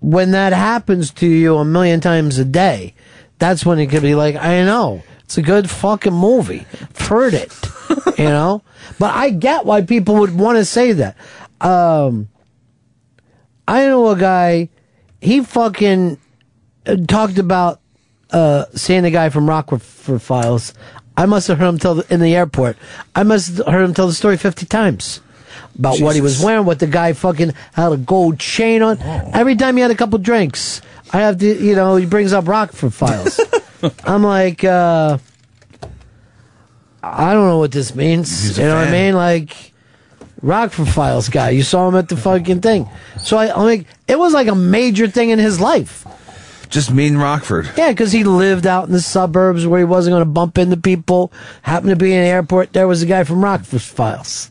when that happens to you a million times a day, that's when it could be like, I know. It's a good fucking movie. Heard it, you know? But I get why people would want to say that. Um, I know a guy, he fucking uh, talked about uh, seeing the guy from Rockford Files. I must have heard him tell the, in the airport. I must have heard him tell the story 50 times about what he was wearing, what the guy fucking had a gold chain on. Every time he had a couple drinks, I have to, you know, he brings up Rockford Files. I'm like, uh, I don't know what this means. You know what I mean? Like, Rockford Files guy. You saw him at the fucking thing. So I, I'm like, it was like a major thing in his life. Just mean Rockford. Yeah, because he lived out in the suburbs where he wasn't going to bump into people. Happened to be in the airport. There was a guy from Rockford Files.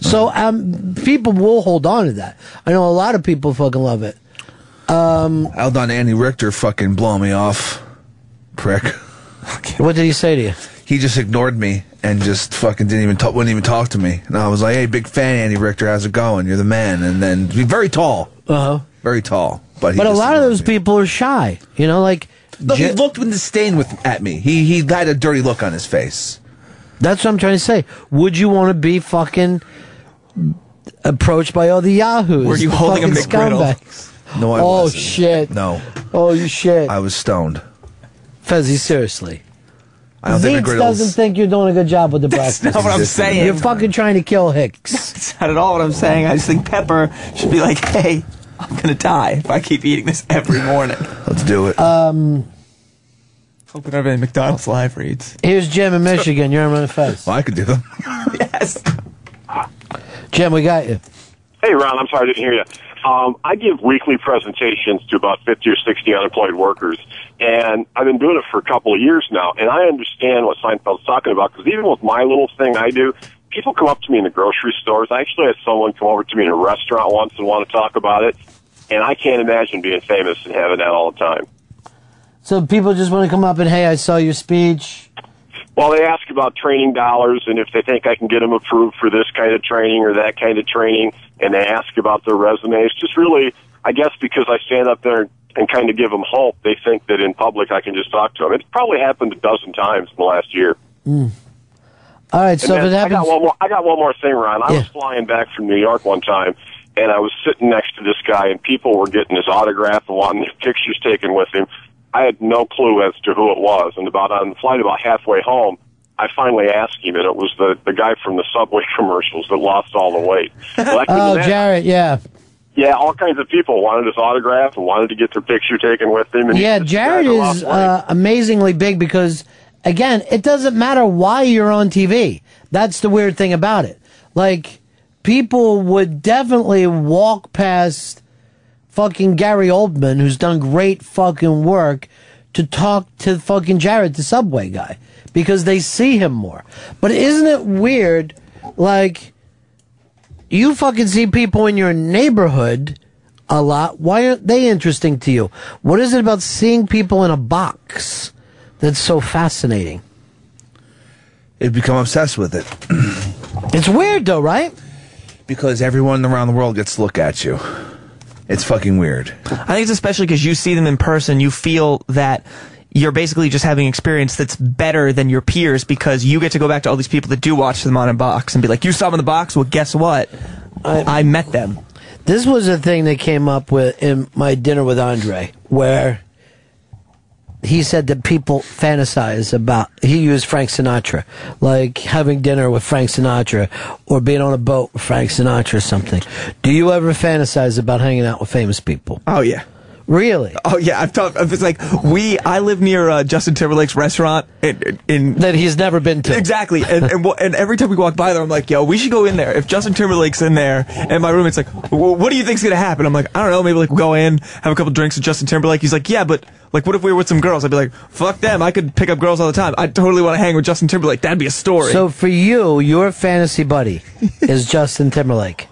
So um, people will hold on to that. I know a lot of people fucking love it. Um, Held on Andy Richter fucking blow me off. Prick. What did he say to you? He just ignored me and just fucking didn't even talk, wouldn't even talk to me. And I was like, hey, big fan, Andy Richter, how's it going? You're the man. And then, he's very tall. Uh huh. Very tall. But, he but a just lot of those people are shy. You know, like he looked with disdain with at me. He he had a dirty look on his face. That's what I'm trying to say. Would you want to be fucking approached by all the yahoos? Were you the holding a fucking McGriddle? scumbags? No, I oh wasn't. shit! No, Oh you shit! I was stoned. Fezzy, seriously. I don't think McGriddles. doesn't think you're doing a good job with the breakfast. That's not what I'm saying. You're fucking trying to kill Hicks. That's not at all what I'm saying. I just think Pepper should be like, hey, I'm gonna die if I keep eating this every morning. Let's do it. Um, Hope we don't have any McDonald's live reads. here's Jim in Michigan. You're on the Fez. Well, I could do them. yes. Jim, we got you. Hey, Ron, I'm sorry I didn't hear you. Um, I give weekly presentations to about 50 or 60 unemployed workers, and I've been doing it for a couple of years now, and I understand what Seinfeld's talking about, because even with my little thing I do, people come up to me in the grocery stores. I actually had someone come over to me in a restaurant once and want to talk about it, and I can't imagine being famous and having that all the time. So people just want to come up and hey, I saw your speech. Well, they ask about training dollars and if they think I can get them approved for this kind of training or that kind of training, and they ask about their resumes. Just really, I guess because I stand up there and kind of give them hope, they think that in public I can just talk to them. It's probably happened a dozen times in the last year. Mm. All right, so And if it then I got one more. I got one more thing, Ron. I was flying back from New York one time, and I was sitting next to this guy, and people were getting his autograph and wanting their pictures taken with him. I had no clue as to who it was, and about on the flight about halfway home, I finally asked him, and it was the the guy from the Subway commercials that lost all the weight. Well, oh, Jared, yeah, yeah, all kinds of people wanted his autograph and wanted to get their picture taken with him. And yeah. Jared the guy lost is uh, amazingly big because, again, it doesn't matter why you're on TV. That's the weird thing about it. Like, people would definitely walk past fucking Gary Oldman, who's done great fucking work, to talk to fucking Jared, the Subway guy, because they see him more. But isn't it weird? Like, you fucking see people in your neighborhood a lot. Why aren't they interesting to you? What is it about seeing people in a box that's so fascinating? They've become obsessed with it. it's weird though, right? Because everyone around the world gets to look at you. It's fucking weird. I think it's especially because you see them in person, you feel that you're basically just having experience that's better than your peers because you get to go back to all these people that do watch them on a box and be like, you saw them in the box? Well, guess what? I, met them. This was a thing that came up with in my dinner with Andre, where he said that people fantasize about. He used Frank Sinatra, like having dinner with Frank Sinatra or being on a boat with Frank Sinatra or something. Do you ever fantasize about hanging out with famous people? Oh yeah. Really? Oh yeah, I've talked. It's like we. I live near uh, Justin Timberlake's restaurant in, in that he's never been to. Exactly, and and, and every time we walk by there, I'm like, yo, we should go in there. If Justin Timberlake's in there, and my roommate's like, "Wh- what do you think's gonna happen? I'm like, I don't know. Maybe like we'll go in, have a couple drinks with Justin Timberlake. He's like, yeah, but like, what if we were with some girls? I'd be like, fuck them. I could pick up girls all the time. I totally want to hang with Justin Timberlake. That'd be a story. So for you, your fantasy buddy is Justin Timberlake.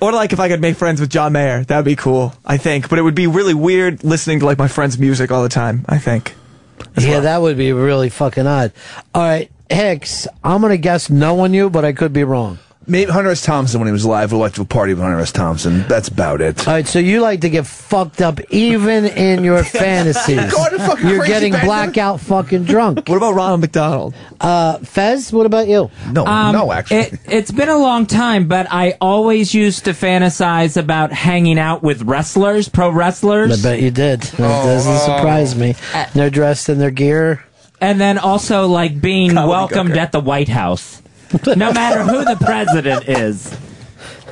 Or like if I could make friends with John Mayer, that'd be cool. I think, but it would be really weird listening to like my friend's music all the time. I think. Yeah, that would be really fucking odd. All right, Hicks, I'm gonna guess no on you, but I could be wrong. Maybe Hunter S. Thompson, when he was alive, we like to party with Hunter S. Thompson. That's about it. All right, so you like to get fucked up even in your fantasies. Go on You're getting bender. blackout fucking drunk. what about Ronald McDonald? Uh, Fez, what about you? No, Um, It, it's been a long time, but I always used to fantasize about hanging out with wrestlers, pro wrestlers. I bet you did. That doesn't surprise me. They're dressed in their gear. And then also like being Comedy welcomed Gucker. at the White House. No matter who the president is.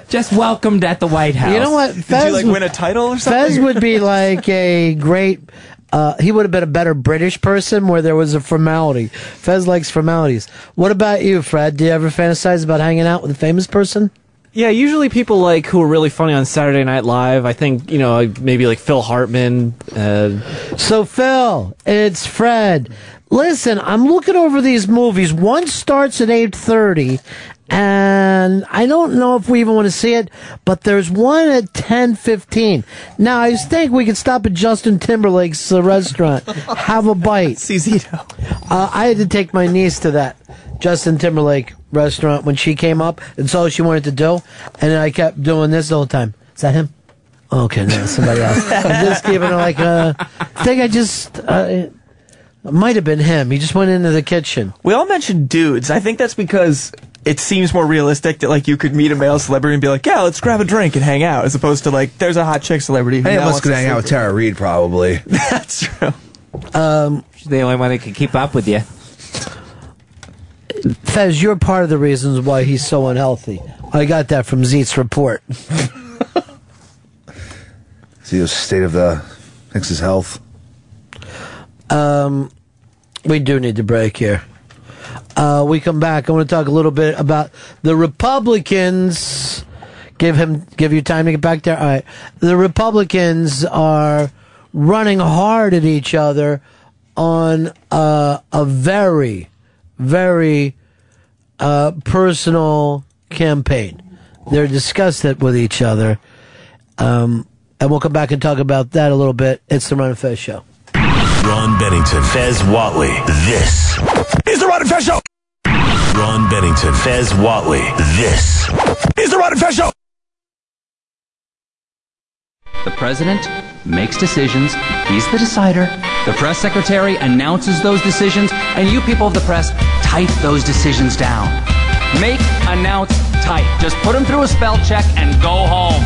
Just welcomed at the White House. You know what? Fez would- title or something? Fez would be like a great. Uh, he would have been a better British person where there was a formality. Fez likes formalities. What about you, Fred? Do you ever fantasize about hanging out with a famous person? Yeah, usually people like who are really funny on Saturday Night Live. I think you know maybe like Phil Hartman. Uh, So Phil, it's Fred. Listen, I'm looking over these movies. One starts at 8:30 and I don't know if we even want to see it, but there's one at 10:15. Now, I think we could stop at Justin Timberlake's uh, restaurant, have a bite. Cizito. Uh, I had to take my niece to that Justin Timberlake restaurant when she came up. It's all she wanted to do, and I kept doing this the whole time. Is that him? Okay, no, somebody else. I'm just giving her like a thing. I just uh, might have been him. He just went into the kitchen. We all mentioned dudes. I think that's because it seems more realistic that like you could meet a male celebrity and be like, yeah, let's grab a drink and hang out, as opposed to like, there's a hot chick celebrity. who Any of now wants could to hang out with Tara Reid, probably. That's true. Um, She's the only one that can keep up with you. Fez, you're part of the reasons why he's so unhealthy. I got that from Zeet's report. See the state of the Hicks's health. Um, we do need to break here. Uh, we come back. I want to talk a little bit about the Republicans. Give him, give you time to get back there. All right. The Republicans are running hard at each other on uh, a very, very uh, personal campaign. They're discussing it with each other. Um, and we'll come back and talk about that a little bit. It's the Ron and Fez show. Ron Bennington, Fez Whatley. This is the Ron and Fez Show. Ron Bennington, Fez Whatley. This is the Ron and Fez Show. The president makes decisions. He's the decider. The press secretary announces those decisions, and you people of the press type those decisions down. Make, announce, type. Just put them through a spell check and go home.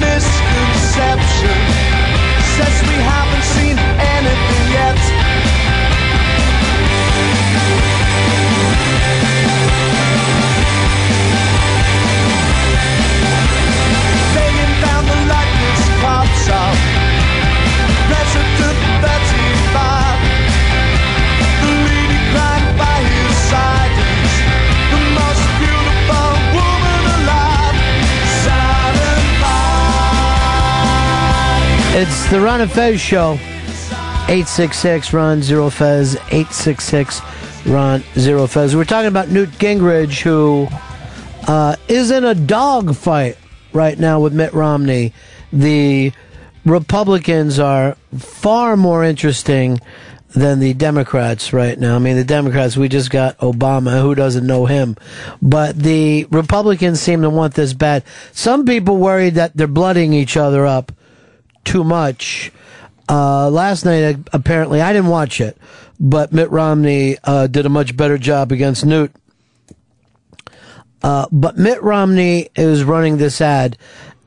Misconception. Says we haven't It's the Ron and Fez show. 866 Ron Zero Fez. 866 Ron Zero Fez. We're talking about Newt Gingrich, who uh, is in a dogfight right now with Mitt Romney. The Republicans are far more interesting than the Democrats right now. I mean, the Democrats, we just got Obama. Who doesn't know him? But the Republicans seem to want this bad. Some people worried that they're blooding each other up too much. Uh, last night, apparently, I didn't watch it, but Mitt Romney uh, did a much better job against Newt. Uh, but Mitt Romney is running this ad,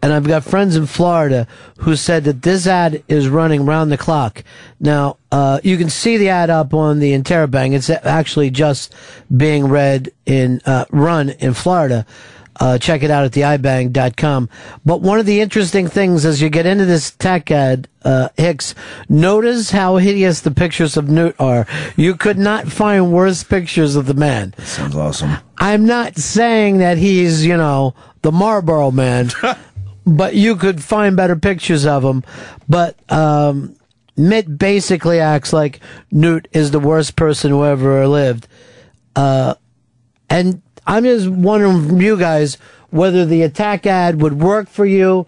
and I've got friends in Florida who said that this ad is running round the clock. Now, uh, you can see the ad up on the Interrobang. It's actually just being read in, uh, run in Florida. Uh, check it out at theibang.com. But one of the interesting things as you get into this tech ad, uh, Hicks, notice how hideous the pictures of Newt are. You could not find worse pictures of the man. Sounds awesome. I'm not saying that he's, you know, the Marlboro man, but you could find better pictures of him. But, um, Mitt basically acts like Newt is the worst person who ever lived. Uh, and I'm just wondering from you guys whether the attack ad would work for you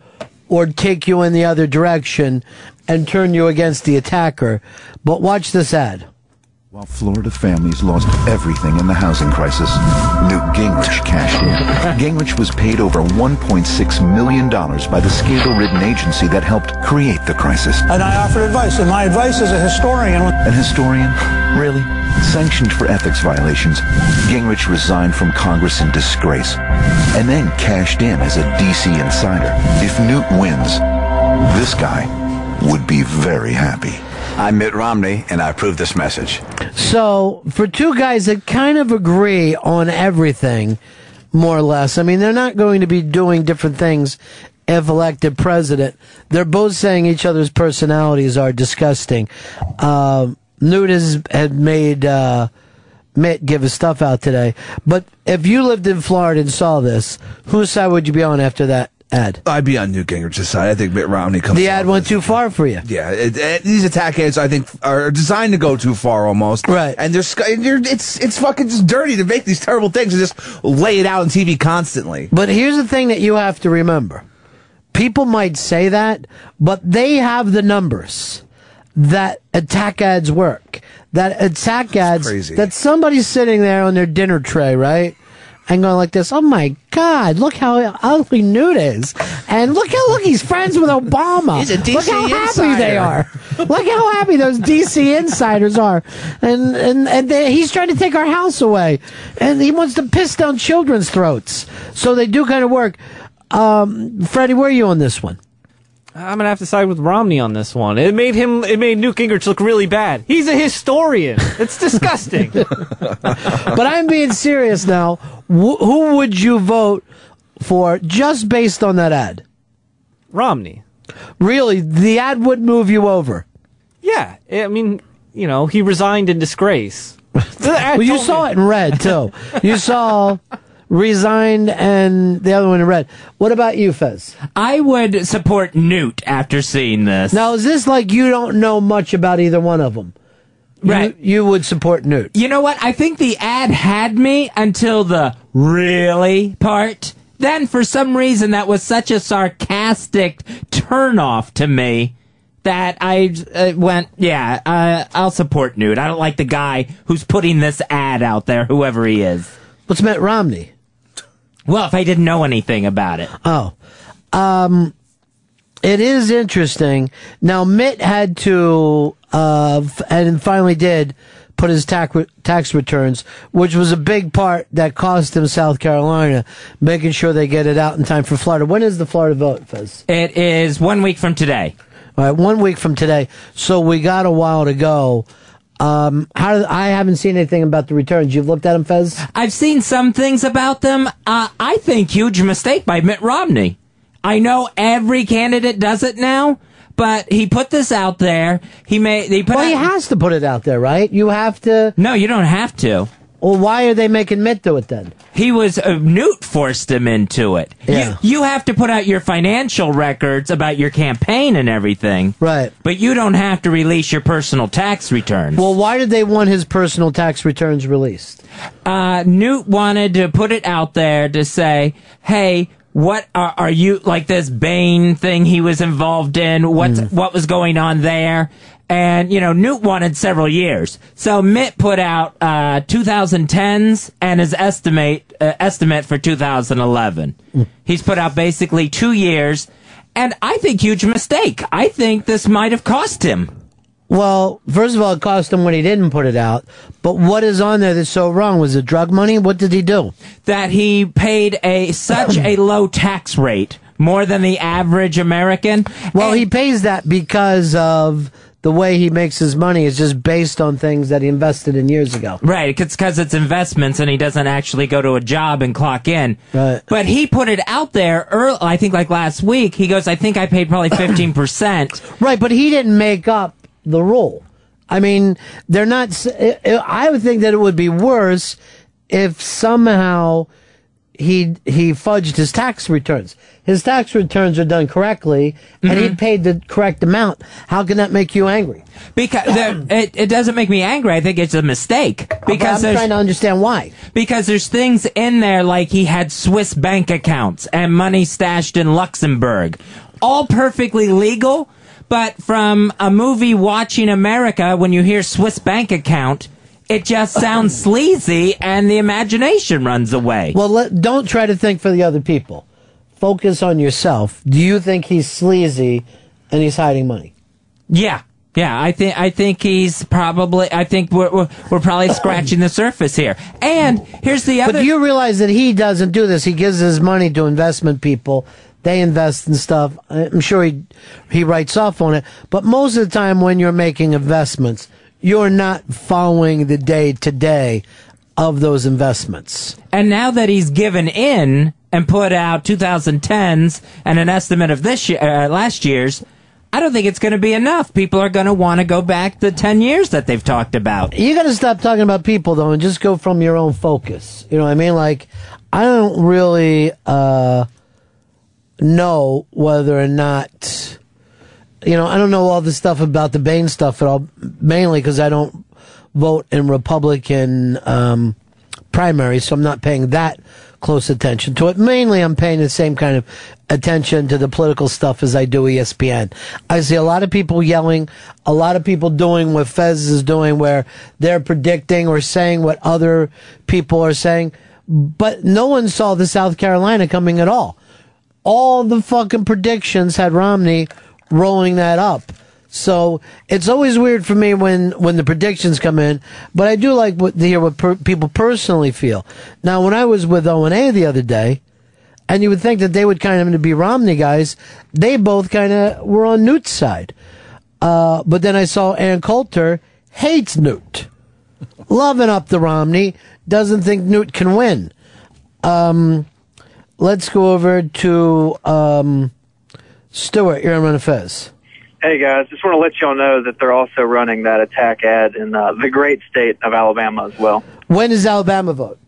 or take you in the other direction and turn you against the attacker. But watch this ad. While Florida families lost everything in the housing crisis, Newt Gingrich cashed in. Gingrich was paid over $1.6 million by the scandal-ridden agency that helped create the crisis. And I offered advice, and my advice as a historian. An historian? Really? Sanctioned for ethics violations, Gingrich resigned from Congress in disgrace and then cashed in as a DC insider. If Newt wins, this guy would be very happy. I'm Mitt Romney, and I approve this message. So, for two guys that kind of agree on everything, more or less, I mean, they're not going to be doing different things if elected president. They're both saying each other's personalities are disgusting. Uh, Newt has had made uh, Mitt give his stuff out today. But if you lived in Florida and saw this, whose side would you be on after that ad? I'd be on Newt Gingrich's side. I think Mitt Romney comes. The ad went too far for you. Yeah, it, it, these attack ads I think are designed to go too far almost. Right, and they're, you're it's it's fucking just dirty to make these terrible things and just lay it out on TV constantly. But here's the thing that you have to remember. People might say that, but they have the numbers that attack ads work. That attack ads, that somebody's sitting there on their dinner tray, right? And going like this, oh my God, look how ugly Newt is. And look how, look, he's friends with Obama. He's a DC look how happy insider." they are. look how happy those DC insiders are. And, and, and they, he's trying to take our house away. And he wants to piss down children's throats. So they do kind of work. Um, Freddie, where are you on this one? I'm gonna have to side with Romney on this one. It made him, it made Newt Gingrich look really bad. He's a historian. It's disgusting. but I'm being serious now. Wh- who would you vote for just based on that ad? Romney. Really, the ad would move you over. Yeah, I mean, you know, he resigned in disgrace. well, you saw it in red too. You saw resigned and the other one in red. What about you, Fez? I would support Newt after seeing this. Now, is this like you don't know much about either one of them? Right. You, you would support Newt. You know what? I think the ad had me until the really part. Then, for some reason, that was such a sarcastic turnoff to me that I uh, went, yeah, uh, I'll support Newt. I don't like the guy who's putting this ad out there, whoever he is. What's Mitt Romney? Well, if I didn't know anything about it. Oh. Um, it is interesting. Now, Mitt had to, uh, and finally did, put his tax, tax returns, which was a big part that cost him South Carolina, making sure they get it out in time for Florida. When is the Florida vote, Fez? It is one week from today. All right, one week from today. So we got a while to go. Um, how I haven't seen anything about the returns. You've looked at them, Fez? I've seen some things about them. Uh, I think huge mistake by Mitt Romney. I know every candidate does it now, but he put this out there. He made. He put. Well, he has to put it out there, right? You have to. No, you don't have to. Well, why are they making Mitt do it then? He was uh, Newt forced him into it. Yeah. You, you have to put out your financial records about your campaign and everything. Right. But you don't have to release your personal tax returns. Well, why did they want his personal tax returns released? uh, Newt wanted to put it out there to say, "Hey, what are, are you like this Bain thing he was involved in? What's what was going on there?" And, you know, Newt wanted several years. So Mitt put out, uh, 2010s and his estimate, uh, estimate for 2011. He's put out basically two years. And I think huge mistake. I think this might have cost him. Well, first of all, it cost him when he didn't put it out. But what is on there that's so wrong? Was it drug money? What did he do? That he paid a such a low tax rate, more than the average American. Well, he pays that because of the way he makes his money is just based on things that he invested in years ago. Right, it's because it's investments and he doesn't actually go to a job and clock in. Right. But he put it out there early, I think like last week. He goes, I think I paid probably 15%. Right, but he didn't make up the rule. I mean, they're not. I would think that it would be worse if somehow he he fudged his tax returns. His tax returns are done correctly, and Mm-hmm. he paid the correct amount. How can that make you angry? Because it, it doesn't make me angry. I think it's a mistake. But Because I'm trying to understand why. Because there's things in there like he had Swiss bank accounts and money stashed in Luxembourg. All perfectly legal, but from a movie watching America, when you hear Swiss bank account, it just sounds sleazy and the imagination runs away. Well, let, don't try to think for the other people. Focus on yourself. Do you think he's sleazy and he's hiding money? Yeah. Yeah, I think I think he's probably I think we're we're, we're probably scratching the surface here. And here's the other But do you realize that he doesn't do this? He gives his money to investment people. They invest in stuff. I'm sure he he writes off on it. But most of the time, when you're making investments, you're not following the day to day of those investments. And now that he's given in and put out 2010s and an estimate of this year, uh, last year's, I don't think it's going to be enough. People are going to want to go back the 10 years that they've talked about. You got to stop talking about people though, and just go from your own focus. You know what I mean? Like, I don't really uh, know whether or not. You know, I don't know all the stuff about the Bain stuff at all, mainly because I don't vote in Republican um, primaries, so I'm not paying that close attention to it. Mainly, I'm paying the same kind of attention to the political stuff as I do ESPN. I see a lot of people yelling, a lot of people doing what Fez is doing, where they're predicting or saying what other people are saying, but no one saw the South Carolina coming at all. All the fucking predictions had Romney rolling that up. So it's always weird for me when, when the predictions come in, but I do like what, to hear what per, people personally feel. Now, when I was with O and A the other day, and you would think that they would kind of be Romney guys, they both kind of were on Newt's side. Uh, but then I saw Ann Coulter hates Newt, loving up the Romney, doesn't think Newt can win. Um, let's go over to um, Stewart. You're on Ron Fez. Hey guys, just want to let y'all know that they're also running that attack ad in uh, the great state of Alabama as well. When does Alabama vote?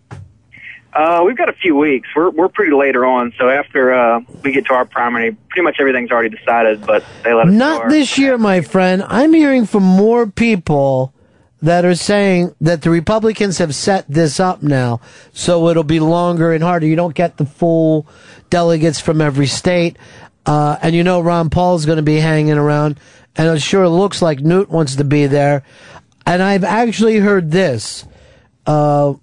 Uh, we've got a few weeks. We're we're pretty later on, so after uh, we get to our primary, pretty much everything's already decided. But they let us Not our- this year, my friend. I'm hearing from more people that are saying that the Republicans have set this up now, so it'll be longer and harder. You don't get the full delegates from every state, uh, and you know Ron Paul's going to be hanging around, and it sure looks like Newt wants to be there. And I've actually heard this. Uh,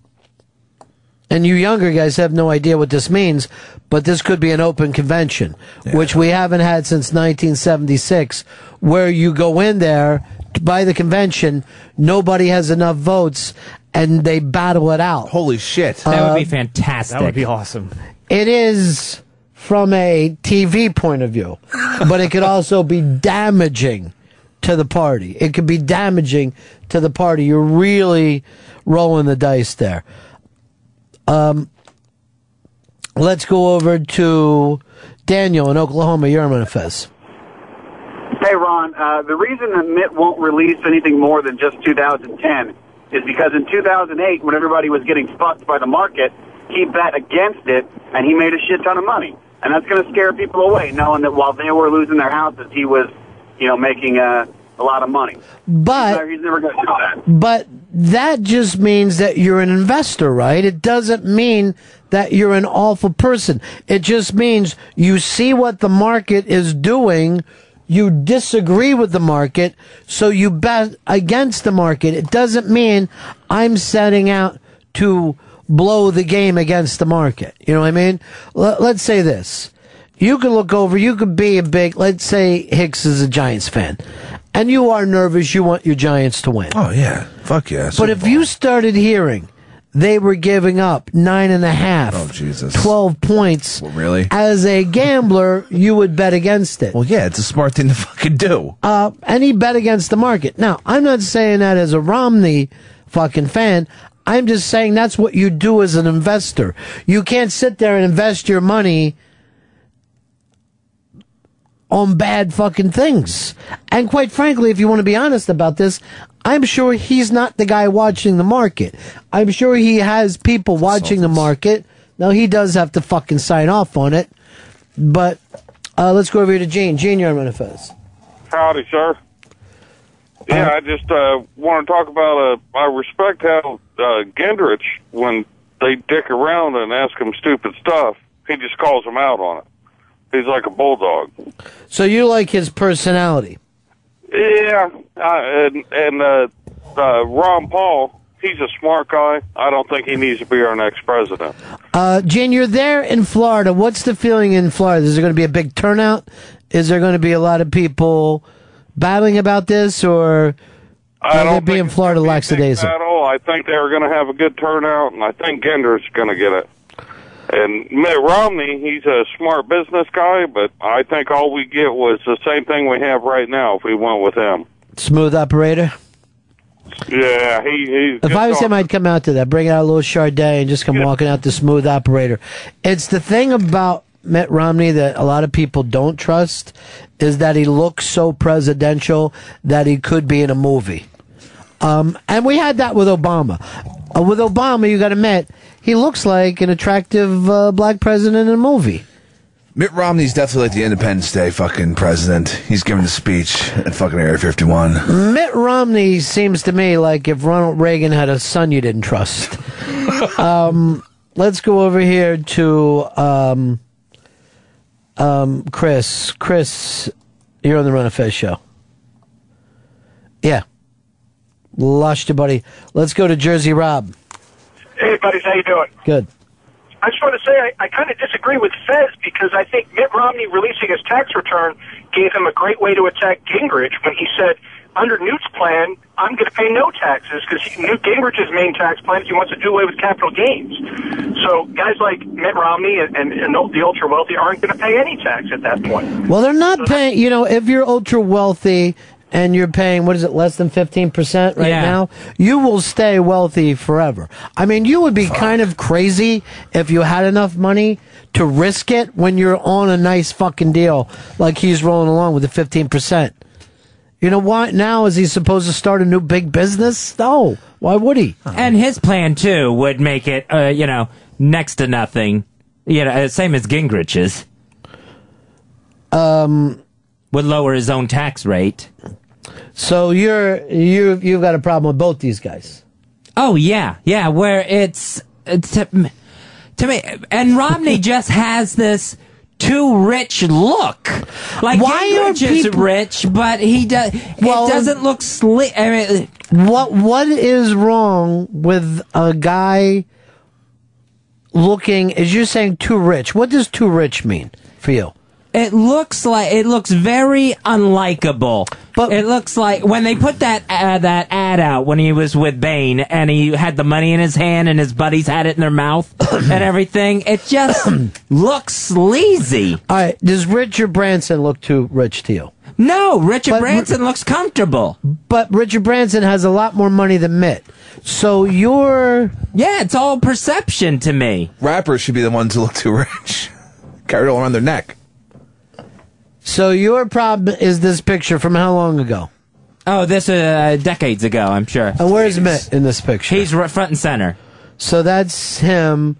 and you younger guys have no idea what this means, but this could be an open convention, which we haven't had since 1976, where you go in there by the convention, nobody has enough votes, and they battle it out. Holy shit. That would be fantastic. That would be awesome. It is from a TV point of view, but it could also be damaging to the party. It could be damaging to the party. You're really rolling the dice there. Um, let's go over to Daniel in Oklahoma. You're on Fez. Hey, Ron, uh, the reason that Mitt won't release anything more than just 2010 is because in 2008, when everybody was getting fucked by the market, he bet against it and he made a shit ton of money. And that's going to scare people away, knowing that while they were losing their houses, he was, you know, making uh, a lot of money. But he's never, he's never going to do that. But that just means that you're an investor, right? It doesn't mean that you're an awful person. It just means you see what the market is doing, you disagree with the market, so you bet against the market. It doesn't mean I'm setting out to blow the game against the market. You know what I mean? L- let's say this. You could look over, you could be a big, let's say Hicks is a Giants fan, and you are nervous, you want your Giants to win. Oh yeah, fuck yeah. But if you started hearing they were giving up nine and a half, Oh, Jesus. 12 points, really? as a gambler, you would bet against it. Well, yeah, it's a smart thing to fucking do. Uh, and he bet against the market. Now, I'm not saying that as a Romney fucking fan. I'm just saying that's what you do as an investor. You can't sit there and invest your money on bad fucking things. And quite frankly, if you want to be honest about this, I'm sure he's not the guy watching the market. I'm sure he has people watching the market. Now he does have to fucking sign off on it. But uh, let's go over here to Gene. Gene, you're on Ron of Fez. Howdy, sir. Yeah, I just uh, want to talk about. Uh, I respect how uh, Gendrich, when they dick around and ask him stupid stuff, he just calls them out on it. He's like a bulldog. So you like his personality? Yeah, uh, and and uh, uh, Ron Paul, he's a smart guy. I don't think he needs to be our next president. Uh, Gene, you're there in Florida. What's the feeling in Florida? Is there going to be a big turnout? Is there going to be a lot of people battling about this, or I will don't be in Florida lackadaisical? at all. I think they're going to have a good turnout, and I think Gendrich's going to get it. And Mitt Romney, he's a smart business guy, but I think all we get was the same thing we have right now if we went with him. Smooth operator. Yeah, he he's If I was him, I'd come out to that, bring out a little Chardonnay, and just come walking out the smooth operator. It's the thing about Mitt Romney that a lot of people don't trust is that he looks so presidential that he could be in a movie. Um, and we had that with Obama. Uh, with Obama, you got to admit, he looks like an attractive uh, black president in a movie. Mitt Romney's definitely like the Independence Day fucking president. He's giving the speech at fucking Area 51. Mitt Romney seems to me like if Ronald Reagan had a son you didn't trust. um, let's go over here to um, um, Chris. Chris, you're on the Ron of Fez show. Yeah. Lost you, buddy. Let's go to Jersey Rob. Hey, buddies, how you doing? Good. I just want to say I, I kind of disagree with Fez because I think Mitt Romney releasing his tax return gave him a great way to attack Gingrich when he said, under Newt's plan, I'm going to pay no taxes because Newt Gingrich's main tax plan is he wants to do away with capital gains. So guys like Mitt Romney and, and, and the ultra wealthy aren't going to pay any tax at that point. Well, they're not paying, you know, if you're ultra wealthy and you're paying, what is it, less than 15% right Yeah. now, you will stay wealthy forever. I mean, you would be kind of crazy if you had enough money to risk it when you're on a nice fucking deal like he's rolling along with the 15%. You know what? Now is he supposed to start a new big business? No. Why would he? And his plan too would make it, uh, you know, next to nothing. You know, uh, same as Gingrich's. Um, would lower his own tax rate. So you're you you've got a problem with both these guys. Oh yeah, yeah. Where it's, it's to, to me, and Romney just has this too rich look. Like Why are Gingrich is people- rich, but he does. Well, it doesn't look slick. I mean, What what is wrong with a guy looking? Is you saying too rich? What does too rich mean for you? It looks like it looks very unlikable. But it looks like when they put that uh, that ad out when he was with Bain and he had the money in his hand and his buddies had it in their mouth and everything. It just looks sleazy. All right, does Richard Branson look too rich to you? No, Richard But- Branson looks comfortable. But Richard Branson has a lot more money than Mitt. So you're yeah, it's all perception to me. Rappers should be the ones who look too rich. Carry it all around their neck. So your problem is this picture from how long ago? Oh, this uh, decades ago, I'm sure. And where's Mitt in this picture? He's right front and center. So that's him,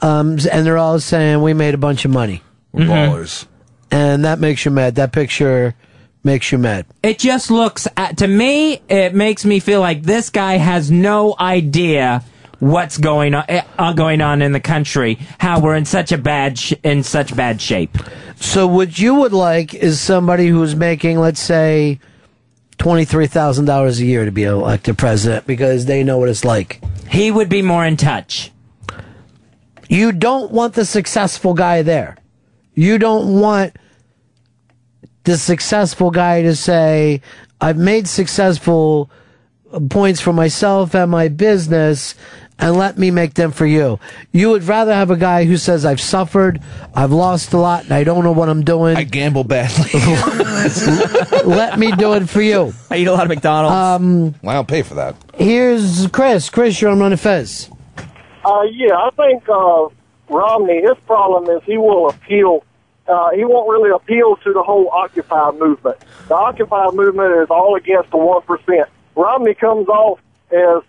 um, and they're all saying we made a bunch of money. We're ballers. And that makes you mad. That picture makes you mad. It just looks uh, to me. It makes me feel like this guy has no idea what's going on uh, going on in the country, how we're in such a bad sh- in such bad shape. So what you would like is somebody who's making, let's say, twenty three thousand dollars a year to be elected president because they know what it's like. He would be more in touch. You don't want the successful guy there. You don't want the successful guy to say, I've made successful points for myself and my business and let me make them for you. You would rather have a guy who says, I've suffered, I've lost a lot, and I don't know what I'm doing. I gamble badly. let me do it for you. I eat a lot of McDonald's. Um, Well, I'll pay for that. here's Chris. Chris, you're on Ron Fez. Uh, yeah, I think uh, Romney. His problem is he will appeal. Uh, he won't really appeal to the whole Occupy movement. The Occupy movement is all against the one percent. Romney comes off as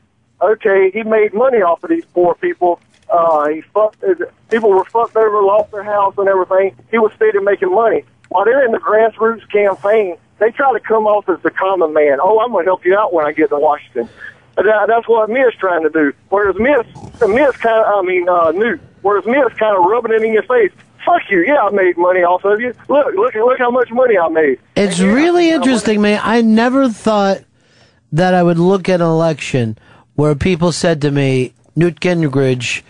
okay. He made money off of these poor people. Uh, he fucked. People were fucked over, lost their house and everything. He was steady making money. While they're in the grassroots campaign, they try to come off as the common man. Oh, I'm going to help you out when I get to Washington. That, that's what Mitt's trying to do. Whereas Mitt, Mitt's kind of, I mean, uh, Newt. Whereas Mitt's kind of rubbing it in your face. Fuck you. Yeah, I made money off of you. Look, look, look how much money I made. It's really interesting, man. I never thought that I would look at an election where people said to me, Newt Gingrich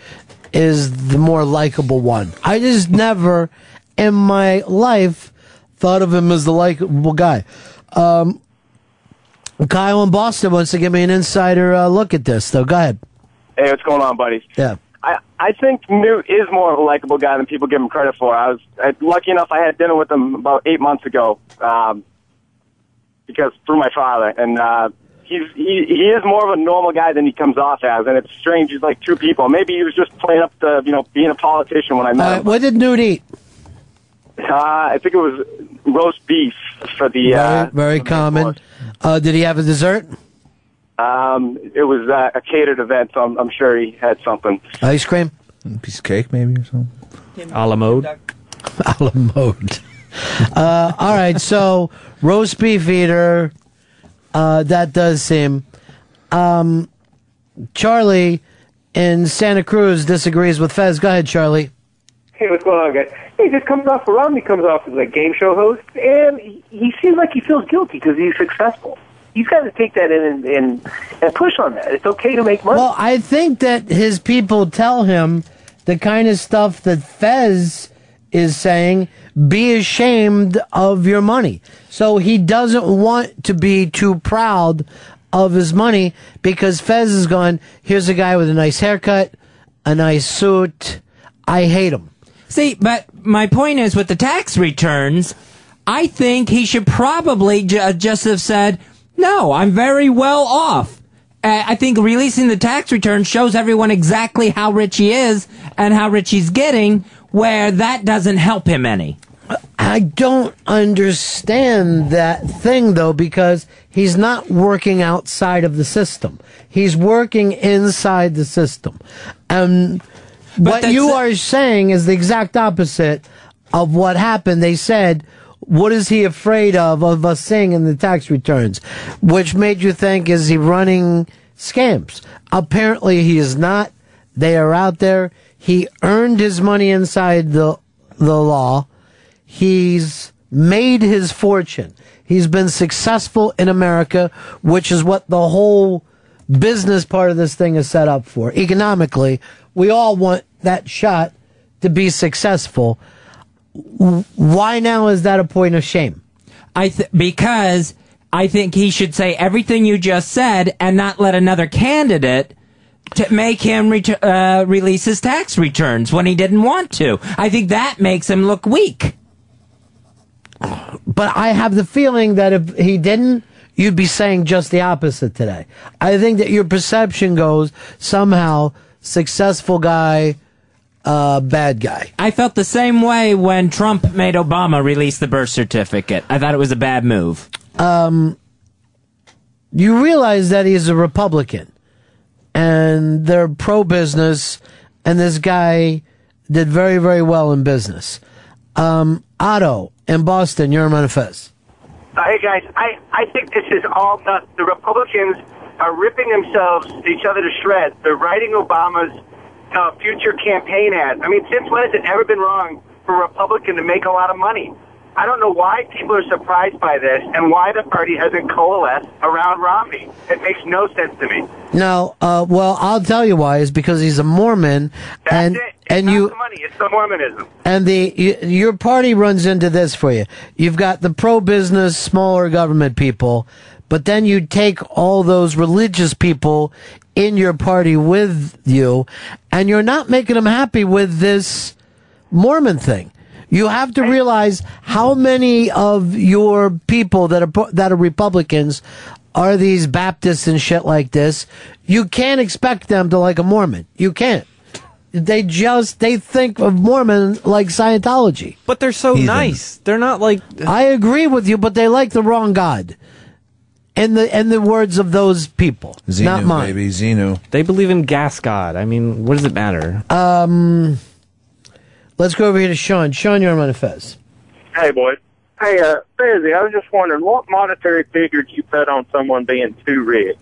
is the more likable one. I just never in my life thought of him as the likable guy. Um, Kyle in Boston wants to give me an insider uh, look at this, though. Go ahead. Hey, what's going on, buddies? Yeah. I I think Newt is more of a likable guy than people give him credit for. I was uh, lucky enough; I had dinner with him about eight months ago, um, because through my father, and uh, he's he he is more of a normal guy than he comes off as, and it's strange. He's like two people. Maybe he was just playing up the you know being a politician when I met Uh, him. what did Newt eat? Uh, I think it was roast beef for the. Uh, Very, very common. Uh, did he have a dessert? um, it was uh, a catered event, so I'm, I'm sure he had something. Ice cream? piece of cake, maybe, or something. A la mode. A la mode. Uh, all right, so roast beef eater. Uh, that does seem. Um, Charlie in Santa Cruz disagrees with Fez. Go ahead, Charlie. Hey, what's going on, guys? He just comes off, Romney comes off as a game show host, and he, he seems like he feels guilty because he's successful. He's got to take that in and, and, and push on that. It's okay to make money. Well, I think that his people tell him the kind of stuff that Fez is saying be ashamed of your money. So he doesn't want to be too proud of his money because Fez is going, here's a guy with a nice haircut, a nice suit. I hate him. See, but my point is with the tax returns, I think he should probably ju- just have said, no, I'm very well off. Uh, I think releasing the tax return shows everyone exactly how rich he is and how rich he's getting, where that doesn't help him any. I don't understand that thing though because he's not working outside of the system. He's working inside the system. And what you are saying is the exact opposite of what happened. They said, what is he afraid of of us seeing in the tax returns? Which made you think, is he running scams? Apparently he is not. They are out there. He earned his money inside the, the law. He's made his fortune. He's been successful in America, which is what the whole business part of this thing is set up for. Economically, we all want that shot to be successful. Why now is that a point of shame? I th- because I think he should say everything you just said and not let another candidate to make him ret- uh, release his tax returns when he didn't want to. I think that makes him look weak. But I have the feeling that if he didn't, you'd be saying just the opposite today. I think that your perception goes somehow successful guy, uh, bad guy. I felt the same way when Trump made Obama release the birth certificate. I thought it was a bad move. Um, you realize that he's a Republican and they're pro business, and this guy did very, very well in business. Um, Otto in Boston, you're Fez. Uh, hey guys, I, I think this is all. The Republicans are ripping themselves, each other to shreds. They're writing Obama's uh, future campaign ads. I mean, since when has it ever been wrong for a Republican to make a lot of money? I don't know why people are surprised by this and why the party hasn't coalesced around Romney. It makes no sense to me. No, uh, well, I'll tell you why. Is because he's a Mormon, and and you The money, it's the Mormonism. and the y- your party runs into this for you. You've got the pro-business, smaller government people, but then you take all those religious people in your party with you, and you're not making them happy with this Mormon thing. You have to realize how many of your people that are that are Republicans are these Baptists and shit like this. You can't expect them to like a Mormon. You can't. They just they think of Mormon like Scientology. But they're so nice. They're not like I agree with you, but they like the wrong God. And the in the words of those people, Xenu, not mine. baby, Xenu. They believe in gas god. I mean, what does it matter? Um, let's go over here to Sean. Sean, you're on Fez. Hey, boy. Hey, uh, Fezzy, I was just wondering, what monetary figure do you put on someone being too rich?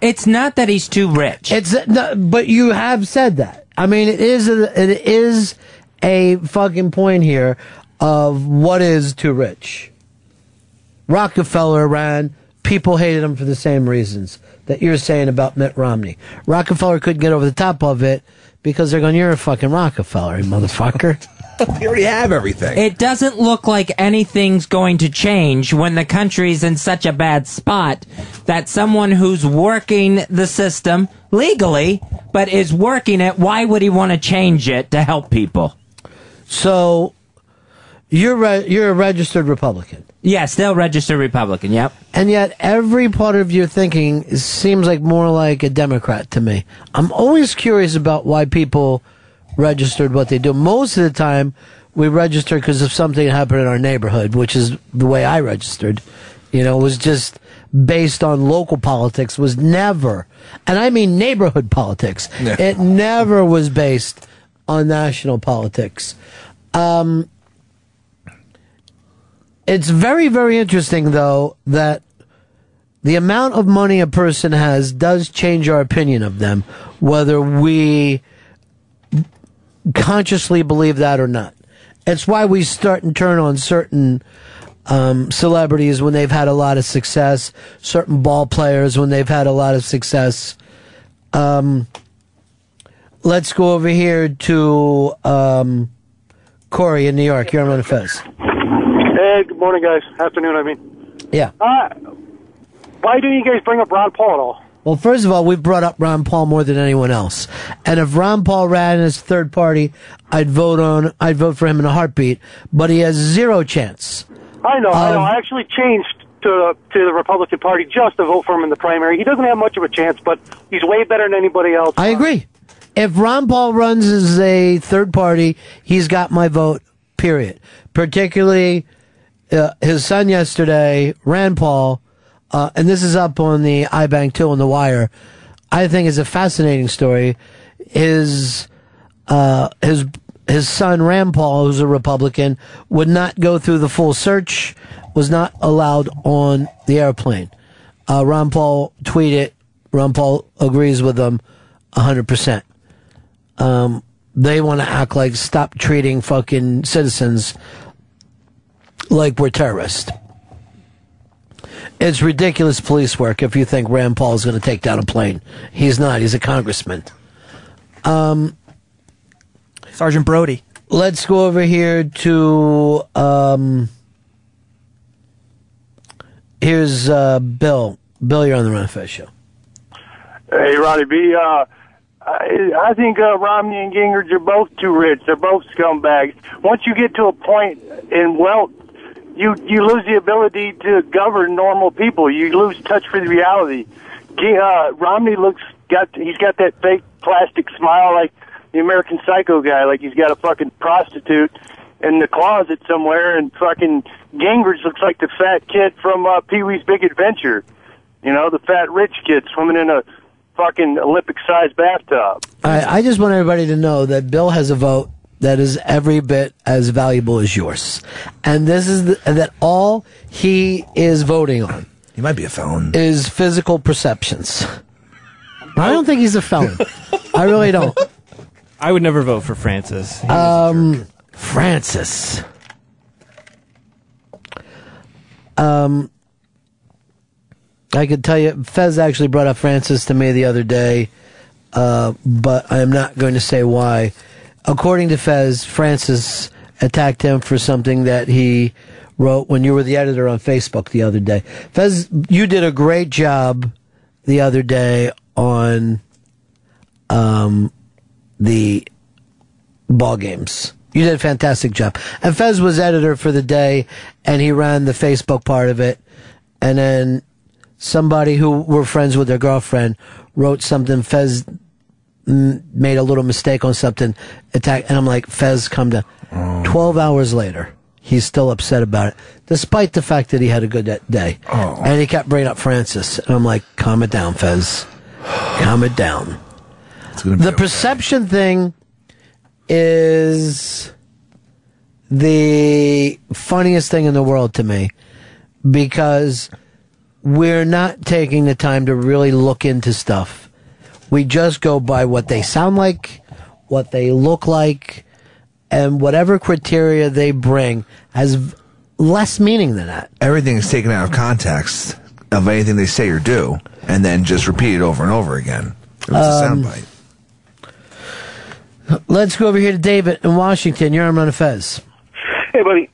It's not that he's too rich. It's no, but you have said that. I mean, it is a, it is a fucking point here of what is too rich. Rockefeller ran. People hated him for the same reasons that you're saying about Mitt Romney. Rockefeller couldn't get over the top of it because they're going, "You're a fucking Rockefeller, you motherfucker." we already have everything. It doesn't look like anything's going to change when the country's in such a bad spot that someone who's working the system legally but is working it, why would he want to change it to help people? So you're re- you're a registered Republican. Yeah, still registered Republican. Yep. And yet, every part of your thinking seems like more like a Democrat to me. I'm always curious about why people registered what they do. Most of the time, we register because of something that happened in our neighborhood, which is the way I registered. You know, it was just based on local politics, was never, and I mean neighborhood politics. Yeah. It never was based on national politics. Um, it's very, very interesting, though, that the amount of money a person has does change our opinion of them, whether we consciously believe that or not. It's why we start and turn on certain um, celebrities when they've had a lot of success, certain ball players when they've had a lot of success. Um, let's go over here to um, Corey in New York. You're on the Fez. Hey, good morning, guys. Afternoon, I mean. Yeah. Uh, why do you guys bring up Ron Paul at all? Well, first of all, we've brought up Ron Paul more than anyone else. And if Ron Paul ran as third party, I'd vote on, I'd vote for him in a heartbeat. But he has zero chance. I know, I know. Um, I actually changed to to the Republican Party just to vote for him in the primary. He doesn't have much of a chance, but he's way better than anybody else. I agree. If Ron Paul runs as a third party, he's got my vote, period. Particularly uh, his son yesterday, Rand Paul, uh, and this is up on the iBank 2 on the wire, I think is a fascinating story. His, uh, his, his son, Rand Paul, who's a Republican, would not go through the full search, was not allowed on the airplane. Uh, Ron Paul tweeted, Ron Paul agrees with them 100%. Um, they want to act like stop treating fucking citizens like we're terrorists. It's ridiculous police work if you think Rand Paul is going to take down a plane. He's not. He's a congressman. Um, Sergeant Brody. Let's go over here to um, here's uh, Bill. Bill, you're on the Ron Fez show. Hey, Ronnie B. Uh, I, I think uh, Romney and Gingrich are both too rich. They're both scumbags. Once you get to a point in wealth, you you lose the ability to govern normal people. You lose touch with reality. Uh, Romney looks got he's got that fake plastic smile like the American Psycho guy, like he's got a fucking prostitute in the closet somewhere, and fucking Gingrich looks like the fat kid from uh, Pee Wee's Big Adventure. You know, the fat rich kid swimming in a fucking Olympic-sized bathtub. I, I just want everybody to know that Bill has a vote that is every bit as valuable as yours, and this is the, and that all he is voting on He might be a felon. is physical perceptions. I don't think he's a felon. I really don't. I would never vote for Francis. Um, Francis. Um, I could tell you, Fez actually brought up Francis to me the other day, uh, but I'm not going to say why. According to Fez, Francis attacked him for something that he wrote when you were the editor on Facebook the other day. Fez, you did a great job the other day on um, the ball games. You did a fantastic job. And Fez was editor for the day, and he ran the Facebook part of it. And then somebody who were friends with their girlfriend wrote something. Fez made a little mistake on something. Attack, and I'm like, Fez, come down. Twelve hours later, he's still upset about it, despite the fact that he had a good day. And he kept bringing up Francis, and I'm like, calm it down, Fez. calm it down. The perception thing is the funniest thing in the world to me because we're not taking the time to really look into stuff. We just go by what they sound like, what they look like, and whatever criteria they bring has less meaning than that. Everything is taken out of context of anything they say or do, and then just repeated over and over again. It was Um, a soundbite. Let's go over here to David in Washington. You're on Ron of Fez. Hey, buddy.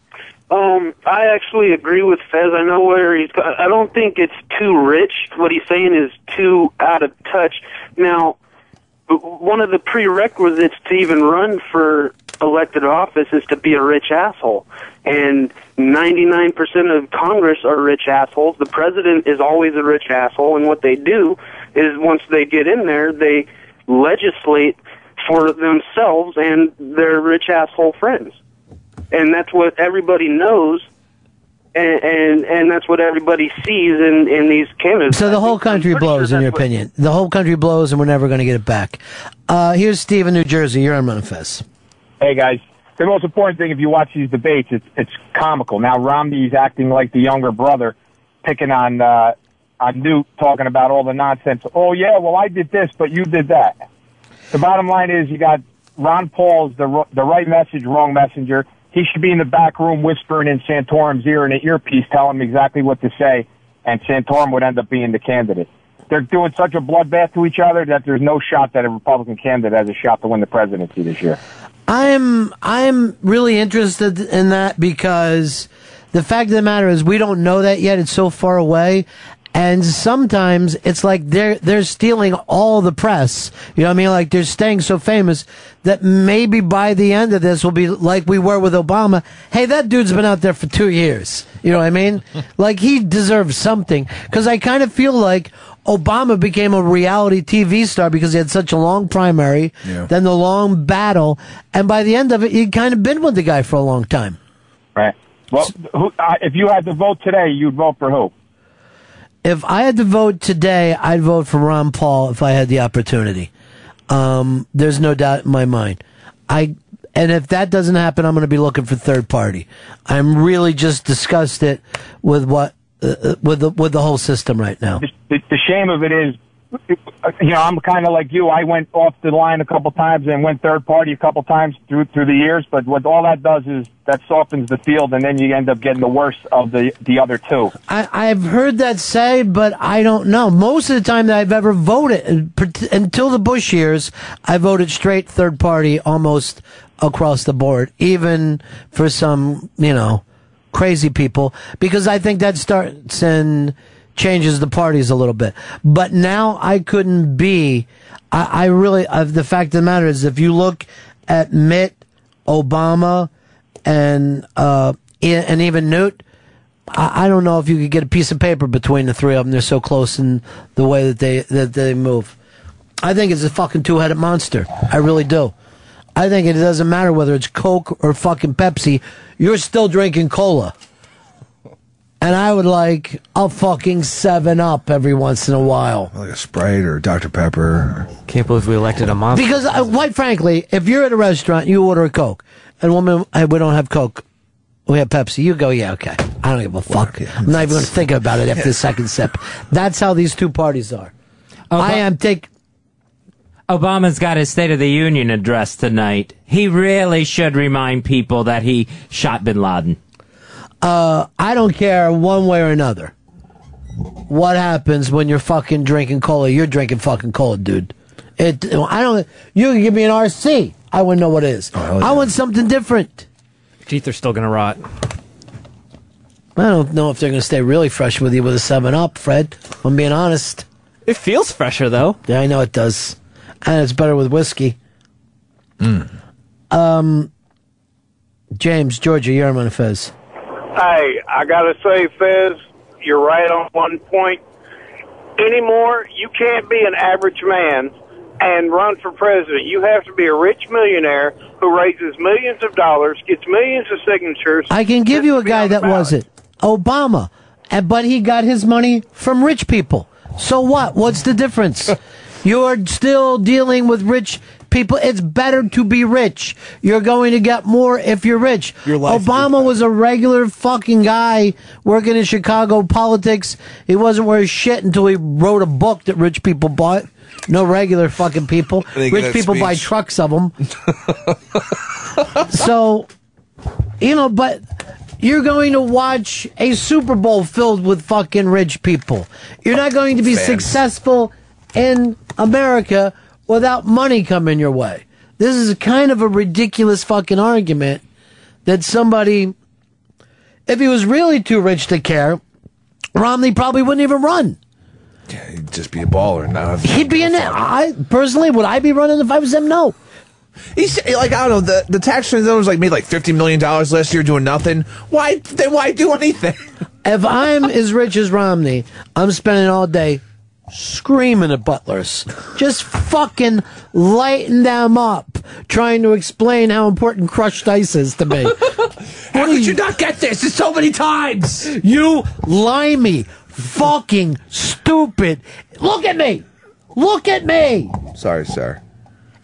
Um, I actually agree with Fez. I know where he's. I don't think it's too rich. What he's saying is too out of touch. Now, one of the prerequisites to even run for elected office is to be a rich asshole. And 99% of Congress are rich assholes. The president is always a rich asshole. And what they do is once they get in there, they legislate for themselves and their rich asshole friends. And that's what everybody knows. And, and and that's what everybody sees in in these candidates. So the whole country blows, in your opinion. The whole country blows, and we're never going to get it back. Uh, here's Steve in New Jersey. You're on Ron of Hey guys, the most important thing if you watch these debates, it's it's comical. Now Romney's acting like the younger brother, picking on uh, on Newt, talking about all the nonsense. Oh yeah, well I did this, but you did that. The bottom line is you got Ron Paul's the the right message, wrong messenger. He should be in the back room whispering in Santorum's ear in an earpiece, telling him exactly what to say, and Santorum would end up being the candidate. They're doing such a bloodbath to each other that there's no shot that a Republican candidate has a shot to win the presidency this year. I'm I'm really interested in that because the fact of the matter is we don't know that yet. It's so far away. And sometimes it's like they're they're stealing all the press. You know what I mean? Like they're staying so famous that maybe by the end of this will be like we were with Obama. Hey, that dude's been out there for two years. You know what I mean? like he deserves something. Because I kind of feel like Obama became a reality TV star because he had such a long primary, Yeah. then the long battle, and by the end of it, he'd kind of been with the guy for a long time. Right. Well, who, uh, if you had to vote today, you'd vote for who? If I had to vote today, I'd vote for Ron Paul if I had the opportunity. Um, there's no doubt in my mind. I and if that doesn't happen, I'm going to be looking for third party. I'm really just disgusted with what uh, uh, with the with the whole system right now. The, the shame of it is, you know, I'm kind of like you. I went off the line a couple times and went third party a couple times through through the years. But what all that does is that softens the field, and then you end up getting the worst of the the other two. I, I've heard that say, but I don't know. Most of the time that I've ever voted, until the Bush years, I voted straight third party almost across the board, even for some, you know, crazy people, because I think that starts and changes the parties a little bit. But now I couldn't be, I, I really, uh, the fact of the matter is if you look at Mitt, Obama, and, uh, and even Newt, I, I don't know if you could get a piece of paper between the three of them. They're so close in the way that they that they move. I think it's a fucking two headed monster. I really do. I think it doesn't matter whether it's Coke or fucking Pepsi. You're still drinking cola. And I would like a fucking Seven Up every once in a while. Like a Sprite or Dr. Pepper. Can't believe we elected a monster. Because, uh, quite frankly, if you're at a restaurant, you order a Coke, and woman, hey, we don't have Coke, we have Pepsi. You go, yeah, okay. I don't give a fuck. I'm not even going to think about it after the second sip. That's how these two parties are. I am take. Obama's got his State of the Union address tonight. He really should remind people that he shot Bin Laden. Uh, I don't care one way or another. What happens when you're fucking drinking cola? You're drinking fucking cola, dude. It. I don't. You can give me an RC. I wouldn't know what it is. I want something different. Teeth are still gonna rot. I don't know if they're going to stay really fresh with you with a 7 Up, Fred. if I'm being honest. It feels fresher, though. Yeah, I know it does. And it's better with whiskey. Mm. Um, James, Georgia, you're on Fez. Hey, I gotta say, Fez, you're right on one point. Anymore, you can't be an average man and run for president. You have to be a rich millionaire who raises millions of dollars, gets millions of signatures. I can give you a guy that was it. Obama. But he got his money from rich people. So what? What's the difference? You're still dealing with rich people. It's better to be rich. You're going to get more if you're rich. Obama was a regular fucking guy working in Chicago politics. He wasn't worth shit until he wrote a book that rich people bought. No regular fucking people. And he got Rich people buy trucks of them. so, you know, but you're going to watch a Super Bowl filled with fucking rich people. You're not going to be Fans. successful in America without money coming your way. This is kind of a ridiculous fucking argument that somebody, if he was really too rich to care, Romney probably wouldn't even run. Yeah, He'd just be a baller. Now He'd be in it. I personally, would I be running if I was him? No. He's like I don't know the the tax returns was like made like fifty million dollars last year doing nothing. Why then why do anything? If I'm as rich as Romney, I'm spending all day screaming at butlers, just fucking lighting them up, trying to explain how important crushed ice is to me. How did you not get this? It's so many times. You limey, fucking stupid. Look at me. Look at me. Sorry, sir.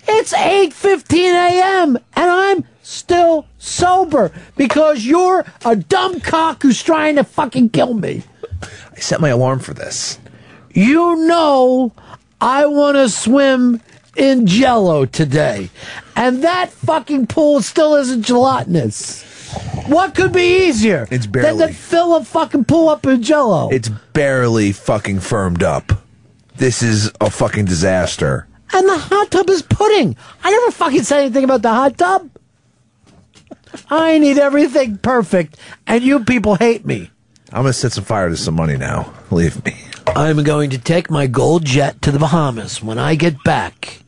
It's 8:15 a.m. and I'm still sober because you're a dumb cock who's trying to fucking kill me. I set my alarm for this. You know I want to swim in jello today. And that fucking pool still isn't gelatinous. What could be easier It's than barely. to fill a fucking pool up in jello? It's barely fucking firmed up. This is a fucking disaster. And the hot tub is pudding. I never fucking said anything about the hot tub. I need everything perfect, and you people hate me. I'm gonna set some fire to some money now. Leave me. I'm going to take my gold jet to the Bahamas. When I get back,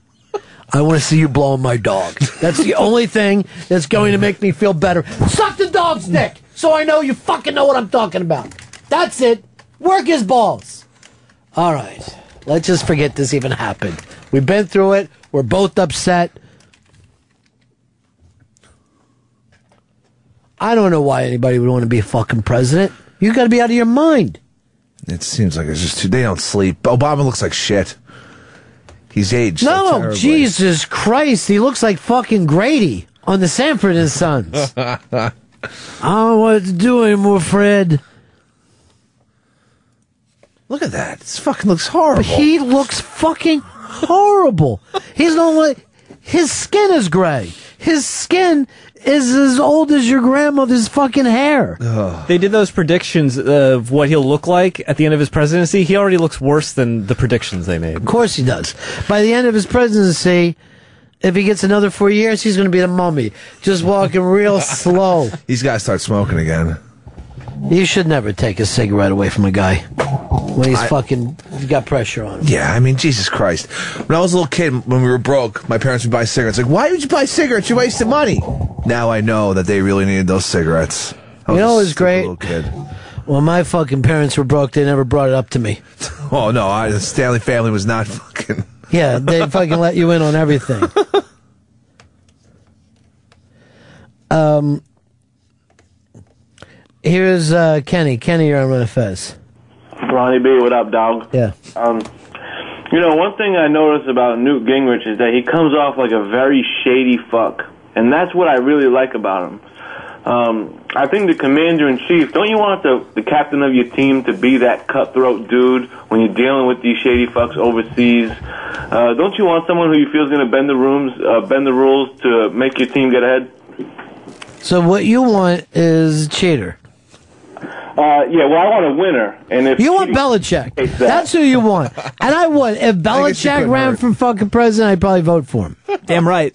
I want to see you blowing my dog. That's the only thing that's going to make me feel better. Suck the dog's dick so I know you fucking know what I'm talking about. That's it. Work his balls. All right. Let's just forget this even happened. We've been through it. We're both upset. I don't know why anybody would want to be a fucking president. You got to be out of your mind. It seems like it's just too. They don't sleep. Obama looks like shit. He's aged. No, terribly. Jesus Christ, he looks like fucking Grady on the Sanford and Sons. I don't know what to do anymore, Fred. Look at that. This fucking looks horrible. He looks fucking horrible. He's not like his skin is gray. His skin is as old as your grandmother's fucking hair. They did those predictions of what he'll look like at the end of his presidency. He already looks worse than the predictions they made. Of course he does. By the end of his presidency, if he gets another four years, he's going to be the mummy, just walking real slow. He's got to start smoking again. You should never take a cigarette away from a guy when he's I- fucking got pressure on him. Yeah, I mean, Jesus Christ. When I was a little kid, when we were broke, my parents would buy cigarettes. Like, why would you buy cigarettes? You're wasting money. Now I know that they really needed those cigarettes. You know what was great? Little kid. When my fucking parents were broke, they never brought it up to me. Oh no, I, the Stanley family was not fucking. Yeah, they fucking let you in on everything. Um, here's uh, Kenny. Kenny, you're on Ron Fez. Ronnie B, what up, dog? Yeah. Um, you know, one thing I noticed about Newt Gingrich is that he comes off like a very shady fuck, and that's what I really like about him. Um, I think the commander in chief. Don't you want the the captain of your team to be that cutthroat dude when you're dealing with these shady fucks overseas? Uh, don't you want someone who you feel is going to bend the rooms, uh, bend the rules to make your team get ahead? So what you want is cheater. Uh, yeah, well, I want a winner, and if You want Belichick. That's who you want. And I would. If Belichick ran hurt. for fucking president, I'd probably vote for him. Damn right.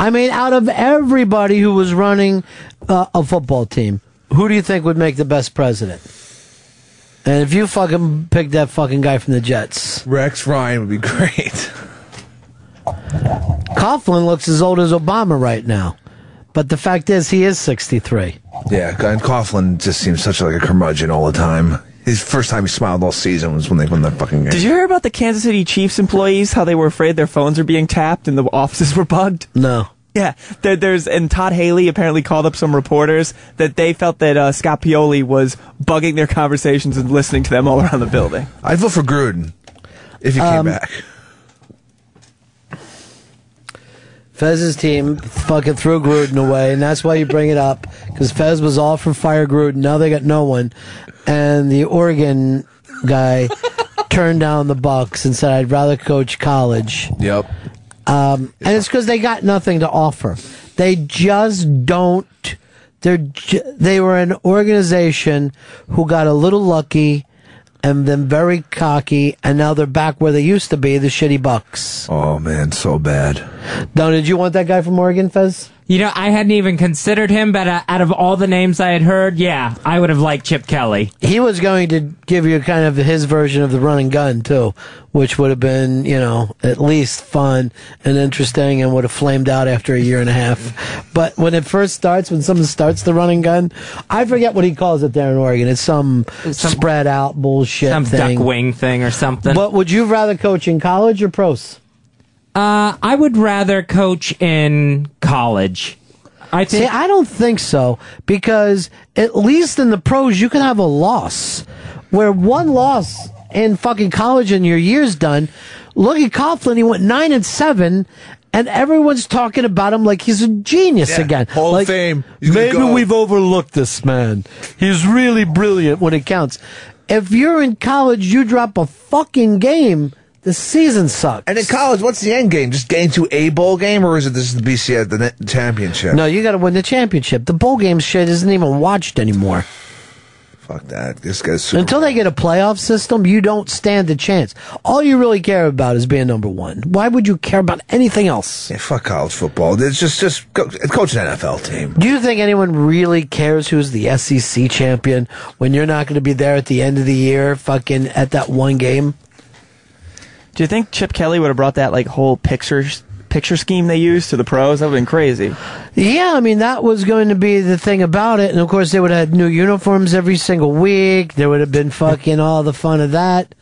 I mean, out of everybody who was running uh, a football team, who do you think would make the best president? And if you fucking pick that fucking guy from the Jets, Rex Ryan would be great. Coughlin looks as old as Obama right now. But the fact is, he is 63. Yeah, and Coughlin just seems such like a curmudgeon all the time. His first time he smiled all season was when they won that fucking game. Did you hear about the Kansas City Chiefs employees? How they were afraid their phones were being tapped and the offices were bugged? No. Yeah, there, there's and Todd Haley apparently called up some reporters that they felt that uh, Scott Pioli was bugging their conversations and listening to them all around the building. I'd vote for Gruden if he came Um, back. Fez's team fucking threw Gruden away, and that's why you bring it up because Fez was all for fire Gruden. Now they got no one, and the Oregon guy turned down the Bucs and said, "I'd rather coach college." Yep. Um, and it's because they got nothing to offer. They just don't. They're they were an organization who got a little lucky and then very cocky, and now they're back where they used to be, the shitty Bucs. Oh man, so bad. Now, did you want that guy from Oregon, Fez? You know, I hadn't even considered him, but uh, out of all the names I had heard, yeah, I would have liked Chip Kelly. He was going to give you kind of his version of the run and gun too, which would have been, you know, at least fun and interesting and would have flamed out after a year and a half. But when it first starts, when someone starts the run and gun, I forget what he calls it there in Oregon. It's some, spread out bullshit Some thing. duck wing thing or something. But would you rather coach in college or pros? Uh, I would rather coach in college. I think. See, I don't think so because at least in the pros you can have a loss, where one loss in fucking college and your year's done. Look at Coughlin; he went nine and seven, and everyone's talking about him like he's a genius Yeah, again. Hall of like, Fame. He's gonna Maybe go. we've overlooked this man. He's really brilliant when it counts. If you're in college, you drop a fucking game. The season sucks. And in college, what's the end game? Just getting to a bowl game, or is it this is the BCS the championship? No, you got to win the championship. The bowl game shit isn't even watched anymore. Fuck that. This guy's. Until they get a playoff system, you don't stand a chance. All you really care about is being number one. Why would you care about anything else? Yeah, fuck college football. It's just just go, coach an NFL team. Do you think anyone really cares who's the SEC champion when you're not going to be there at the end of the year, fucking at that one game? Do you think Chip Kelly would have brought that like whole picture picture scheme they used to the pros? That would have been crazy. Yeah, I mean that was going to be the thing about it, and of course they would have had new uniforms every single week. There would have been fucking all the fun of that.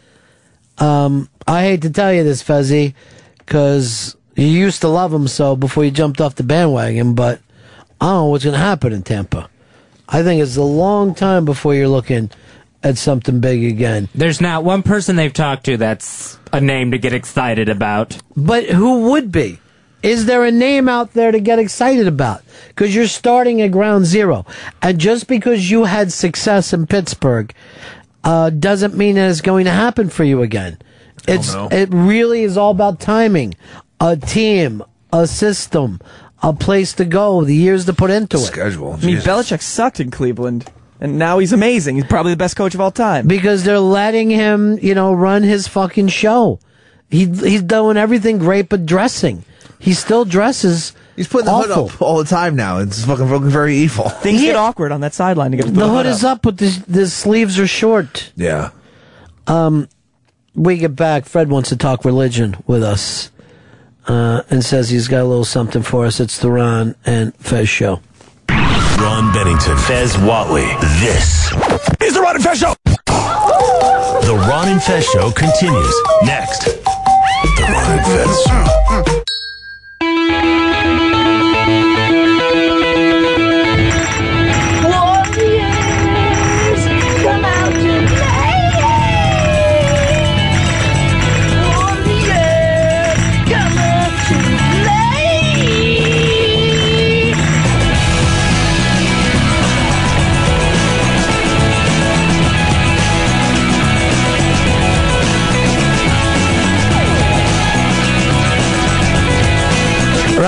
Um, I hate to tell you this, Fezzy, because you used to love him so before you jumped off the bandwagon, but I don't know what's going to happen in Tampa. I think it's a long time before you're looking at something big again. There's not one person they've talked to that's a name to get excited about. But who would be? Is there a name out there to get excited about? Because you're starting at ground zero. And just because you had success in Pittsburgh uh, doesn't mean that it's going to happen for you again. It's no. It really is all about timing, a team, a system, a place to go, the years to put into it. Schedule. I mean, Belichick sucked in Cleveland, and now he's amazing. He's probably the best coach of all time. Because they're letting him, you know, run his fucking show. He he's doing everything great, but dressing. He still dresses. He's putting the awful. hood up all the time now. It's fucking fucking very evil. Things get awkward on that sideline to get The hood is up, but the, the sleeves are short. Yeah. Um, we get back. Fred wants to talk religion with us, uh, and says he's got a little something for us. It's the Ron and Fez show. Ron Bennington, Fez Whatley. This is the Ron and Fez Show. The Ron and Fez Show continues next. The Ron and Fez Show.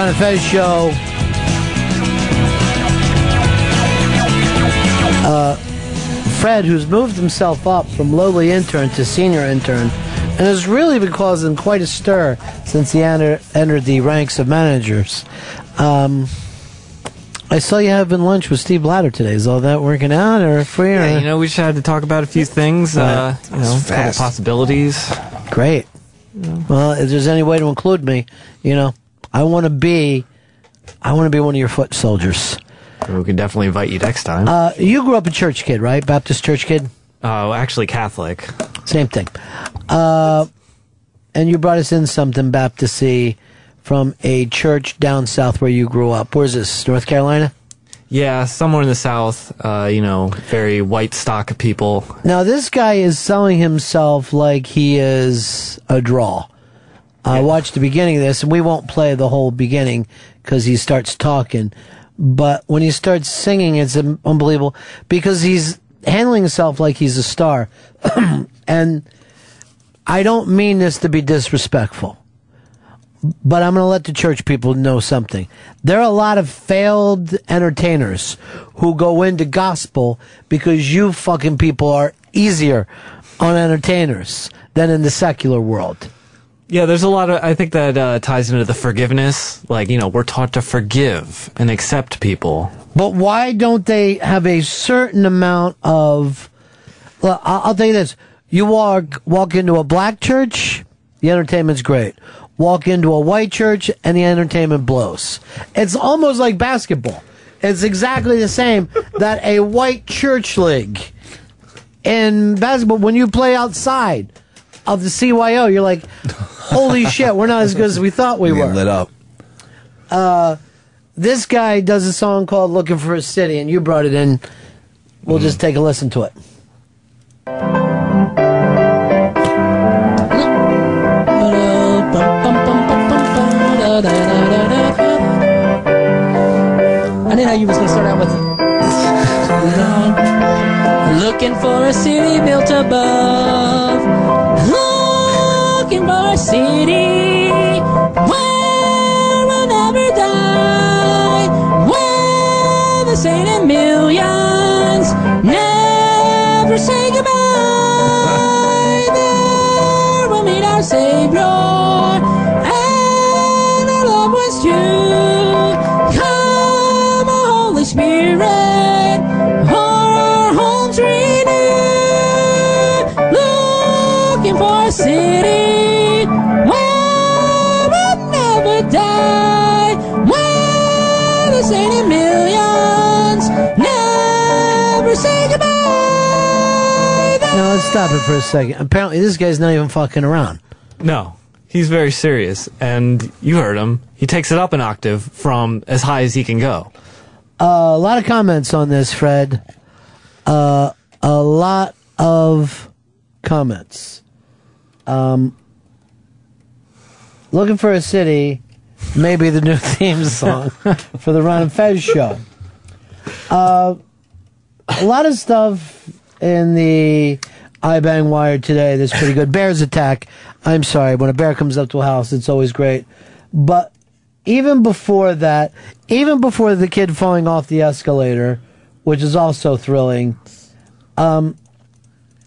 Ron and Fez show. Uh, Fred, who's moved himself up from lowly intern to senior intern, and has really been causing quite a stir since he enter, entered the ranks of managers. Um, I saw you having lunch with Steve Blatter today. Is all that working out, or free? Or? Yeah, you know, we just had to talk about a few things. Uh, you know, a couple possibilities. Great. Well, if there's any way to include me, you know, I want to be, I want to be one of your foot soldiers. We can definitely invite you next time. Uh, you grew up a church kid, right? Baptist church kid. Oh, actually Catholic. Same thing. Uh, and you brought us in something Baptisty from a church down south where you grew up. Where's this? North Carolina. Yeah, somewhere in the South. Uh, you know, very white stock of people. Now this guy is selling himself like he is a draw. I watched the beginning of this, and we won't play the whole beginning because he starts talking. But when he starts singing, it's unbelievable because he's handling himself like he's a star. and I don't mean this to be disrespectful, but I'm going to let the church people know something. There are a lot of failed entertainers who go into gospel because you fucking people are easier on entertainers than in the secular world. Yeah, there's a lot of. I think that uh, ties into the forgiveness. Like, you know, we're taught to forgive and accept people. But why don't they have a certain amount of? Well, I'll, I'll tell you this: you walk walk into a black church, the entertainment's great. Walk into a white church, and the entertainment blows. It's almost like basketball. It's exactly the same that a white church league in basketball. When you play outside of the CYO, you're like, "Holy shit, we're not as good as we thought we were." lit up. uh, this guy does a song called "Looking for a City," and you brought it in. We'll just take a listen to it. I didn't know you was gonna start out with. Looking for a city built above. Looking for a city let's stop it for a second. Apparently, this guy's not even fucking around. No, he's very serious, and you heard him. He takes it up an octave from as high as he can go. Uh, a lot of comments on this, Fred. Uh, a lot of comments. Um, looking for a city, maybe the new theme song for the Ron and Fez show. Uh, a lot of stuff in the iBang wired today that's pretty good. Bears attack. I'm sorry, when a bear comes up to a house, it's always great. But even before that, even before the kid falling off the escalator, which is also thrilling, um,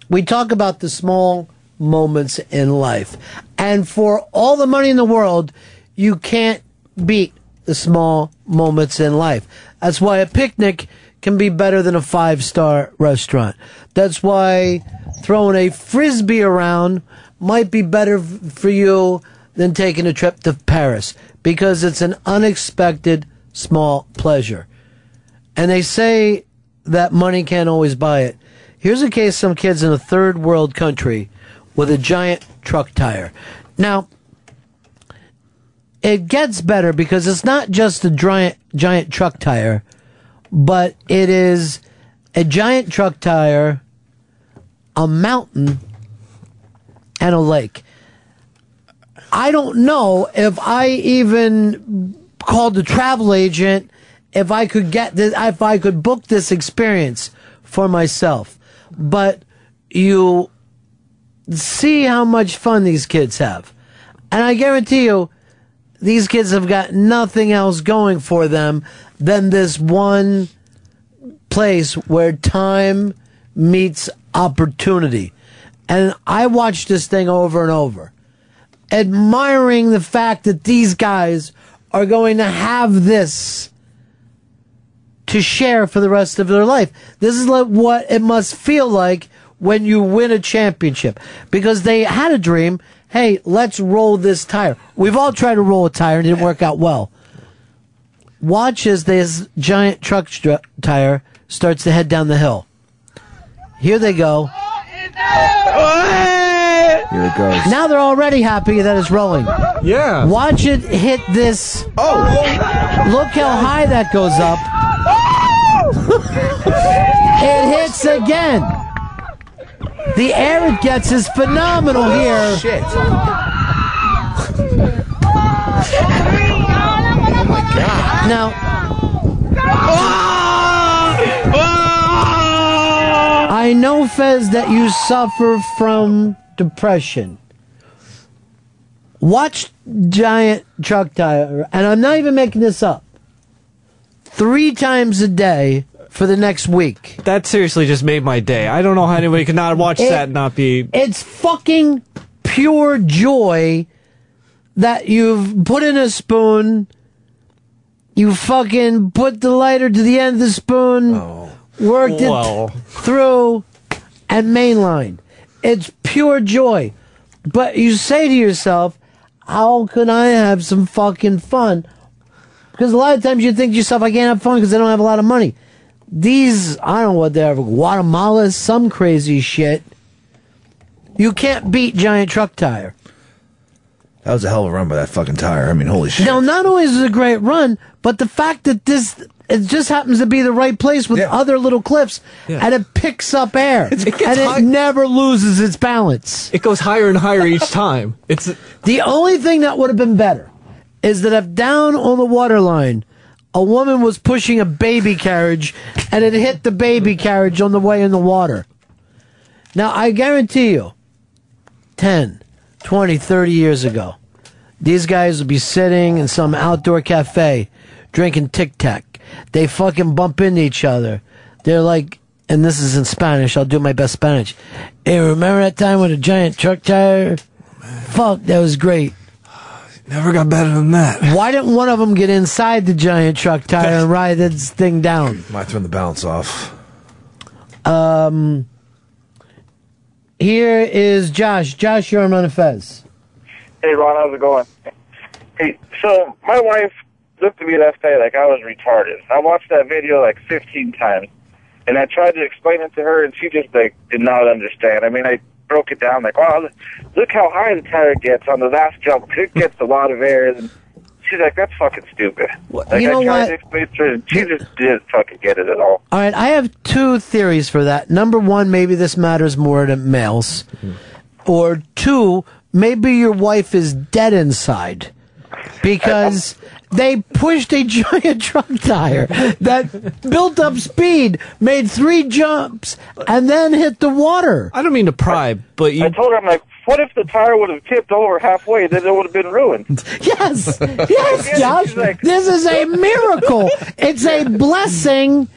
we talk about the small moments in life. And for all the money in the world, you can't beat the small moments in life. That's why a picnic can be better than a five star restaurant. That's why throwing a frisbee around might be better for you than taking a trip to Paris because it's an unexpected small pleasure. And they say that money can't always buy it. Here's a case some kids in a third world country with a giant truck tire. Now, it gets better because it's not just a giant giant truck tire, but it is a giant truck tire, a mountain, and a lake. I don't know if I even called the travel agent if I could get this, if I could book this experience for myself. But you see how much fun these kids have. And I guarantee you, these kids have got nothing else going for them than this one place where time meets opportunity. And I watched this thing over and over, admiring the fact that these guys are going to have this to share for the rest of their life. This is what it must feel like when you win a championship because they had a dream. Hey, let's roll this tire. We've all tried to roll a tire and it didn't work out well. Watch as this giant truck tire starts to head down the hill. Here they go. Here it goes. Now they're already happy that it's rolling. Yeah. Watch it hit this. Oh! Look how high that goes up. it hits again. The air it gets is phenomenal here. Shit. oh my god. Now, I know, Fez, that you suffer from depression. Watch Giant Truck Tire, and I'm not even making this up, three times a day for the next week. That seriously just made my day. I don't know how anybody could not watch It- that and not be. It's fucking pure joy that you've put in a spoon. You fucking put the lighter to the end of the spoon, oh. Worked Whoa. it through, and mainline. It's pure joy. But you say to yourself, how can I have some fucking fun? Because a lot of times you think to yourself, I can't have fun because I don't have a lot of money. These, I don't know what they're, Guatemala, some crazy shit. You can't beat Giant Truck Tire. That was a hell of a run by that fucking tire. I mean, holy shit. Now, not only is it a great run, but the fact that this it just happens to be the right place with other little cliffs, and it picks up air, It and it never loses its balance. It goes higher and higher each time. It's The only thing that would have been better is that if down on the waterline, a woman was pushing a baby carriage and it hit the baby carriage on the way in the water. Now, I guarantee you, 10, 20, 30 years ago, these guys would be sitting in some outdoor cafe drinking Tic Tac. They fucking bump into each other. They're like, and this is in Spanish, I'll do my best Spanish. Hey, remember that time with a giant truck tire? Fuck, that was great. Never got better than that. Why didn't one of them get inside the giant truck tire and ride this thing down? Might throw the balance off. Um, here is Josh. Josh, you're on Ron Fez. Hey, Ron, how's it going? Hey, so my wife looked at me that day like I was retarded. I watched that video like 15 times, and I tried to explain it to her, and she just like did not understand. I mean, I broke it down like, "Wow, look how high the tire gets on the last jump. It gets a lot of air." And she's like, "That's fucking stupid." Like you know I tried what? to explain it to her, and she just didn't fucking get it at all. All right, I have two theories for that. Number one, maybe this matters more to males. Mm-hmm. Or two, maybe your wife is dead inside because they pushed a giant truck tire that built up speed, made three jumps, and then hit the water. I don't mean to pry, but you. I told her, I'm like, "What if the tire would have tipped over halfway? Then it would have been ruined." Yes, yes, Josh. This is a miracle. It's a blessing,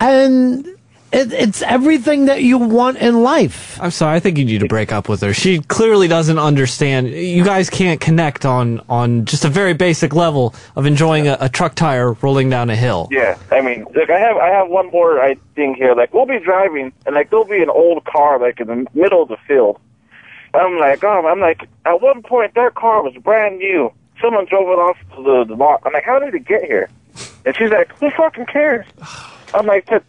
and it, it's everything that you want in life. I'm sorry. I think you need to break up with her. She clearly doesn't understand. You guys can't connect on on just a very basic level of enjoying a, a truck tire rolling down a hill. Yeah, I mean, look, I have I have one more I thing here. Like, we'll be driving, and like there'll be an old car like in the middle of the field. I'm like, oh, I'm like, at one point that car was brand new. Someone drove it off the, the lot. I'm like, how did it get here? And she's like, who fucking cares? I'm like, "But-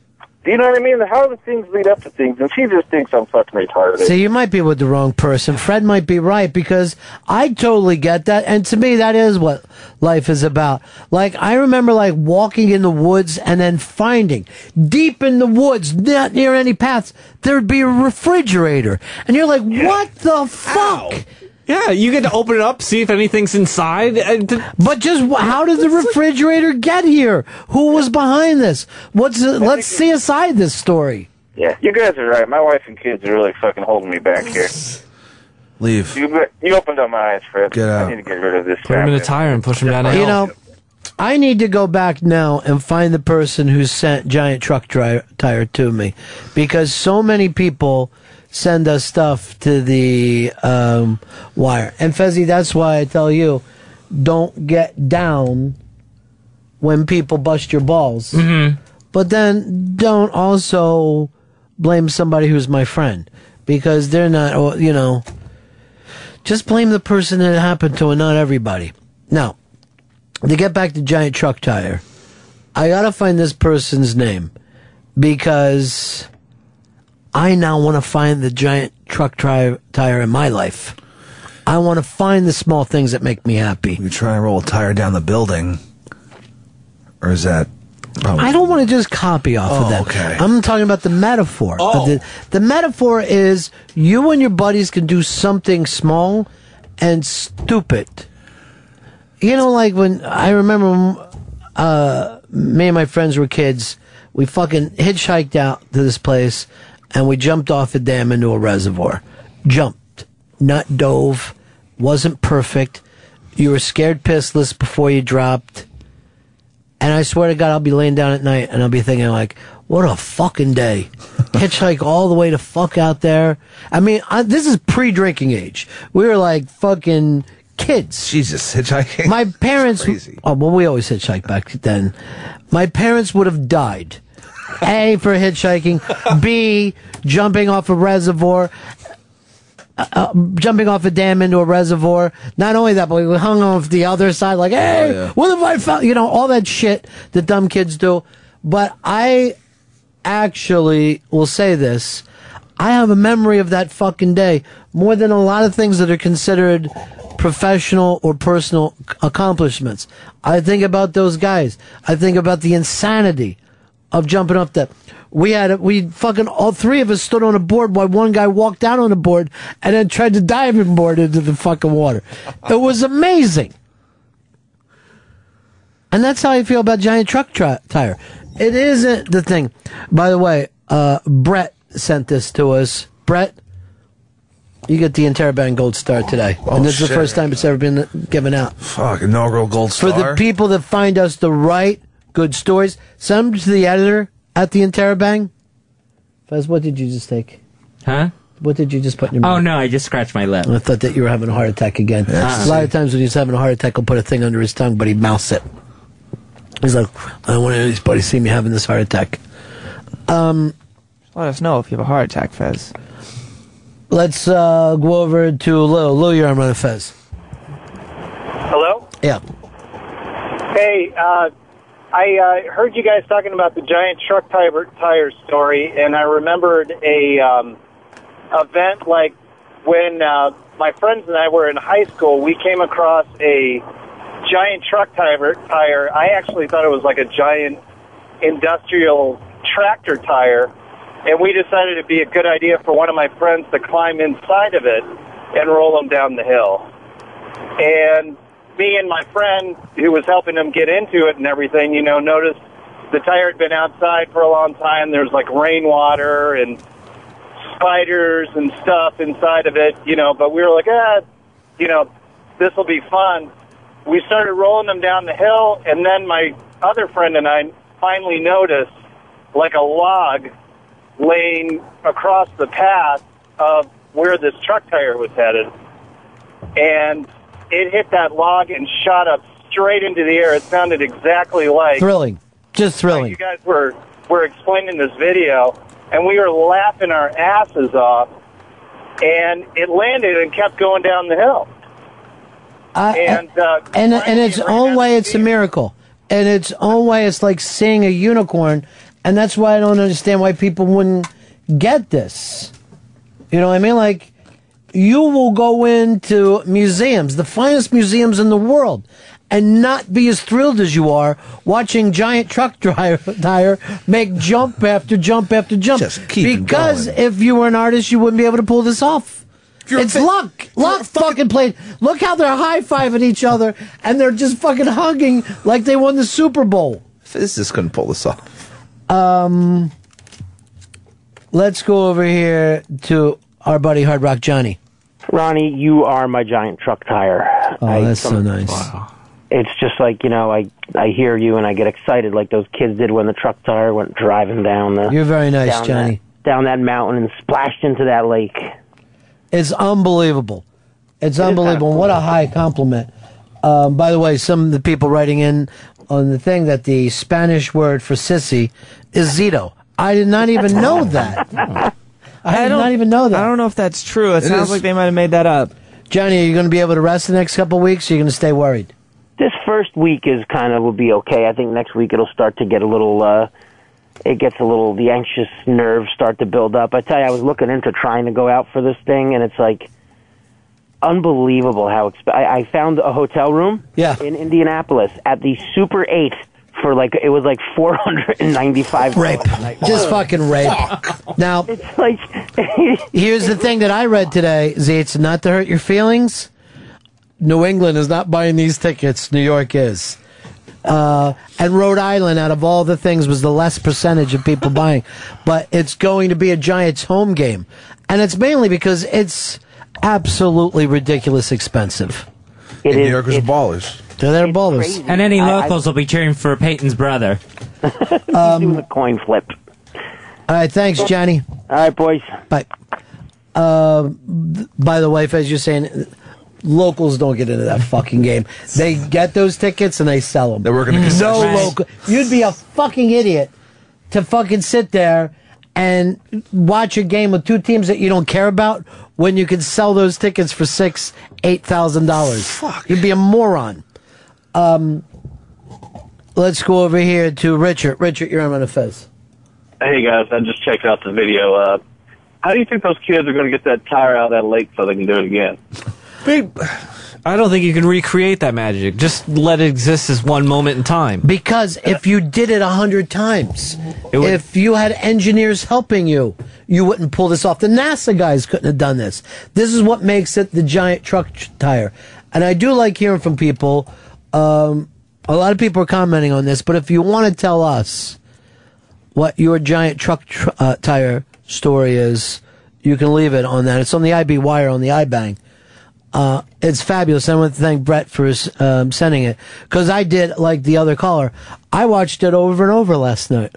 do you know what I mean? How do things lead up to things? And she just thinks I'm fucking retarded. So you might be with the wrong person. Fred might be right because I totally get that. And to me, that is what life is about. Like, I remember like walking in the woods and then finding deep in the woods, not near any paths, there'd be a refrigerator. And you're like, what the fuck? Yeah, you get to open it up, see if anything's inside. and th- But just wh- how did the refrigerator get here? Who was behind this? What's the, let's see aside this story. Yeah, you guys are right. My wife and kids are really fucking holding me back here. Leave. You you opened up my eyes, Fred. Get out. I need to get rid of this. Put him in a tire and push him down a You know, I need to go back now and find the person who sent giant truck dri- tire to me, because so many people send us stuff to the um, wire. And Fezzi, that's why I tell you, don't get down when people bust your balls. Mm-hmm. But then don't also blame somebody who's my friend because they're not, you know, just blame the person that it happened to and not everybody. Now, to get back to giant truck tire, I gotta find this person's name because I now want to find the giant truck tri- tire in my life. I want to find the small things that make me happy. You try and roll a tire down the building, or is that? I don't want to just copy off of Oh, that. okay. I'm talking about the metaphor. Oh. The, the metaphor is you and your buddies can do something small and stupid. You know, like when I remember when, uh, me and my friends were kids, we fucking hitchhiked out to this place and we jumped off a dam into a reservoir. Jumped, not dove, wasn't perfect. You were scared pissless before you dropped. And I swear to God, I'll be laying down at night and I'll be thinking like, what a fucking day. Hitchhike all the way to fuck out there. I mean, I, this is pre-drinking age. We were like fucking kids. Jesus, hitchhiking. My parents, oh, well, we always hitchhiked back then. My parents would have died. A, for hitchhiking. B, jumping off a reservoir. Uh, uh, jumping off a dam into a reservoir. Not only that, but we hung off the other side, like, hey, Oh, yeah. what if I found, you know, all that shit that dumb kids do. But I actually will say this. I have a memory of that fucking day more than a lot of things that are considered professional or personal accomplishments. I think about those guys. I think about the insanity of jumping up the. We had a, we fucking all three of us stood on a board while one guy walked down on a board and then tried to dive and board into the fucking water. It was amazing. And that's how I feel about giant truck tri- tire. It isn't the thing. By the way, uh, Brett sent this to us. Brett, you get the Interabang Gold Star today. Oh, and this is the first time it's ever been given out. Fuck, inaugural gold Star. For the people that find us the right good stories, send them to the editor at the Interabang. Fez, what did you just take? Huh? What did you just put in your mouth? Oh no, I just scratched my lip. I thought that you were having a heart attack again. Yeah. a lot of times when he's having a heart attack, he'll put a thing under his tongue, but he mouths it. He's like, I don't want any of these buddies see me having this heart attack. Um, Let us know if you have a heart attack, Fez. let's uh, go over to Lou. Lou, you're on Ron and Fez. Hello? Yeah. Hey, uh, I uh, heard you guys talking about the giant truck tire, tire story, and I remembered a um, event like when uh, my friends and I were in high school. We came across a giant truck tire. Tire. I actually thought it was like a giant industrial tractor tire, and we decided it'd be a good idea for one of my friends to climb inside of it and roll him down the hill. And me and my friend who was helping him get into it and everything, you know, noticed the tire had been outside for a long time. There's like rainwater and spiders and stuff inside of it, you know, but we were like, ah, you know, this will be fun. We started rolling them down the hill, and then my other friend and I finally noticed like a log laying across the path of where this truck tire was headed. And it hit that log and shot up straight into the air. It sounded exactly like Thrilling. Just thrilling. you guys were were explaining this video, and we were laughing our asses off. And it landed and kept going down the hill. I- and uh, and in its own way, it's a miracle. In its own way, it's like seeing a unicorn, and that's why I don't understand why people wouldn't get this. You know what I mean? Like, you will go into museums, the finest museums in the world, and not be as thrilled as you are watching giant truck tire, tire make jump after jump after jump. Just keep because if you were an artist, you wouldn't be able to pull this off. It's luck. Luck fucking played. Look how they're high fiving each other and they're just fucking hugging like they won the Super Bowl. Physicists couldn't pull this off. Um, let's go over here to our buddy Hard Rock Johnny. Ronnie, you are my giant truck tire. Oh, I- that's so some- nice. It's just like you know, I I hear you and I get excited like those kids did when the truck tire went driving down the. You're very nice, down Johnny. That, down that mountain and splashed into that lake. It's unbelievable. It's unbelievable. And what a high compliment. Um, by the way, some of the people writing in on the thing that the Spanish word for sissy is zito. I did not even know that. I did not even know that. I don't know if that's true. It, It sounds is. like they might have made that up. Johnny, are you going to be able to rest the next couple of weeks? Or are you going to stay worried? This first week is kind of will be okay. I think next week it'll start to get a little. uh It gets a little. The anxious nerves start to build up. I tell you, I was looking into trying to go out for this thing, and it's like unbelievable how exp- I, I found a hotel room yeah. in Indianapolis at the Super Eight for like it was like four hundred and ninety five Rape. Just fucking rape. Now, it's like here's the thing that I read today, Z. It's not to hurt your feelings. New England is not buying these tickets. New York is. Uh, and Rhode Island, out of all the things, was the less percentage of people buying. But it's going to be a Giants home game. And it's mainly because it's absolutely ridiculous expensive. It New Yorkers are ballers. They're their ballers. And any I- I- locals will be cheering for Peyton's brother. um, doing the coin flip. All right, thanks, Johnny. All right, boys. Bye. Uh, by the way, as you're saying, locals don't get into that fucking game. They get those tickets and they sell them. They're working the No concessions. local. You'd be a fucking idiot to fucking sit there and watch a game with two teams that you don't care about when you can sell those tickets for six, eight thousand dollars. Fuck. You'd be a moron. Um, let's go over here to Richard. Richard, you're on the Fez. Hey guys, I just checked out the video. Uh, how do you think those kids are going to get that tire out of that lake so they can do it again? I don't think you can recreate that magic. Just let it exist as one moment in time. Because if you did it a hundred times, if you had engineers helping you, you wouldn't pull this off. The NASA guys couldn't have done this. This is what makes it the giant truck tire. And I do like hearing from people. Um, a lot of people are commenting on this, but if you want to tell us what your giant truck tr- uh, tire story is, you can leave it on that. It's on the IB wire on the iBang. Uh, it's fabulous. I want to thank Brett for um, sending it because I did like the other caller. I watched it over and over last night,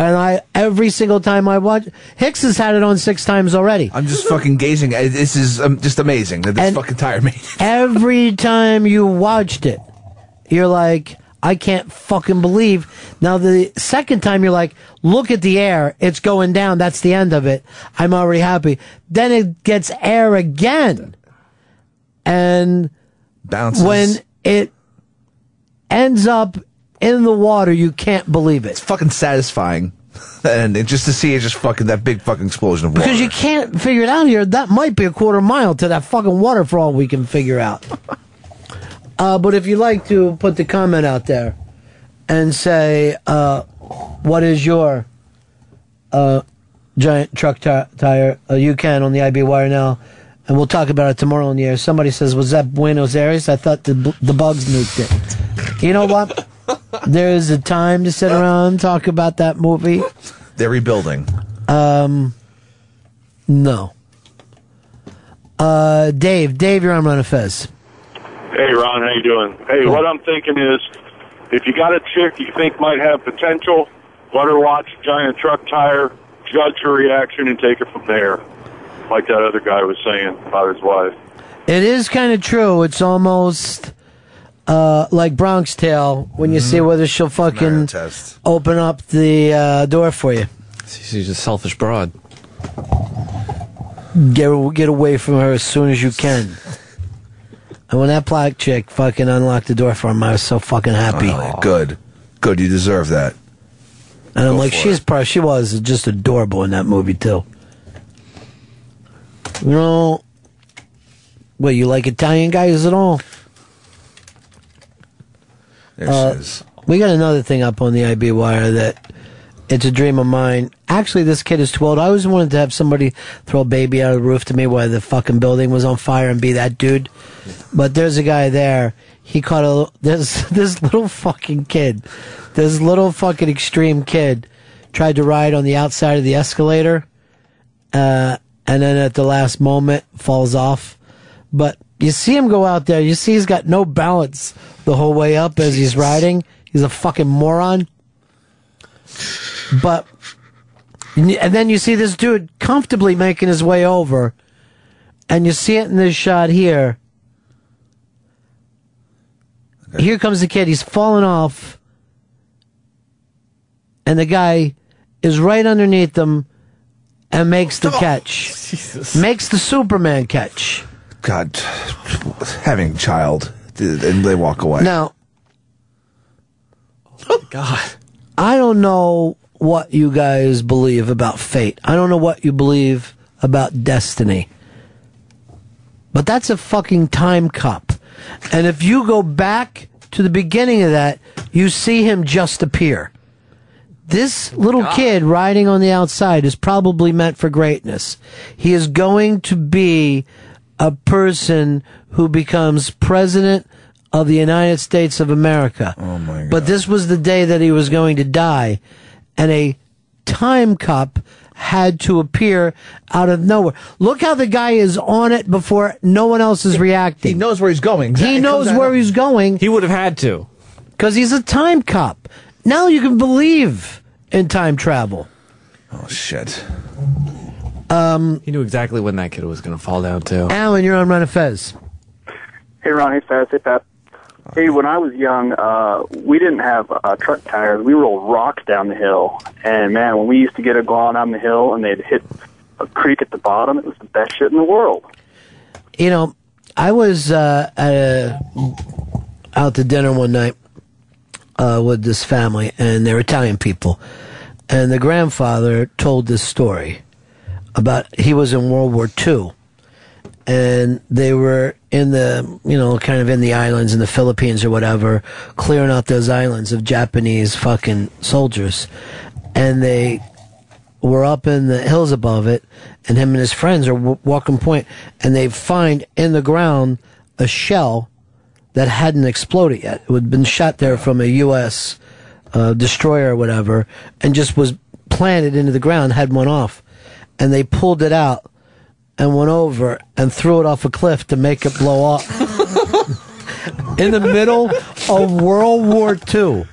and I every single time I watch Hicks has had it on six times already. I'm just fucking gazing. at- This is um, just amazing that this fucking tire made. it. every time you watched it, you're like, I can't fucking believe. Now the second time you're like, look at the air, it's going down. That's the end of it. I'm already happy. Then it gets air again, and Bounces. when it ends up in the water, you can't believe it. It's fucking satisfying. And just to see it just fucking that big fucking explosion of water. Because you can't figure it out here. That might be a quarter mile to that fucking water for all we can figure out. uh, but if you'd like to put the comment out there and say, uh, what is your uh, giant truck ti- tire, uh, you can on the IB wire now. And we'll talk about it tomorrow on the air. Somebody says, was that Buenos Aires? I thought the, the bugs nuked it. You know what? There is a time to sit around and talk about that movie. They're rebuilding. Um, no. Uh, Dave, Dave, you're on Ron of Fez. Hey, Ron, how you doing? Hey, what I'm thinking is, if you got a chick you think might have potential, let her watch Giant Truck Tire, judge her reaction, and take it from there. Like that other guy was saying about his wife. It is kind of true. It's almost uh, like Bronx Tale when you see whether she'll fucking open up the uh, door for you. She's a selfish broad. Get get away from her as soon as you can. And when that black chick fucking unlocked the door for him, I was so fucking happy. Oh, good. Good, you deserve that. And I'm like, she's probably she was just adorable in that movie too. You know, what you like Italian guys at all? There Uh, she is. We got another thing up on the IB wire that it's a dream of mine. Actually, this kid is too old. I always wanted to have somebody throw a baby out of the roof to me while the fucking building was on fire and be that dude. But there's a guy there. He caught a this this little fucking kid, this little fucking extreme kid, tried to ride on the outside of the escalator, uh, and then at the last moment falls off. But you see him go out there. You see he's got no balance the whole way up as he's riding. He's a fucking moron. But and then you see this dude comfortably making his way over, and you see it in this shot here. Here comes the kid. He's falling off, and the guy is right underneath them and makes the oh, catch. Makes the Superman catch. God, having child, and they walk away. Now, oh, God. I don't know what you guys believe about fate. I don't know what you believe about destiny. But that's a fucking time cop. And if you go back to the beginning of that, you see him just appear. This little kid riding on the outside is probably meant for greatness. He is going to be a person who becomes president of the United States of America. Oh my God. But this was the day that he was going to die, and a time cop had to appear out of nowhere. Look how the guy is on it before no one else is reacting. He knows where he's going. He knows where he's going. He would have had to. Because he's a time cop. Now you can believe in time travel. Oh shit. Um, he knew exactly when that kid was going to fall down too. Alan, you're on Ron of Fez. Hey, Ron. Hey, Fez. Hey, Pat. Hey, when I was young, uh, we didn't have uh, truck tires. We rolled rocks down the hill. And man, when we used to get a go down the hill and they'd hit a creek at the bottom, it was the best shit in the world. You know, I was uh, out to dinner one night uh, with this family, and they're Italian people. And the grandfather told this story about he was in World War II, and they were in the you know kind of in the islands in the Philippines or whatever, clearing out those islands of Japanese fucking soldiers, and they were up in the hills above it, and him and his friends are w- walking point, and they find in the ground a shell that hadn't exploded yet. It had been shot there from a U.S. Uh, destroyer or whatever, and just was planted into the ground, had one off, and they pulled it out and went over and threw it off a cliff to make it blow up. in the middle of World War II.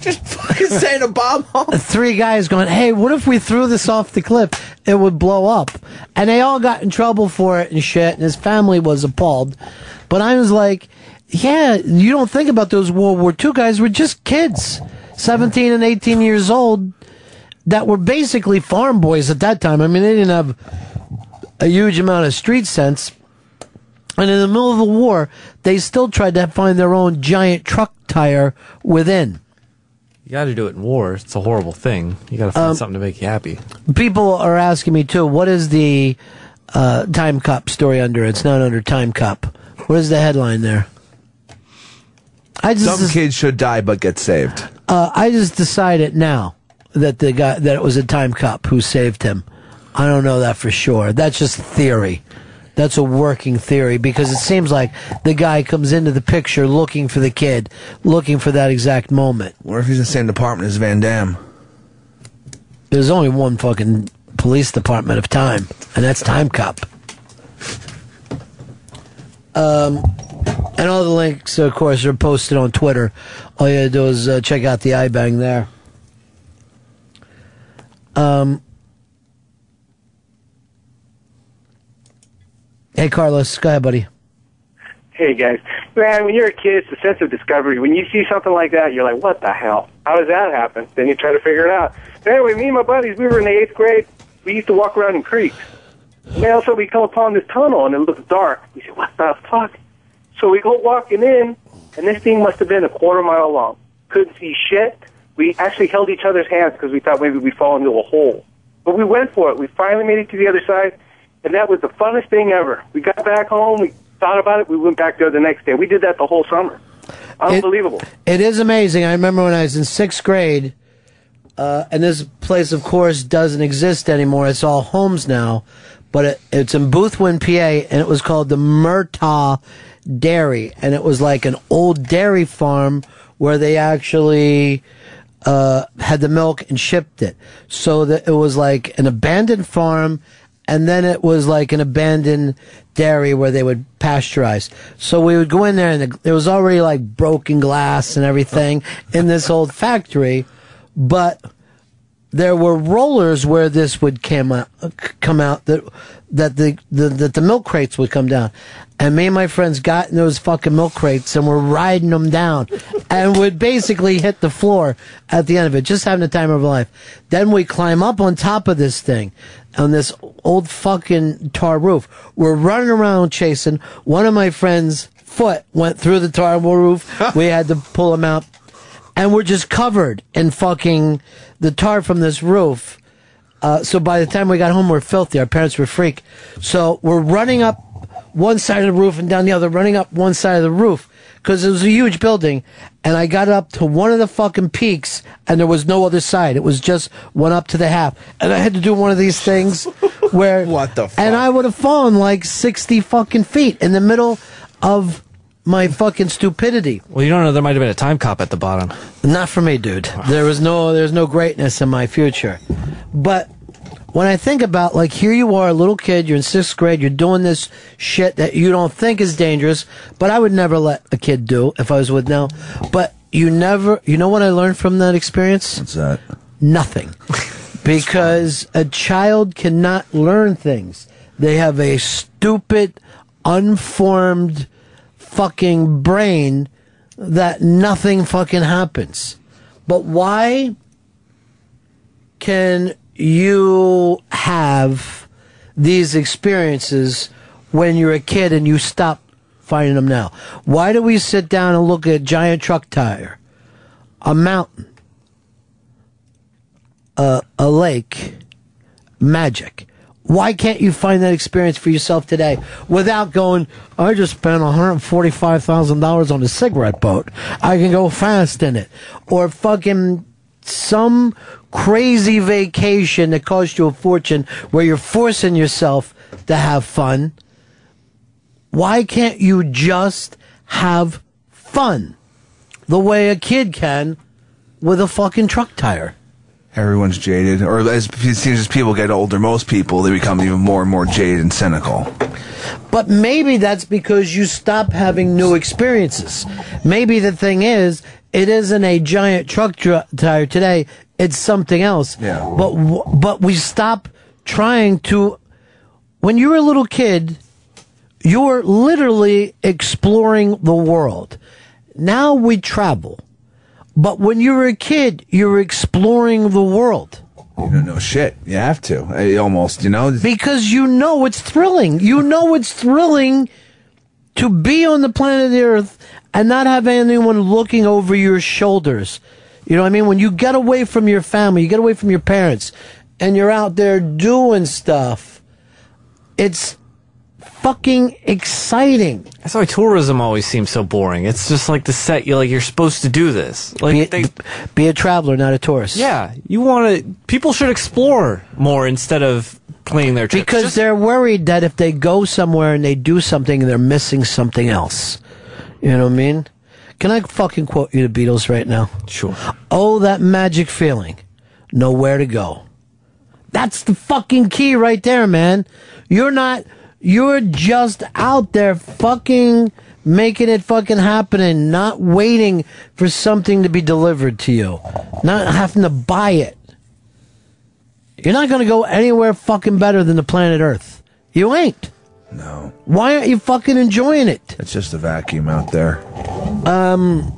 Just fucking saying a bomb hole. Three guys going, hey, what if we threw this off the cliff? It would blow up. And they all got in trouble for it and shit, and his family was appalled. But I was like, yeah, you don't think about those World War II guys were just kids, 17 and 18 years old, that were basically farm boys at that time. I mean, they didn't have a huge amount of street sense. And in the middle of the war, they still tried to find their own giant truck tire within. You got to do it in war. It's a horrible thing. You got to find Um, something to make you happy. People are asking me too, what is the uh, Time Cop story under? It's not under Time Cop. What is the headline there? I just Some kids should die but get saved. uh, I just decided now that the guy that it was a time cop who saved him. I don't know that for sure. That's just theory. That's a working theory because it seems like the guy comes into the picture looking for the kid, looking for that exact moment. What if he's in the same department as Van Damme? There's only one fucking police department of time, and that's Time Cop. Um, and all the links, of course, are posted on Twitter. All you gotta do is uh, check out the iBang there. Um, hey, Carlos, go ahead, buddy. Hey guys, man, when you're a kid, it's a sense of discovery. When you see something like that, you're like, "What the hell? How does that happen?" Then you try to figure it out. Anyway, me and my buddies, we were in the eighth grade. We used to walk around in creeks. And also we come upon this tunnel and it looks dark. We said, "What the fuck?" So we go walking in, and this thing must have been a quarter mile long. Couldn't see shit. We actually held each other's hands because we thought maybe we'd fall into a hole. But we went for it. We finally made it to the other side, and that was the funnest thing ever. We got back home. We thought about it. We went back there the next day. We did that the whole summer. Unbelievable. It is amazing. I remember when I was in sixth grade, uh, and this place, of course, doesn't exist anymore. It's all homes now, but it, it's in Boothwyn, PA, and it was called the Murtaugh Dairy, and it was like an old dairy farm where they actually uh, had the milk and shipped it. So that it was like an abandoned farm, and then it was like an abandoned dairy where they would pasteurize. So we would go in there, and there was already like broken glass and everything in this old factory, but there were rollers where this would come out, come out that that the, the that the milk crates would come down, and me and my friends got in those fucking milk crates and were riding them down, and would basically hit the floor at the end of it, just having the time of our life. Then we climb up on top of this thing, on this old fucking tar roof. We're running around chasing. One of my friends' foot went through the tar roof. we had to pull him out and we're just covered in fucking the tar from this roof. Uh, so by the time we got home, we're filthy. Our parents were freak. So we're running up one side of the roof and down the other, running up one side of the roof because it was a huge building. And I got up to one of the fucking peaks, and there was no other side. It was just one up to the half, and I had to do one of these things where what the and I would have fallen like sixty fucking feet in the middle of my fucking stupidity. Well, you don't know there might have been a time cop at the bottom. Not for me, dude. There was no there's no greatness in my future. But when I think about like here you are, a little kid, you're in sixth grade, you're doing this shit that you don't think is dangerous, but I would never let a kid do if I was with now. But you never you know what I learned from that experience? What's that? Nothing. because a child cannot learn things. They have a stupid, unformed fucking brain that nothing fucking happens. But why can you have these experiences when you're a kid and you stop finding them now? Why do we sit down and look at a giant truck tire, a mountain, a, a lake, magic? Why can't you find that experience for yourself today without going, I just spent $145,000 on a cigarette boat. I can go fast in it. Or fucking some crazy vacation that cost you a fortune where you're forcing yourself to have fun. Why can't you just have fun the way a kid can with a fucking truck tire? Everyone's jaded, or as it seems as people get older, most people they become even more and more jaded and cynical. But maybe that's because you stop having new experiences. Maybe the thing is, it isn't a giant truck tire today. It's something else. Yeah. But w- but we stop trying to. When you were a little kid, you were literally exploring the world. Now we travel. But when you were a kid, you were exploring the world. You don't know shit. You have to. I almost, you know. Because you know it's thrilling. You know it's thrilling to be on the planet the Earth and not have anyone looking over your shoulders. You know what I mean? When you get away from your family, you get away from your parents, and you're out there doing stuff, it's fucking exciting. That's why tourism always seems so boring. It's just like the set. You like you're supposed to do this. Like Be, they, be a traveler, not a tourist. yeah, you want to. People should explore more instead of planning their trips. Because they're worried that if they go somewhere and they do something, they're missing something else. You know what I mean? Can I fucking quote you the Beatles right now? Sure. Oh, that magic feeling. Nowhere to go. That's the fucking key right there, man. You're not, you're just out there fucking making it fucking happening, not waiting for something to be delivered to you, not having to buy it. You're not gonna go anywhere fucking better than the planet Earth. You ain't. No. Why aren't you fucking enjoying it? It's just a vacuum out there. Um,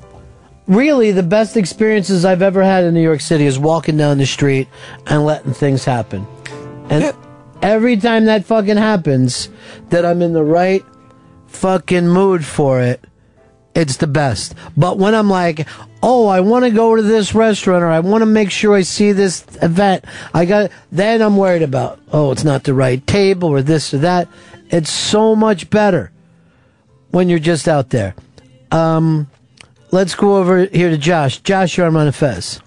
really, the best experiences I've ever had in New York City is walking down the street and letting things happen. And every time that fucking happens, that I'm in the right fucking mood for it, it's the best. But when I'm like, oh, I want to go to this restaurant or I want to make sure I see this event, I got, then I'm worried about, oh, it's not the right table or this or that. It's so much better when you're just out there. Um, let's go over here to Josh. Josh, you're on Fez.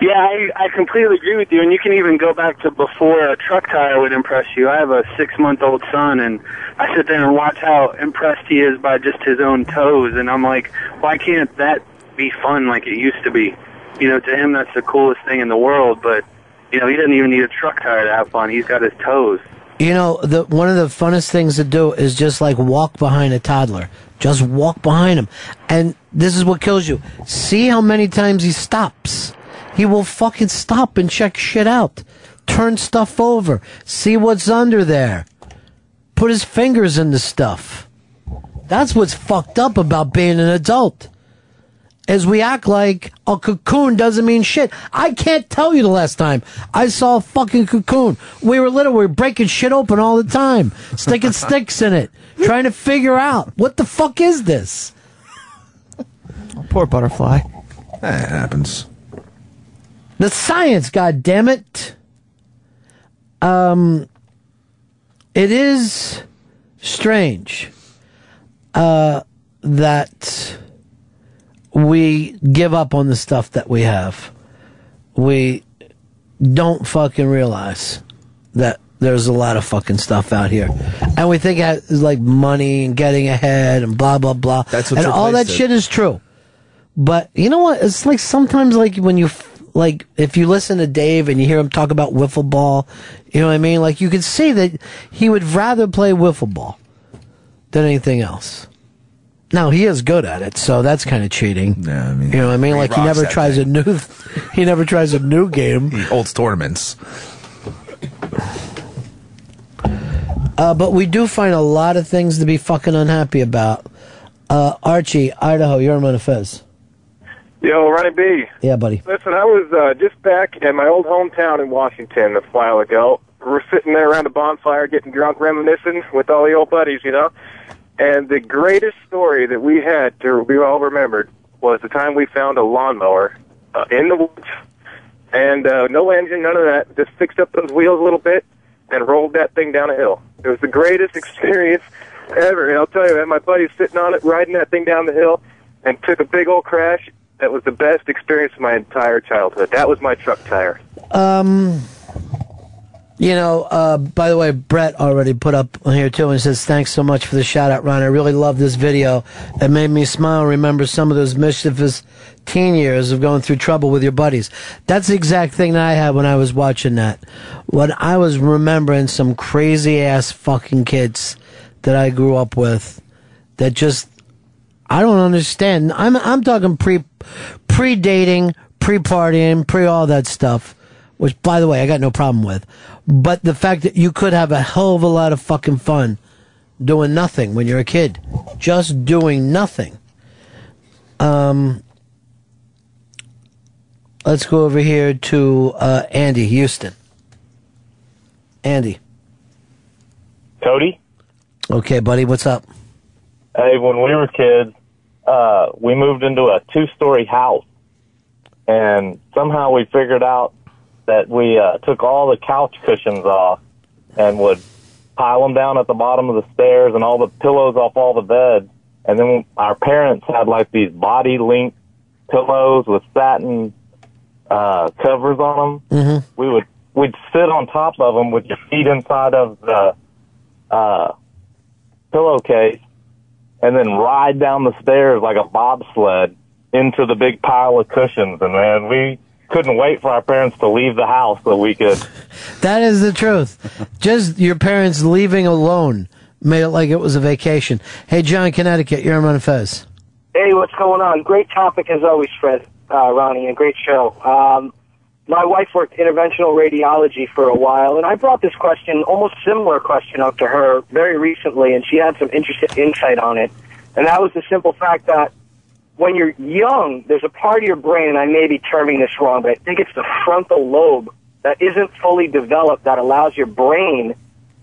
Yeah, I, I completely agree with you, and you can even go back to before a truck tire would impress you. I have a six-month-old son, and I sit there and watch how impressed he is by just his own toes, and I'm like, why can't that be fun like it used to be? You know, to him that's the coolest thing in the world, but you know, he doesn't even need a truck tire to have fun. He's got his toes. You know, the one of the funnest things to do is just like walk behind a toddler. Just walk behind him. And this is what kills you. See how many times he stops. He will fucking stop and check shit out. Turn stuff over. See what's under there. Put his fingers in the stuff. That's what's fucked up about being an adult. As we act like a cocoon doesn't mean shit. I can't tell you the last time I saw a fucking cocoon. We were little, we were breaking shit open all the time, sticking sticks in it, trying to figure out what the fuck is this? Poor butterfly. That happens. The science, god damn it. Um it is strange uh that we give up on the stuff that we have. We don't fucking realize that there's a lot of fucking stuff out here. And we think it's like money and getting ahead and blah blah blah. That's what and all that it. shit is true. But you know what? It's like sometimes like when you like if you listen to Dave and you hear him talk about wiffle ball, you know what I mean? Like you can see that he would rather play wiffle ball than anything else. Now he is good at it, so that's kind of cheating. Yeah, I mean, you know what I mean? Like he never tries a new, he never tries a new game. He holds tournaments. Uh, but we do find a lot of things to be fucking unhappy about. Uh, Archie, Idaho, you're on Fez. Yo, Ronnie B. Yeah, buddy. Listen, I was uh, just back in my old hometown in Washington a while ago. We're sitting there around a bonfire getting drunk, reminiscing with all the old buddies, you know. And the greatest story that we had to we all remembered was the time we found a lawnmower uh, in the woods, and uh, no engine, none of that. Just fixed up those wheels a little bit and rolled that thing down a hill. It was the greatest experience ever. And I'll tell you, man, my buddy's sitting on it, riding that thing down the hill, and took a big old crash. That was the best experience of my entire childhood. That was my truck tire. Um, you know, uh, by the way, Brett already put up on here too and says, thanks so much for the shout out, Ron. I really love this video. It made me smile and remember some of those mischievous teen years of going through trouble with your buddies. That's the exact thing that I had when I was watching that. When I was remembering some crazy ass fucking kids that I grew up with that just, I don't understand. I'm, I'm talking pre, pre-dating, pre-partying, pre all that stuff which by the way I got no problem with. But the fact that you could have a hell of a lot of fucking fun doing nothing when you're a kid, just doing nothing. Um, let's go over here to uh, Andy Houston. Andy, Cody, okay, buddy, what's up? hey, when we were kids, uh, we moved into a two-story house, and somehow we figured out that we uh, took all the couch cushions off and would pile them down at the bottom of the stairs and all the pillows off all the beds. And then our parents had like these body length pillows with satin uh, covers on them. Mm-hmm. We would we'd sit on top of them with your feet inside of the uh, pillowcase, and then ride down the stairs like a bobsled into the big pile of cushions. And man, we couldn't wait for our parents to leave the house so we could. That is the truth. Just your parents leaving alone made it like it was a vacation. Hey, John, Connecticut, you're on Fez. Hey, what's going on? Great topic as always, Fred, uh, Ronnie, and great show. Um, my wife worked interventional radiology for a while, and I brought this question, almost similar question, up to her very recently, and she had some interesting insight on it. And that was the simple fact that when you're young, there's a part of your brain, and I may be terming this wrong, but I think it's the frontal lobe that isn't fully developed that allows your brain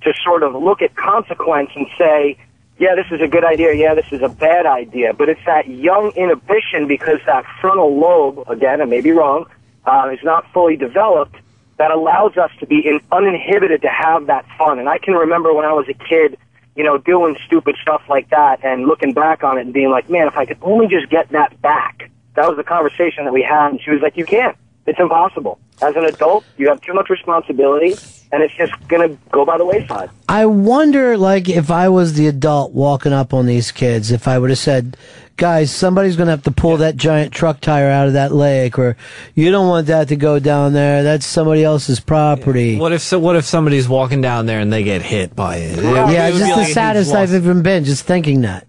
to sort of look at consequence and say, yeah, this is a good idea, yeah, this is a bad idea. But it's that young inhibition because that frontal lobe, again, I may be wrong, uh, is not fully developed that allows us to be in, uninhibited to have that fun. And I can remember when I was a kid, you know, doing stupid stuff like that and looking back on it and being like, man, if I could only just get that back. That was the conversation that we had. And she was like, you can't. It's impossible. As an adult, you have too much responsibility and it's just going to go by the wayside. I wonder, like, if I was the adult walking up on these kids, if I would have said, guys, somebody's going to have to pull that giant truck tire out of that lake, or you don't want that to go down there. That's somebody else's property. What if so? What if somebody's walking down there and they get hit by it? Yeah, It would just the like saddest. I've ever been, just thinking that.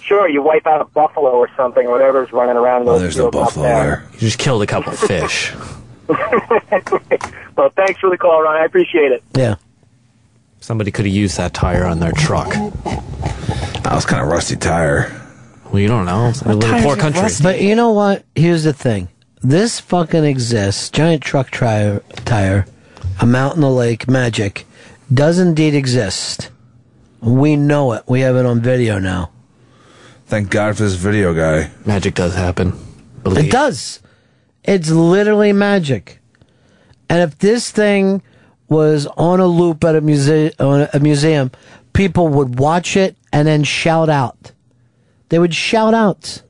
Sure, you wipe out a buffalo or something, or whatever's running around. in Oh, there's no fields up buffalo there. You just killed a couple fish. well, thanks for the call, Ron. I appreciate it. Yeah. Somebody could have used that tire on their truck. That was kind of rusty tire. Well, you don't know. It's a little poor country. But you know what? Here's the thing. This fucking exists. Giant truck tire, tire, a mountain, a lake, magic, does indeed exist. We know it. We have it on video now. Thank God for this video guy. Magic does happen. It does. It's literally magic. And if this thing was on a loop at a museum, a museum, people would watch it and then shout out. They would shout out.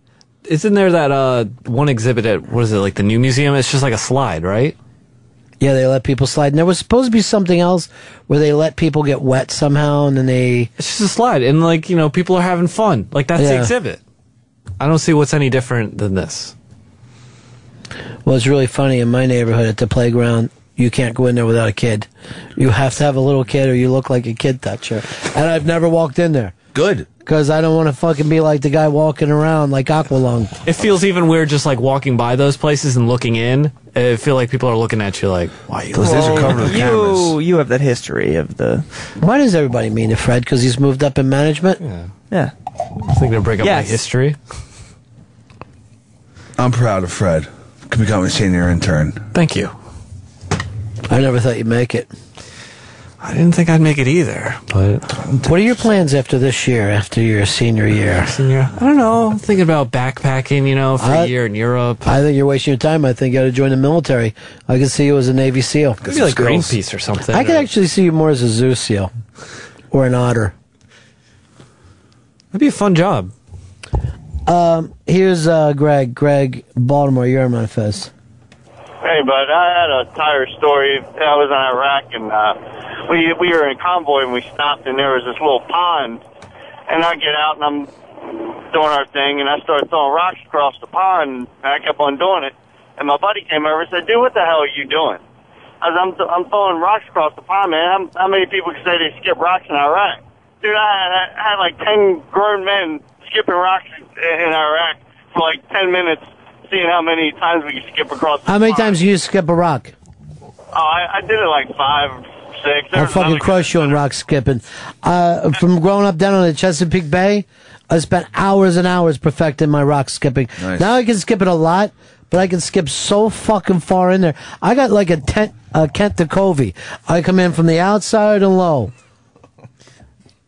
Isn't there that uh one exhibit at what is it like the new museum? It's just like a slide, right? Yeah, they let people slide. And there was supposed to be something else where they let people get wet somehow and then they. It's just a slide, and like you know, people are having fun. Like that's the Yeah. exhibit. I don't see what's any different than this. Well, it's really funny in my neighborhood at the playground. You can't go in there without a kid. You have to have a little kid or you look like a kid toucher. And I've never walked in there. Good. Because I don't want to fucking be like the guy walking around like Aqualung. It feels even weird just like walking by those places and looking in. I feel like people are looking at you like, why are you Those days are covered with you, you have that history of the. Why does everybody mean to Fred? Because he's moved up in management? Yeah. Yeah. I think to break up Yes. my history. I'm proud of Fred. Can become a senior intern. Thank you. I never thought you'd make it. I didn't think I'd make it either, but What are your plans after this year, after your senior year? Senior, I don't know. I'm thinking about backpacking, you know, for I- a year in Europe. I think you're wasting your time. I think you got to join the military. I could see you as a Navy SEAL. Maybe like Greenpeace or something. I could actually see you more as a zoo SEAL or an otter. That'd be a fun job. Um, here's uh, Greg. Greg, Baltimore. You're on Fez. Hey, bud, I had a tire story. I was in Iraq, and uh, we we were in convoy, and we stopped, and there was this little pond. And I get out, and I'm doing our thing, and I started throwing rocks across the pond, and I kept on doing it. And my buddy came over and said, "Dude, what the hell are you doing?" I was, I'm, I'm throwing rocks across the pond, man. How, many people can say they skip rocks in Iraq? Dude, I had, I had like 10 grown men skipping rocks in, in Iraq for like 10 minutes, seeing how many times we could skip across the How many pond. times you skip a rock? Oh, I, I did it like five, six. There I'll was fucking another- crush you on rock skipping. Uh, from growing up down on the Chesapeake Bay, I spent hours and hours perfecting my rock skipping. Nice. Now I can skip it a lot, but I can skip so fucking far in there. I got like a tent, uh, Kent to Covey. I come in from the outside and low.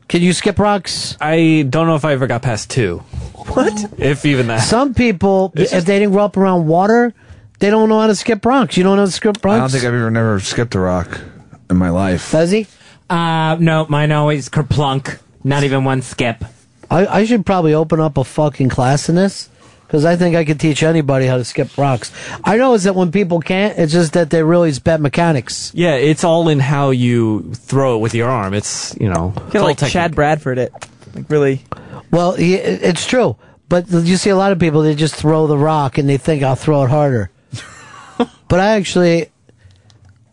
Can you skip rocks? I don't know if I ever got past two. What? If even that. Some people, if they didn't grow up around water, they don't know how to skip rocks. You don't know how to skip rocks? I don't think I've ever never skipped a rock in my life. Does he? Uh, no, mine always kerplunk. Not even one skip. I, I should probably open up a fucking class in this because I think I could teach anybody how to skip rocks. I know is that when people can't, it's just that they're really bad mechanics. Yeah, it's all in how you throw it with your arm. It's you know, it's Kind all of like technique. Chad Bradford it. Like really. Well, it's true, but you see a lot of people they just throw the rock and they think I'll throw it harder. but I actually,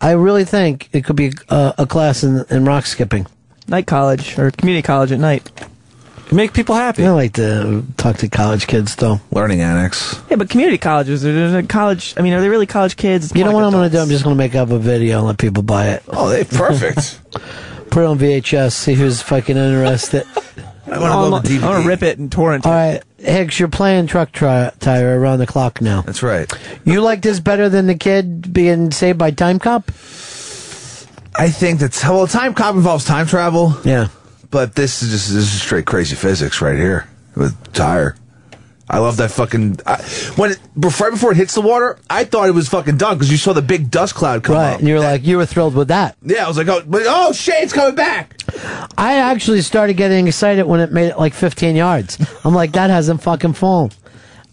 I really think it could be a, a class in, in rock skipping. Night college or community college at night. Make people happy. I like to talk to college kids though. Learning annex. Yeah, but community colleges, there's a college. I mean, are they really college kids? It's You know what like I'm going to do? I'm just going to make up a video and let people buy it. Oh, they perfect. Put it on VHS. See who's fucking interested. I want to I want to rip it and torrent All it. right, Hicks, you're playing truck tri- tire around the clock now. That's right. You like this better than the kid being saved by Time Cop? I think that's well. Time cop involves time travel. Yeah, but this is just this is straight crazy physics right here with tire. I love that fucking I, when it, right before it hits the water. I thought it was fucking done because you saw the big dust cloud come right. up. And you're like, you were thrilled with that. Yeah, I was like, oh, but, oh shit, it's coming back. I actually started getting excited when it made it like 15 yards. I'm like, that hasn't fucking fallen.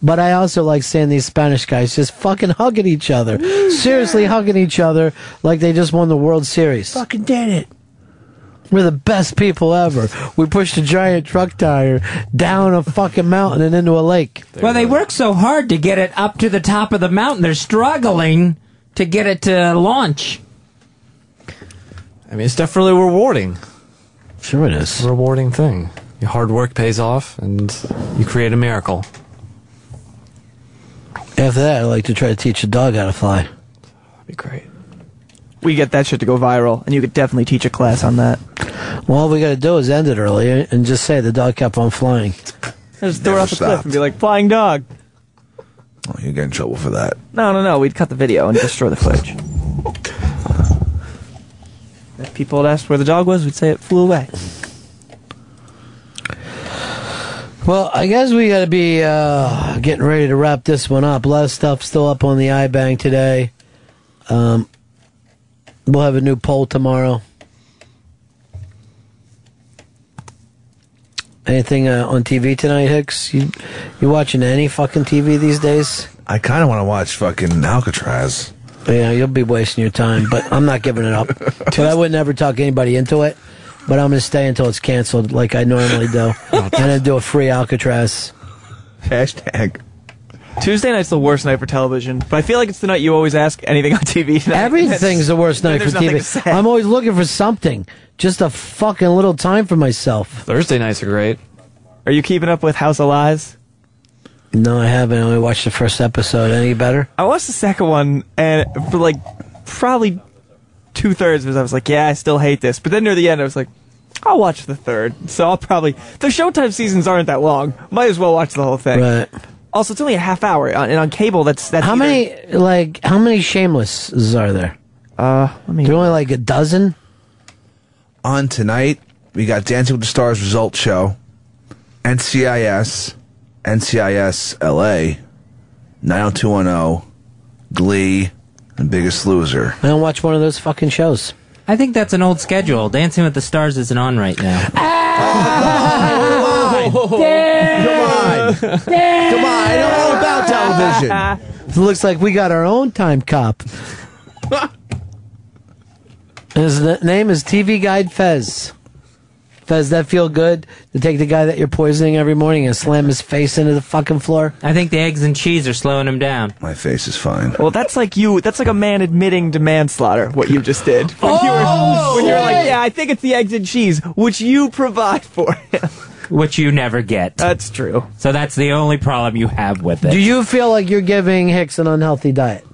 But I also like seeing these Spanish guys just fucking hugging each other. Seriously hugging each other like they just won the World Series. Fucking did it. We're the best people ever. We pushed a giant truck tire down a fucking mountain and into a lake. Well, they work so hard to get it up to the top of the mountain. They're struggling to get it to launch. I mean, it's definitely rewarding. Sure, it is. rewarding thing. Your hard work pays off, and you create a miracle. After that, I'd like to try to teach a dog how to fly. That'd be great. We get that shit to go viral, and you could definitely teach a class on that. Well, all we got to do is end it early and just say the dog kept on flying. Just throw it off the cliff and be like, flying dog. Oh, you get in trouble for that. No, no, no. We'd cut the video and destroy the footage. If people had asked where the dog was, we'd say it flew away. Well, I guess we got to be uh, getting ready to wrap this one up. A lot of stuff still up on the iBang today. Um, we'll have a new poll tomorrow. Anything uh, on TV tonight, Hicks? You you watching any fucking TV these days? I kind of want to watch fucking Alcatraz. Yeah, you'll be wasting your time, but I'm not giving it up. but I would never talk anybody into it. But I'm going to stay until it's canceled, like I normally do, and then do a free Alcatraz. Hashtag. Tuesday night's the worst night for television, but I feel like it's the night you always ask anything on TV. tonight. Everything's the worst night for There's nothing to TV. I'm always looking for something, just a fucking little time for myself. Thursday nights are great. Are you keeping up with House of Lies? No, I haven't. I only watched the first episode. Any better? I watched the second one, and for like probably two thirds of it, I was like, "Yeah, I still hate this." But then near the end, I was like, "I'll watch the third. So I'll probably the Showtime seasons aren't that long. Might as well watch the whole thing. Right. Also, it's only a half hour, on- and on cable, that's that's How either- many like how many shamelesses are there? Uh, let me. There only like a dozen. On tonight, we got Dancing with the Stars result show, NCIS, NCIS LA, 90210, Glee, and Biggest Loser. I don't watch one of those fucking shows. I think that's an old schedule. Dancing with the Stars isn't on right now. Come on. Come on. I know all about television. It looks like we got our own time cop. His name is TV Guide Fez. Fez, that feel good to take the guy that you're poisoning every morning and slam his face into the fucking floor? I think the eggs and cheese are slowing him down. My face is fine. Well, that's like you. That's like a man admitting to manslaughter. What you just did. When you were, oh, when you were like, "Yeah, I think it's the eggs and cheese," which you provide for him. Which you never get. That's true. So that's the only problem you have with it. Do you feel like you're giving Hicks an unhealthy diet?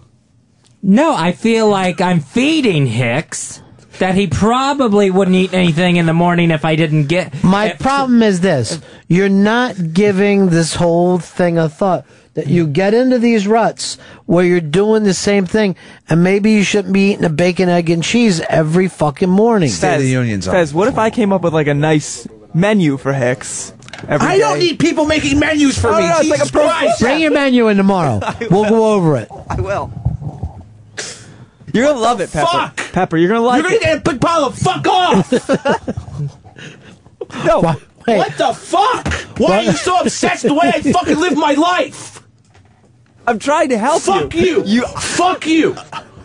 No, I feel like I'm feeding Hicks that he probably wouldn't eat anything in the morning if I didn't get. My problem is this you're not giving this whole thing a thought. That you get into these ruts where you're doing the same thing, and maybe you shouldn't be eating a bacon, egg, and cheese every fucking morning. Fez, Fez, what if I came up with like a nice menu for Hicks? every I don't day? need people making menus for Oh, me. no, it's like a pro- Christ. Bring your menu in tomorrow. We'll go over it. I will. You're gonna love it, Pepper. fuck? Pepper, you're gonna like You're gonna it. get a big pile of fuck off. no. What the fuck? Why are you so obsessed with the way I fucking live my life? I'm trying to help you. fuck you. You. Fuck you.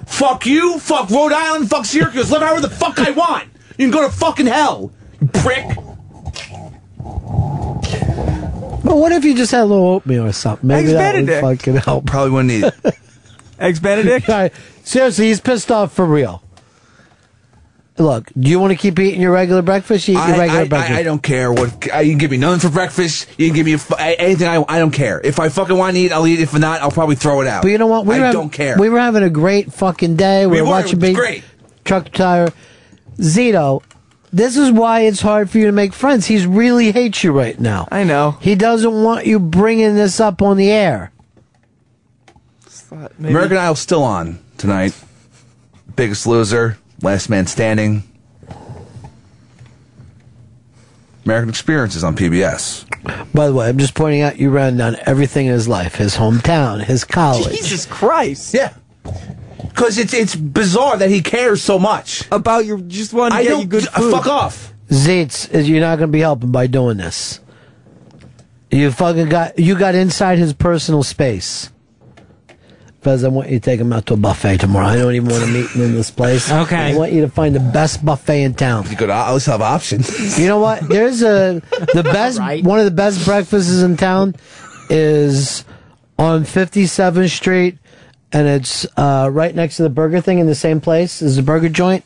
Fuck you. Fuck Rhode Island. Fuck Syracuse. Live however the fuck I want. You can go to fucking hell. You prick. But what if you just had a little oatmeal or something? Maybe Eggs that would Benedict. fucking help. Probably wouldn't need it. Eggs Benedict. Guy, seriously, he's pissed off for real. Look, do you want to keep eating your regular breakfast? You eat your I, regular I, breakfast. I, I don't care what I, you can give me nothing for breakfast. You can give me a fu- anything. I, I don't care. If I fucking want to eat, I'll eat. If not, I'll probably throw it out. But you know what? We I were having, don't care. We were having a great fucking day. We, We were were. watching It was big great. truck tire. Zito, this is why it's hard for you to make friends. He's really hates you right now. I know. He doesn't want you bringing this up on the air. American Idol's still on tonight. Biggest Loser, Last Man Standing. American Experience is on PBS. By the way, I'm just pointing out you ran down everything in his life: his hometown, his college. Jesus Christ. Yeah. Because it's it's bizarre that he cares so much about your just want to I get don't you good uh, food. fuck off. Zeitz, you're not going to be helping by doing this. You fucking got you got inside his personal space. Fez, I want you to take him out to a buffet tomorrow. I don't even want to meet him in this place. Okay. I want you to find the best buffet in town. You could always have options. You know what? There's a the best one of the best breakfasts in town is on 57th Street, and it's uh, right next to the Burger Thing in the same place as the Burger Joint.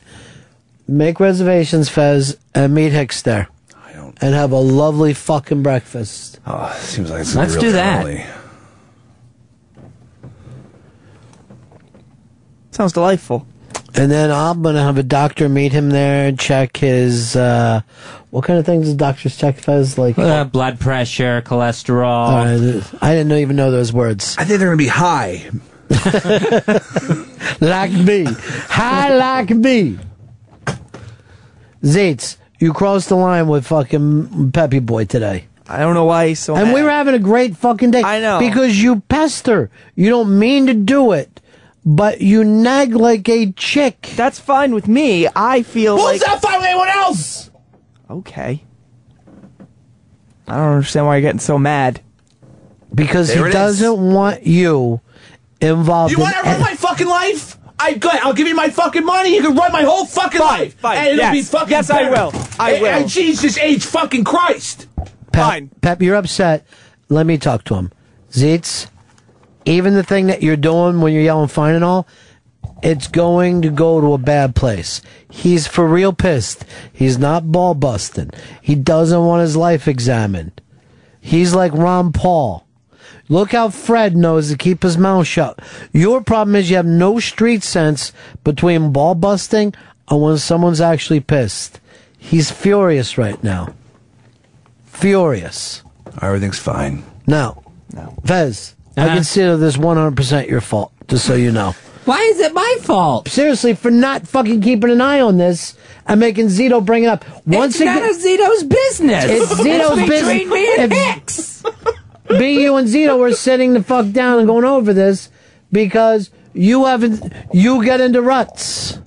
Make reservations, Fez, and meet Hicks there, I don't. and have a lovely fucking breakfast. Oh, seems like it's Let's do that. Sounds delightful. And then I'm gonna have a doctor meet him there and check his uh, what kind of things does doctors check Fez like Uh, blood pressure, cholesterol. Uh, I didn't even know those words. I think they're gonna be high. like me. High like me. Zates, you crossed the line with fucking Peppy Boy today. I don't know why he's so and mad. we were having a great fucking day. I know. Because you pester. You don't mean to do it, but you nag like a chick. That's fine with me. I feel Who's like that fine with anyone else? okay. I don't understand why you're getting so mad. Because There he doesn't want you involved You in want to run my fucking life? I go. I'll give you my fucking money. You can run my whole fucking life. fine, And it'll yes. be fucking. Yes, I will. I And- will. And Jesus H. fucking Christ. Pep, Pep, you're upset. Let me talk to him. Zeets, even the thing that you're doing when you're yelling fine and all, it's going to go to a bad place. He's for real pissed. He's not ball busting. He doesn't want his life examined. He's like Ron Paul. Look how Fred knows to keep his mouth shut. Your problem is you have no street sense between ball busting and when someone's actually pissed. He's furious right now. Furious. Everything's fine. No. No. Fez, I Uh-huh. consider this 100% your fault, just so you know. Why is it my fault? Seriously, for not fucking keeping an eye on this and making Zito bring it up. Once it's none again, of Zito's business. It's Zito's It's business. between me and If- Hicks. B, you and Zito were sitting the fuck down and going over this because you haven't, you get into ruts.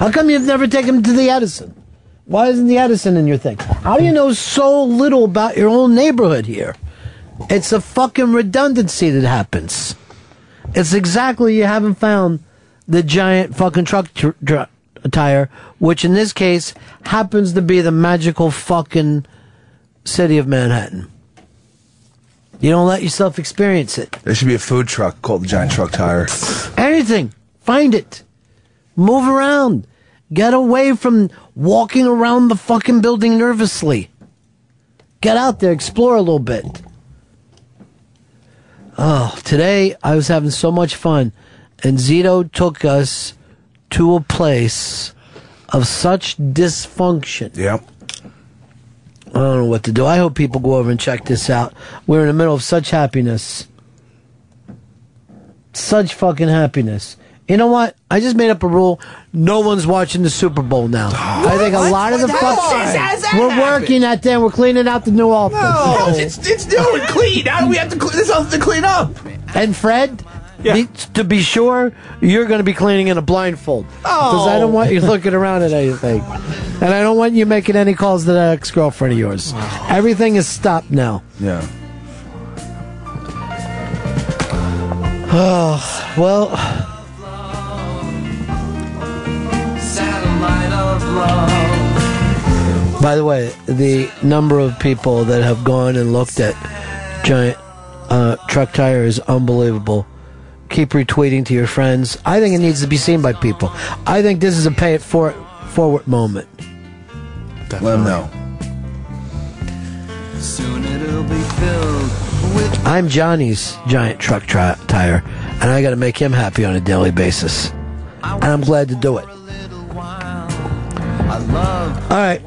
How come you've never taken him to the Edison? Why isn't the Edison in your thing? How do you know so little about your own neighborhood here? It's a fucking redundancy that happens. It's exactly you haven't found the giant fucking truck tr- tr- tire, which in this case happens to be the magical fucking city of Manhattan. You don't let yourself experience it. There should be a food truck called the Giant Truck Tire. Anything. Find it. Move around. Get away from walking around the fucking building nervously. Get out there, explore a little bit. Oh, today I was having so much fun, and Zito took us to a place of such dysfunction. Yep. I don't know what to do. I hope people go over and check this out. We're in the middle of such happiness. Such fucking happiness. You know what? I just made up a rule. No one's watching the Super Bowl now. I think a What? lot of the What? fuck. How does that We're happen? working at that. We're cleaning out the new office. No, it's it's new and clean. How do we have to? Clean, there's nothing to clean up. And Fred, be- to be sure, you're going to be cleaning in a blindfold. Because I don't want you looking around at anything. And I don't want you making any calls to that ex girlfriend of yours. Everything is stopped now. Yeah. Oh, well, Satellite of love. by the way, the number of people that have gone and looked at giant uh, truck tire is unbelievable. Keep retweeting to your friends. I think it needs to be seen by people. I think this is a pay it for forward moment. Let them know. Soon it'll be filled with I'm Johnny's giant truck tri- tire, and I got to make him happy on a daily basis. And I'm glad to do it. All right.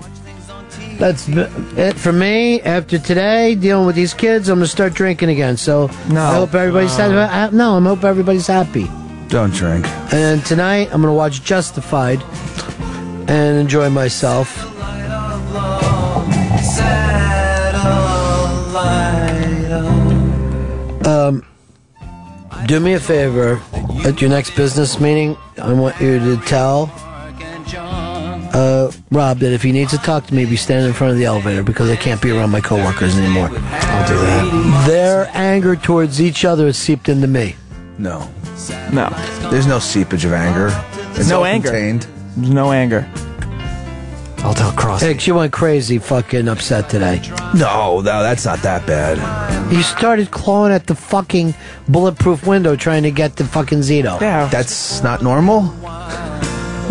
That's it for me. After today, dealing with these kids, I'm going to start drinking again. So I hope everybody's happy. No, I hope everybody's happy. Don't drink. And tonight, I'm going to watch Justified and enjoy myself. Um, do me a favor at your next business meeting. I want you to tell uh, Rob that if he needs to talk to me, be standing in front of the elevator because I can't be around my coworkers anymore. I'll do that. Their anger towards each other has seeped into me. No. No. There's no seepage of anger. It's no all anger. contained. There's no anger. I'll tell Cross. Hey, she went crazy, fucking upset today. No, no, that's not that bad. He started clawing at the fucking bulletproof window trying to get the fucking Zito. Yeah. That's not normal?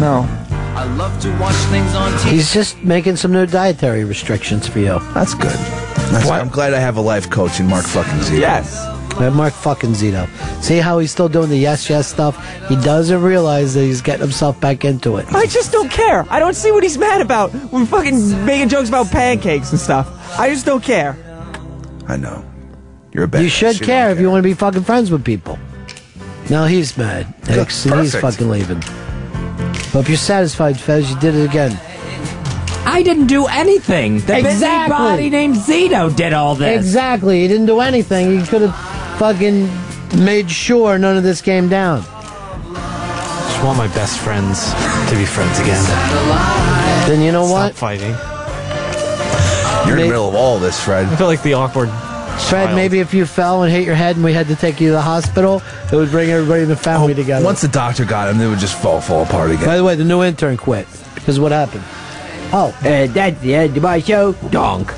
No. I love to watch things on TV. He's just making some new dietary restrictions for you. That's good. That's I'm glad I have a life coach in Mark fucking Zito. Yes. Uh, Mark fucking Zito. See how he's still doing the yes, yes stuff? He doesn't realize that he's getting himself back into it. I just don't care. I don't see what he's mad about. We're fucking making jokes about pancakes and stuff. I just don't care. I know. You're a bad You should care if you want to be fucking friends with people. Now he's mad. Hicks, and he's fucking leaving. Hope you're satisfied, Fez. You did it again. I didn't do anything. The Exactly. busybody named Zito did all this. Exactly. He didn't do anything. He could have fucking made sure none of this came down. Just want my best friends to be friends again. Then you know Stop what? fighting. You're in the middle of all this, Fred. I feel like the awkward. Fred, child. maybe if you fell and hit your head and we had to take you to the hospital, it would bring everybody in the family together. Once the doctor got him, they would just fall fall apart again. By the way, the new intern quit. Because what happened? Oh. Uh, that's the end of my show. Donk.